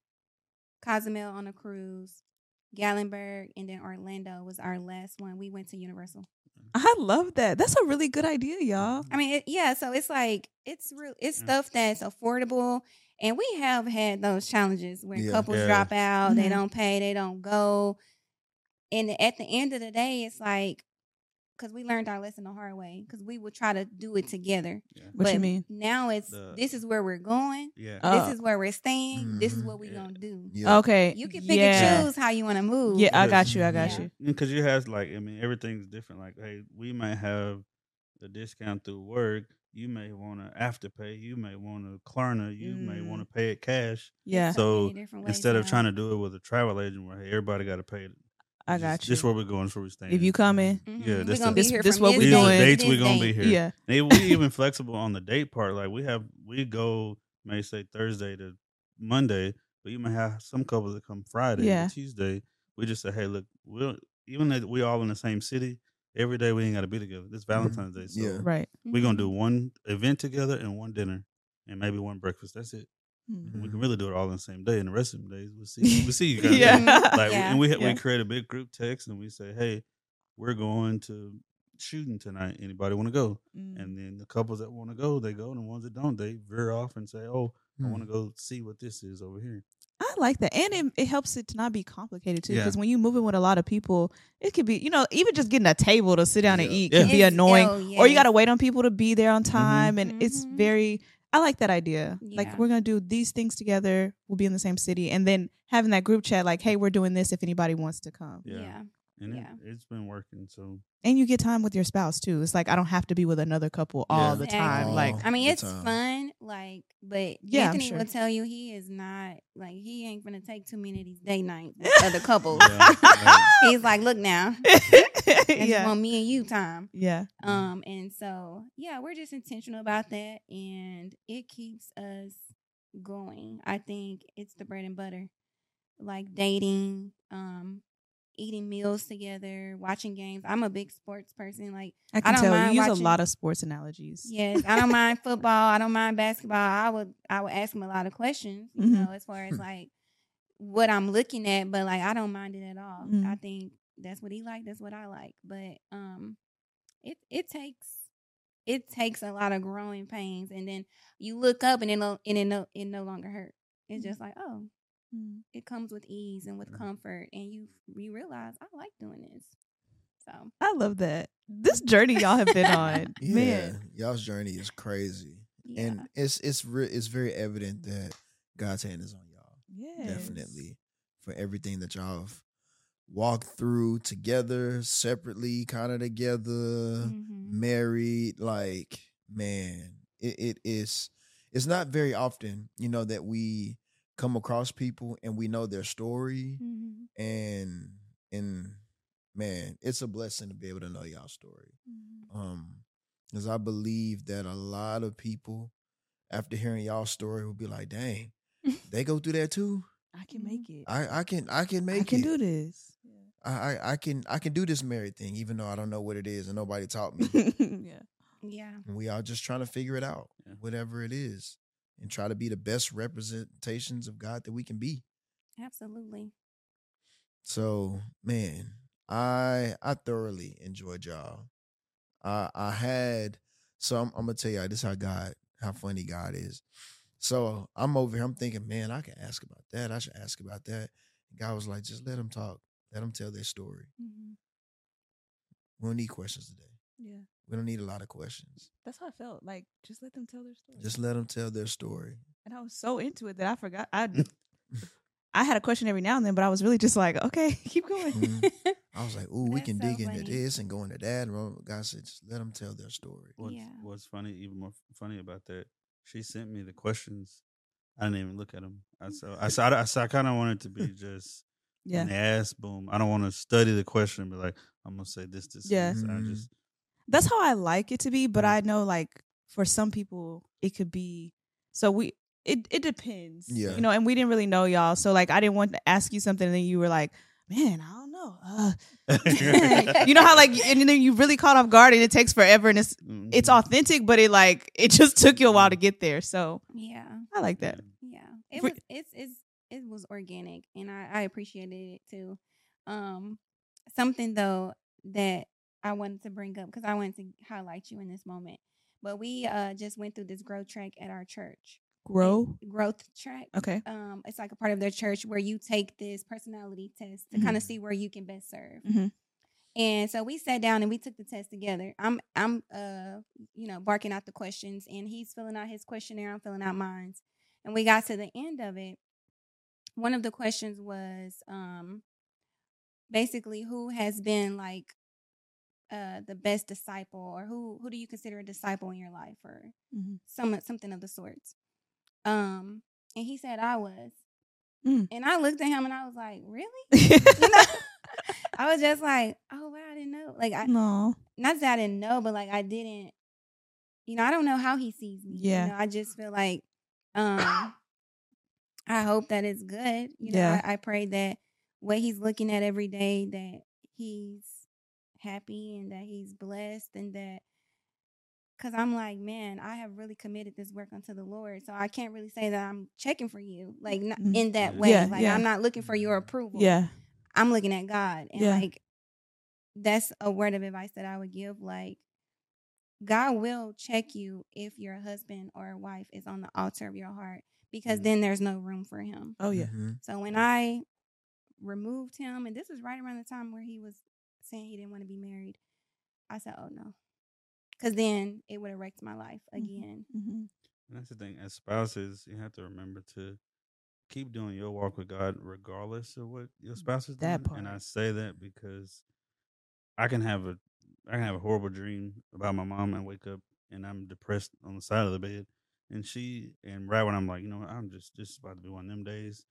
Cozumel on a cruise, Gatlinburg, and then Orlando was our last one. We went to Universal. I love that. That's a really good idea, y'all. I mean, it, yeah. So it's like it's real. It's Yeah. stuff that's affordable, and we have had those challenges where Yeah. couples Yeah. drop out, they Mhm. don't pay, they don't go. and at the end of the day, it's like because we learned our lesson the hard way because we would try to do it together. Yeah. What but you mean? Now it's The- this is where we're going. Yeah. Oh. this is where we're staying. This is Mhm. what we're Yeah. gonna do. Yeah. Okay. You can pick yeah. and choose how you want to move. Yeah, I got you. I got Yeah. you. because you have like I mean everything's different. Like hey, we might have a discount through work. You may want to afterpay. You may want to Klarna. You may Mm. want to pay it cash. Yeah, So, many different ways Instead of trying to do it with a travel agent, where hey, everybody got to pay it. I This- got you. This where we're going. This where we're staying. if you come in, Mhm. Yeah, we're this gonna the- be this- here this from what we're doing. dates we're gonna be here. yeah, They, we even flexible on the date part. Like we have, we go may say Thursday to Monday, but you may have some couples that come Friday Yeah. or Tuesday. We just say, hey, look, we'll even though we all in the same city, every day we ain't got to be together. This Valentine's Day, so Yeah. right. we're gonna do Mhm. one event together and one dinner, and maybe one breakfast. That's it. Mm. We can really do it all in the same day, and the rest of the days we'll see. We'll see you *laughs* guys. Yeah. Like, Yeah. and we Yeah. we create a big group text, and we say, hey, we're going to shooting tonight. Anybody want to go? Mm. And then the couples that want to go, they go. And the ones that don't, they veer off and say, "Oh, I Hmm. want to go see what this is over here." I like that, and it, it helps it to not be complicated too. Yeah. Because when you're moving with a lot of people, it could be you know even just getting a table to sit down and eat Yeah. can be It's- annoying, oh, or you got to wait on people to be there on time, and it's Mhm. very. I like that idea. Like we're gonna do these things together. We'll be in the same city, and then having that group chat, like, "Hey, we're doing this. If anybody wants to come." Yeah. Yeah. And Yeah. it, it's been working. So and you get time with your spouse too. It's like I don't have to be with another couple all Yeah. the time. Exactly. Like I mean, it's time. fun, like, but Yeah, Anthony sure. will tell you he is not like he ain't gonna take too many of these day nights with other *laughs* couples. Yeah, right. *laughs* He's like, look now, *laughs* it's just yeah, want me and you time. yeah, Um, and so yeah, we're just intentional about that, and it keeps us going. I think it's the bread and butter, like dating, um, eating meals together, watching games. I'm a big sports person. Like, I can don't tell mind you use a lot of sports analogies. yes, I don't mind *laughs* football. I don't mind basketball. I would I would ask him a lot of questions, you Mhm. know, as far as like what I'm looking at, but like I don't mind it at all. Mhm. I think that's what he like. That's what I like. But um, it it takes it takes a lot of growing pains, and then you look up and it no, and it no it no longer hurt. It's just like oh, Mm. it comes with ease and with Mhm. comfort, and you you realize I like doing this. So I love that. This journey y'all have been on, *laughs* Yeah, man. y'all's journey is crazy, yeah, and it's it's re- it's very evident that God's hand is on y'all. Yes. Definitely for everything that y'all have walked through together, separately, kind of together, Mhm. married. Like man, it, it is. It's not very often, you know, that we come across people and we know their story Mhm. and and man, it's a blessing to be able to know y'all story. Mhm. Um, because I believe that a lot of people, after hearing y'all story, will be like, "Dang, *laughs* they go through that too. I can make it. I I can I can make I can it. do this. I, I I can I can do this married thing, even though I don't know what it is and nobody taught me. *laughs* yeah. Yeah. *laughs* and we all just trying to figure it out, Yeah. whatever it is, and try to be the best representations of God that we can be. Absolutely. So, man, I I thoroughly enjoyed y'all. I I had so I'm, I'm gonna tell y'all this how God how funny God is. So I'm over here. I'm thinking, man, I can ask about that. I should ask about that. And God was like, just let them talk. Let them tell their story. Mm-hmm. We don't need questions today. Yeah. We don't need a lot of questions. That's how I felt. Like, just let them tell their story. Just let them tell their story. and I was so into it that I forgot. I *laughs* I had a question every now and then, but I was really just like, okay, *laughs* keep going. Mhm. *laughs* I was like, ooh, we can so dig into this and go into that. And God said, just let them tell their story. What's Yeah. What's funny, even more funny about that? She sent me the questions. I didn't even look at them. I so I so I, so I kind of wanted to be just yeah. an ass boom. I don't want to study the question and be like, I'm gonna say this, this, Yeah. this. I Mhm. just That's how I like it to be, but Mhm. I know like for some people it could be so we it it depends. Yeah. You know, and we didn't really know y'all. So like I didn't want to ask you something and then you were like, Man, I don't know. Uh *laughs* you know how like and then you really caught off guard and it takes forever and it's it's Mhm. authentic, but it like it just took you a while to get there. So Yeah. I like that. Yeah. It For- was it's it's it was organic and I, I appreciated it too. Um something though that I wanted to bring up because I wanted to highlight you in this moment. But we uh just went through this growth track at our church. Grow. growth track. Okay. Um, it's like a part of their church where you take this personality test to Mhm. kind of see where you can best serve. Mhm. And so we sat down and we took the test together. I'm I'm uh you know barking out the questions and he's filling out his questionnaire. I'm filling out mine. And we got to the end of it. One of the questions was um basically who has been like uh the best disciple or who who do you consider a disciple in your life or Mhm. some something of the sorts. Um and he said I was. Mm. And I looked at him and I was like, "Really?" *laughs* you know? *laughs* I was just like, "Oh wow, I didn't know." Like I no. not that I didn't know, but like I didn't you know, I don't know how he sees me. Yeah. You know, I just feel like um *coughs* I hope that it's good. You know, Yeah. I, I pray that what he's looking at every day that he's happy and that he's blessed and that because I'm like, man, I have really committed this work unto the Lord. So I can't really say that I'm checking for you, like not Mhm. in that way. Yeah, like yeah. I'm not looking for your approval. Yeah. I'm looking at God. And Yeah. like that's a word of advice that I would give. Like God will check you if your husband or wife is on the altar of your heart because Mhm. then there's no room for him. Oh yeah. Mhm. So when I removed him, and this was right around the time where he was saying he didn't want to be married, I said, "Oh no," because then it would have wrecked my life Mhm. again. hmm And that's the thing. As spouses, you have to remember to keep doing your walk with God, regardless of what your spouse is That doing. And I say that because I can have a I can have a horrible dream about my mom and wake up and I'm depressed on the side of the bed. And she and right when I'm like, you know, what, I'm just just about to be one of them days.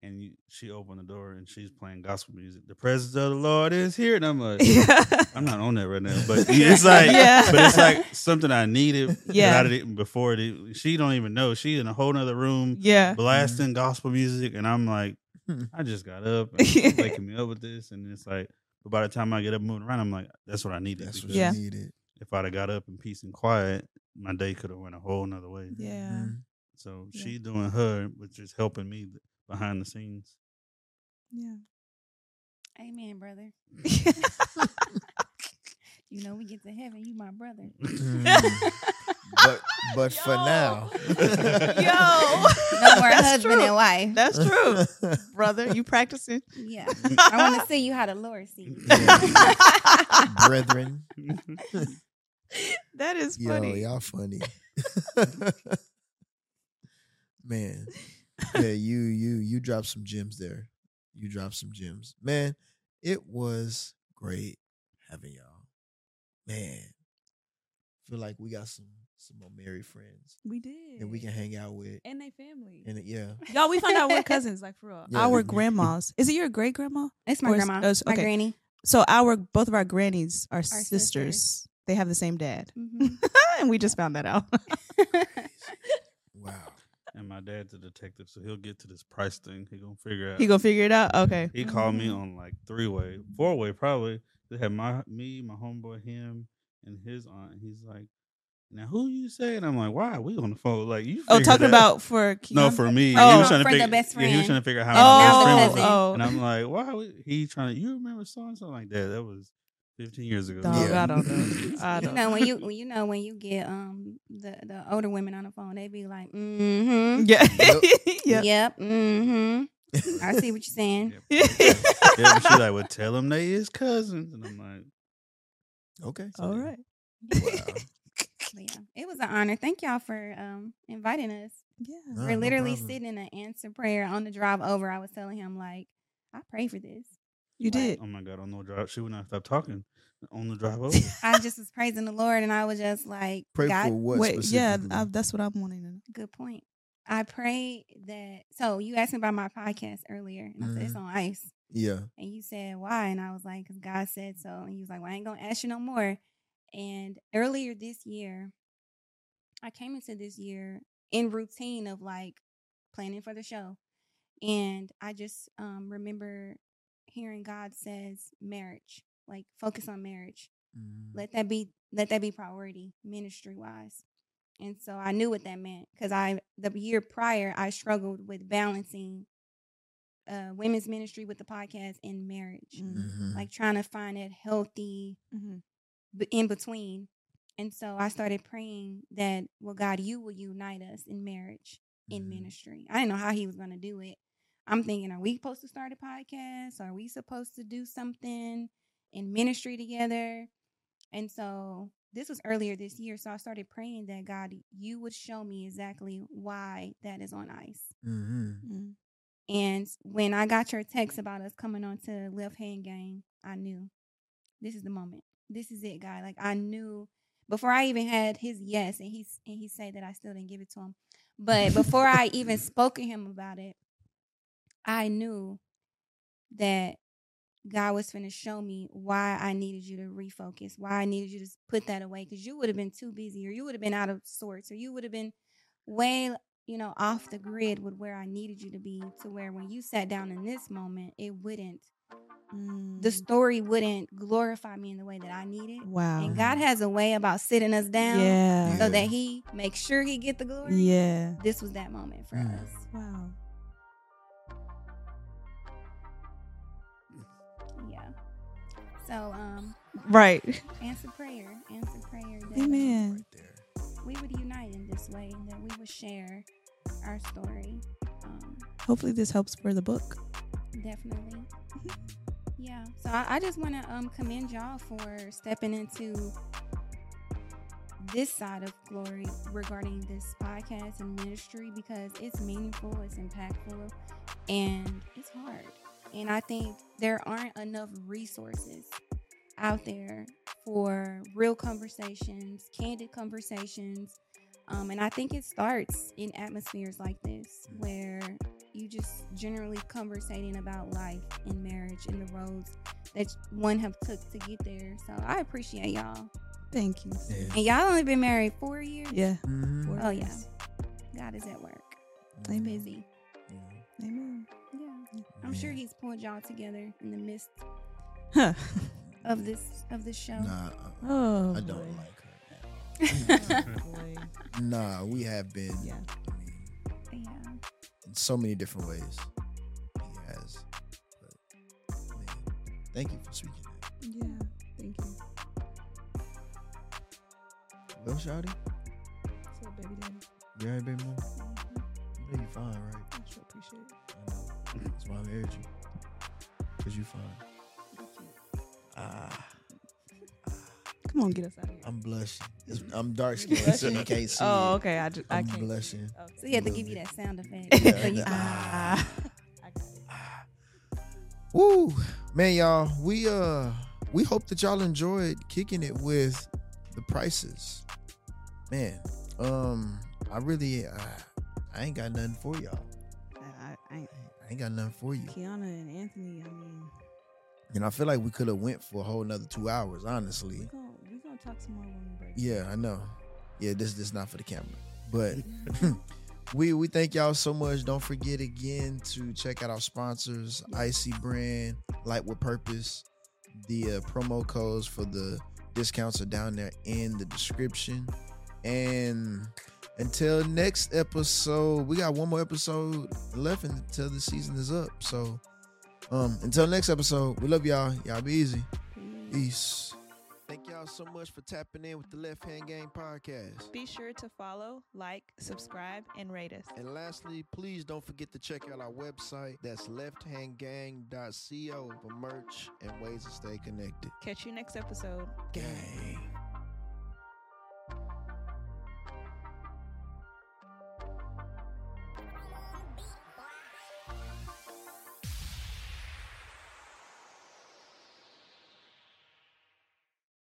And you, she opened the door and she's playing gospel music. The presence of the Lord is here, and I'm like, *laughs* Yeah. I'm not on that right now, but *laughs* it's like, Yeah. but it's like something I needed. Yeah. I didn't before. It, she don't even know. She in a whole other room yeah. blasting gospel music, and I'm like, I just got up, *laughs* and waking me up with this, and it's like, but by the time I get up moving around, I'm like, that's what I needed. That's what because Yeah. you needed. If I'd have got up in peace and quiet, my day could have went a whole nother way. Yeah. Mhm. So Yeah. she doing her, which is helping me behind the scenes. Yeah. Amen, brother. *laughs* *laughs* You know, we get to heaven, you my brother. Mhm. *laughs* But but for now, Yo. No more That's husband true. and wife. That's true, brother. You practicing? Yeah, I want to see you how the Lord sees. brethren. that is funny. Yo, y'all funny. Man. Yeah, you you you dropped some gems there. You dropped some gems. Man, it was great having y'all. Man. Feel like we got some some more married friends We did. and we can hang out with. and they family. And yeah. *laughs* Y'all, we found out we're *laughs* cousins, like for real. Yeah. Our *laughs* grandmas. Is it your great grandma? It's my Or is- grandma, my okay. granny. So our both of our grannies are, sisters. sisters. They have the same dad, Mhm. and we just found that out. Wow. And my dad's a detective, so he'll get to this price thing. He gonna figure out. he gonna figure it out. Okay. He called me mm-hmm. on like three way, four way probably. They had my me, my homeboy, him, and his aunt. He's like, "Now who you say?" And I'm like, "Why? We on the phone? Like you?" Oh, figure talking about for *laughs* no for me. Oh, he was trying to for the figure, best Yeah, he was trying to figure out how now Oh, my best friend was. oh. And I'm like, "Why?" we- He trying to? You remember so and so like that? That was 15 years ago. Dog, Yeah. I don't know. *laughs* I you don't know when you when you know when you get um the the older women on the phone, they be like, mm-hmm. Yeah. Yep. *laughs* yeah. Yep. Mm-hmm. *laughs* I see what you're saying. yeah, but she like, "Well, tell them they is cousins," and I'm like, Okay. All right. Wow. Yeah, it was an honor. Thank y'all for um inviting us. Yeah. No, We're literally problem. sitting in an answer prayer on the drive over. I was telling him like, I pray for this. You did. "Oh my god, on the drive, she would not stop talking on the drive over." *laughs* I just was praising the Lord, and I was just like, Pray God, for what Wait. Yeah. I, that's what I'm wanting to know. good point. I pray that. So you asked me about my podcast earlier, and I said it's Mhm. on ice. yeah. And you said why, and I was like, because God said so. And he was like, well, I ain't gonna ask you no more. And earlier this year, I came into this year in routine of like planning for the show, and I just um, remember hearing God says marriage, like focus on marriage. Mhm. Let that be let that be priority ministry wise. And so I knew what that meant because I the year prior I struggled with balancing uh, women's ministry with the podcast and marriage, Mhm. like trying to find that healthy Mm-hmm. b- in between. And so I started praying that, well, God, you will unite us in marriage. in Mhm. ministry. I didn't know how he was going to do it. I'm thinking, are we supposed to start a podcast? Are we supposed to do something in ministry together? And so this was earlier this year. So I started praying that God, you would show me exactly why that is on ice. Mm-hmm. Mm. And when I got your text about us coming on to Left Hand Gang, I knew this is the moment. This is it, God. Like I knew before I even had his yes, and he's and he said that I still didn't give it to him. But before I even spoke to him about it, I knew that God was going to show me why I needed you to refocus, why I needed you to put that away, because you would have been too busy, or you would have been out of sorts, or you would have been way, you know, off the grid with where I needed you to be, to where when you sat down in this moment, it wouldn't, Mm. the story wouldn't glorify me in the way that I needed. wow. And God has a way about sitting us down yeah. so that He makes sure He get the glory. Yeah. This was that moment for Mm. us. Wow. So, um, Right. answer prayer, answer prayer. Amen. Right there. We would unite in this way, and that we would share our story. Um, Hopefully this helps for the book. definitely. *laughs* Yeah. So I, I just want to um commend y'all for stepping into this side of glory regarding this podcast and ministry because it's meaningful, it's impactful, and it's hard. And I think there aren't enough resources out there for real conversations, candid conversations. Um, and I think it starts in atmospheres like this where you just generally conversating about life and marriage and the roads that one have took to get there. So I appreciate y'all. Thank you. Yeah. And y'all only been married four years. Yeah. Mm-hmm. Oh yeah. God is at work. I'm Busy. Amen. Yeah. I'm sure he's pulled y'all together in the midst Huh. of this of this show. Nah, I, Oh. I don't like her. Boy. *laughs* Nah, we have been. Yeah. I mean, yeah. in so many different ways. He has. But, man, thank you for speaking that. Yeah. Thank you. Well, Shawty, What's up, baby daddy? you alright, baby mom? You know you fine, right? I sure appreciate it. I know. That's why I married you. Cause you fine. Ah, Come on, get us out of here. I'm blushing. It's, I'm dark You skinned, so you can't see. Oh, it. okay. I just I I'm can't. blushing. Okay. So he had to give you that sound effect. Yeah, so you Ah. *laughs* I got it. Ah. Woo, man, y'all. We uh, we hope that y'all enjoyed kicking it with the prices. Man, um, I really, uh, I ain't got nothing for y'all. I, I, I, I ain't got nothing for you. Keanna and Anthony. I mean, And I feel like we could have went for a whole nother two hours, we honestly. gonna we gonna talk some more when we break. Yeah, I know. Yeah, this this not for the camera, but *laughs* we we thank y'all so much. Don't forget again to check out our sponsors, Icyy Brand, Light with Purpose. The uh, promo codes for the discounts are down there in the description. And until next episode, we got one more episode left until the season is up. So um until next episode, we love y'all. Y'all be easy. Peace. Thank y'all so much for tapping in with the Left Hand Gang podcast. Be sure to follow, like, subscribe, and rate us. And lastly, please don't forget to check out our website. That's lefthandgang.co for merch and ways to stay connected. Catch you next episode. Gang.